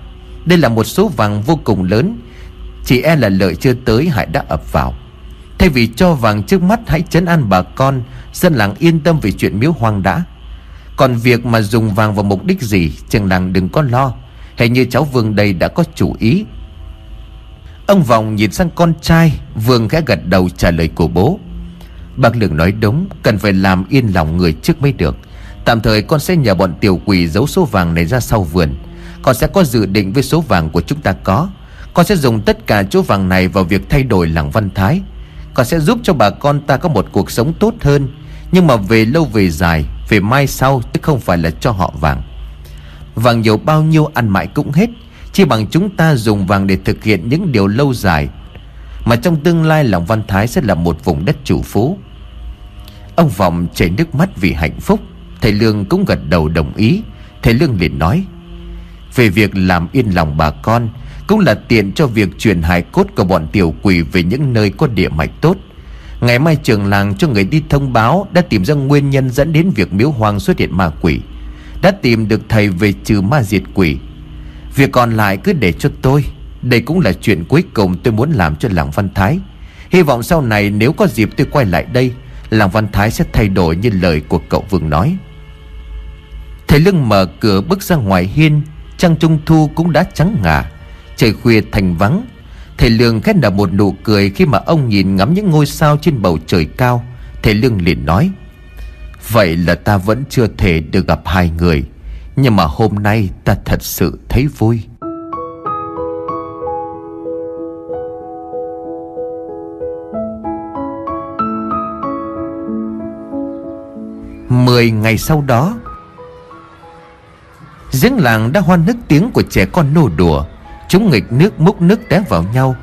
Đây là một số vàng vô cùng lớn, Chỉ e là lợi chưa tới hại đã ập vào. Thay vì cho vàng trước mắt, hãy chấn an bà con, Dân làng yên tâm về chuyện miếu hoang đã. Còn việc mà dùng vàng vào mục đích gì Trường làng đừng có lo. Hãy như cháu Vương đây đã có chủ ý. Ông Vọng nhìn sang con trai, Vương khẽ gật đầu trả lời của bố. Bác lượng nói đúng, Cần phải làm yên lòng người trước mới được. Tạm thời con sẽ nhờ bọn tiểu quỷ giấu số vàng này ra sau vườn. Con sẽ có dự định với số vàng của chúng ta có. Con sẽ dùng tất cả chỗ vàng này vào việc thay đổi làng Văn Thái. Con sẽ giúp cho bà con ta có một cuộc sống tốt hơn. Nhưng mà về lâu về dài về mai sau chứ không phải là cho họ vàng. Vàng nhiều bao nhiêu ăn mãi cũng hết, Chỉ bằng chúng ta dùng vàng để thực hiện những điều lâu dài, Mà trong tương lai lòng Văn Thái sẽ là một vùng đất chủ phú. Ông Vọng chảy nước mắt vì hạnh phúc, Thầy Lương cũng gật đầu đồng ý. Thầy Lương liền nói, Về việc làm yên lòng bà con Cũng là tiện cho việc truyền hài cốt của bọn tiểu quỷ Về những nơi có địa mạch tốt. Ngày mai trường làng cho người đi thông báo Đã tìm ra nguyên nhân dẫn đến việc miếu hoang xuất hiện ma quỷ, Đã tìm được thầy về trừ ma diệt quỷ. Việc còn lại cứ để cho tôi, Đây cũng là chuyện cuối cùng tôi muốn làm cho làng Văn Thái. Hy vọng sau này nếu có dịp tôi quay lại đây, Làng Văn Thái sẽ thay đổi như lời của cậu Vương nói. Thầy lưng mở cửa bước ra ngoài hiên Trăng trung thu cũng đã trắng ngà, Trời khuya thành vắng Thầy Lương khét nở một nụ cười Khi mà ông nhìn ngắm những ngôi sao trên bầu trời cao. Thầy Lương liền nói, Vậy là ta vẫn chưa thể được gặp hai người, Nhưng mà hôm nay ta thật sự thấy vui. Mười ngày sau đó, Giếng làng đã hoan nức tiếng của trẻ con nô đùa. Chúng nghịch nước múc nước té vào nhau.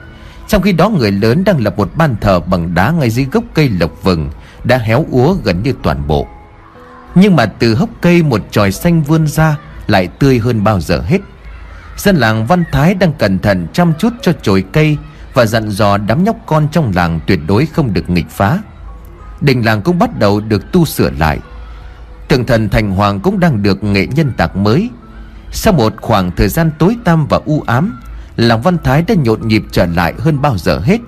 Trong khi đó người lớn đang lập một ban thờ bằng đá ngay dưới gốc cây lộc vừng, Đã héo úa gần như toàn bộ. Nhưng mà từ hốc cây một tròi xanh vươn ra Lại tươi hơn bao giờ hết. Dân làng Văn Thái đang cẩn thận chăm chút cho chồi cây Và dặn dò đám nhóc con trong làng tuyệt đối không được nghịch phá. Đình làng cũng bắt đầu được tu sửa lại. Tượng thần Thành Hoàng cũng đang được nghệ nhân tạc mới. Sau một khoảng thời gian tối tăm và u ám Lòng Văn Thái đã nhộn nhịp trở lại hơn bao giờ hết.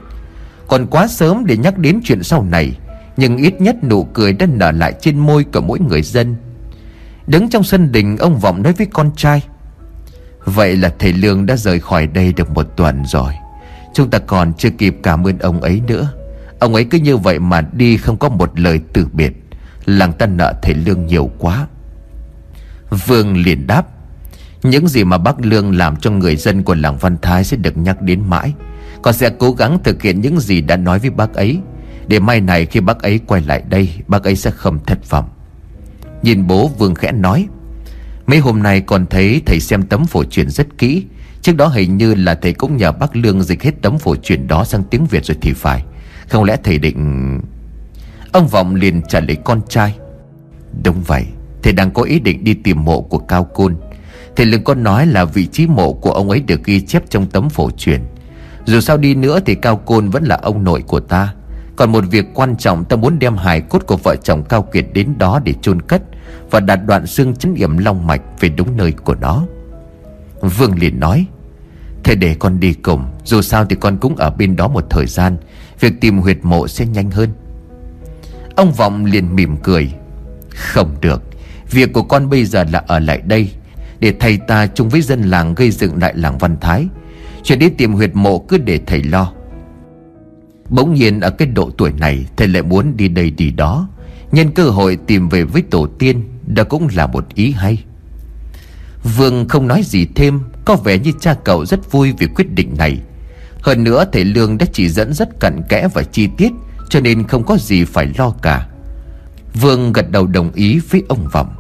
Còn quá sớm để nhắc đến chuyện sau này, Nhưng ít nhất nụ cười đã nở lại trên môi của mỗi người dân. Đứng trong sân đình, ông Vọng nói với con trai, Vậy là thầy Lương đã rời khỏi đây được một tuần rồi. Chúng ta còn chưa kịp cảm ơn ông ấy nữa. Ông ấy cứ như vậy mà đi không có một lời từ biệt. Làng ta nợ thầy Lương nhiều quá. Vương liền đáp những gì mà bác Lương làm cho người dân của làng Văn Thái sẽ được nhắc đến mãi. Con sẽ cố gắng thực hiện những gì đã nói với bác ấy. Để mai này khi bác ấy quay lại đây, Bác ấy sẽ không thất vọng. Nhìn bố Vương khẽ nói, Mấy hôm nay con thấy thầy xem tấm phổ truyền rất kỹ. Trước đó hình như là thầy cũng nhờ bác Lương dịch hết tấm phổ truyền đó sang tiếng Việt rồi thì phải. Không lẽ thầy định... Ông Vọng liền trả lời con trai, Đúng vậy, Thầy đang có ý định đi tìm mộ của Cao Côn. Thầy Lương có nói là vị trí mộ của ông ấy được ghi chép trong tấm phổ truyền. Dù sao đi nữa thì Cao Côn vẫn là ông nội của ta. Còn một việc quan trọng ta muốn đem hài cốt của vợ chồng Cao Kiệt đến đó để chôn cất Và đặt đoạn xương chấn yểm long mạch về đúng nơi của nó. Vương liền nói Thầy để con đi cùng, Dù sao thì con cũng ở bên đó một thời gian, Việc tìm huyệt mộ sẽ nhanh hơn. Ông Vọng liền mỉm cười, Không được, Việc của con bây giờ là ở lại đây để thầy ta chung với dân làng gây dựng lại làng Văn Thái. Chuyện đi tìm huyệt mộ cứ để thầy lo. Bỗng nhiên ở cái độ tuổi này, Thầy lại muốn đi đây đi đó. Nhân cơ hội tìm về với tổ tiên, Đó cũng là một ý hay. Vương không nói gì thêm, Có vẻ như cha cậu rất vui vì quyết định này. Hơn nữa, thầy Lương đã chỉ dẫn rất cặn kẽ và chi tiết, cho nên không có gì phải lo cả. Vương gật đầu đồng ý với ông Vọng.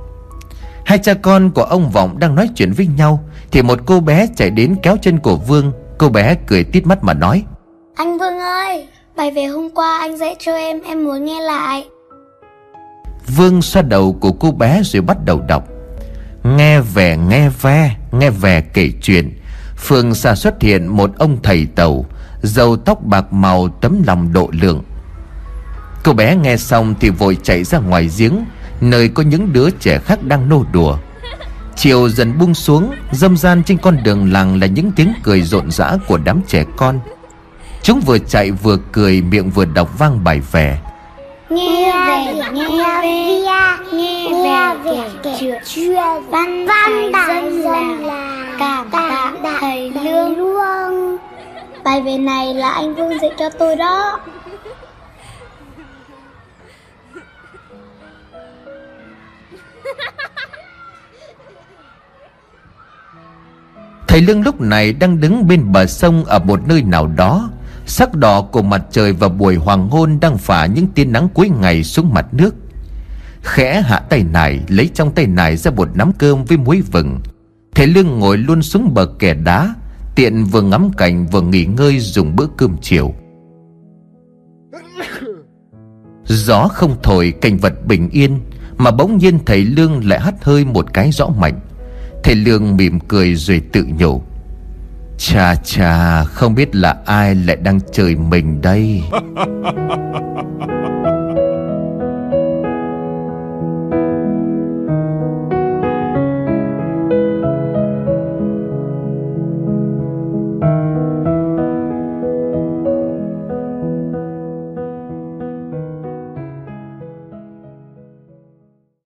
Hai cha con của ông Vọng đang nói chuyện với nhau Thì một cô bé chạy đến kéo chân của Vương. Cô bé cười tít mắt mà nói Anh Vương ơi Bài về hôm qua anh dạy cho em Em muốn nghe lại. Vương xoa đầu của cô bé rồi bắt đầu đọc. Nghe về nghe ve Nghe về kể chuyện. Phương xa xuất hiện một ông thầy tàu Dầu tóc bạc màu tấm lòng độ lượng. Cô bé nghe xong thì vội chạy ra ngoài giếng Nơi có những đứa trẻ khác đang nô đùa. Chiều dần buông xuống Dâm gian trên con đường làng là những tiếng cười rộn rã của đám trẻ con. Chúng vừa chạy vừa cười miệng vừa đọc vang bài về Nghe về, nghe về, nghe về kể chuyện văn văn đại dân là cảm tạ thầy Lương. Bài về này là anh Vương dạy cho tôi đó. Thầy Lương lúc này đang đứng bên bờ sông ở một nơi nào đó. Sắc đỏ của mặt trời và buổi hoàng hôn đang phả những tia nắng cuối ngày xuống mặt nước. Khẽ hạ tay nải, lấy trong tay nải ra một nắm cơm với muối vừng. Thầy Lương ngồi luôn xuống bờ kè đá, Tiện vừa ngắm cảnh vừa nghỉ ngơi dùng bữa cơm chiều. Gió không thổi, cảnh vật bình yên. Mà bỗng nhiên thầy Lương lại hắt hơi một cái rõ mạnh. Thầy Lương mỉm cười rồi tự nhủ Chà chà Không biết là ai lại đang chơi mình đây.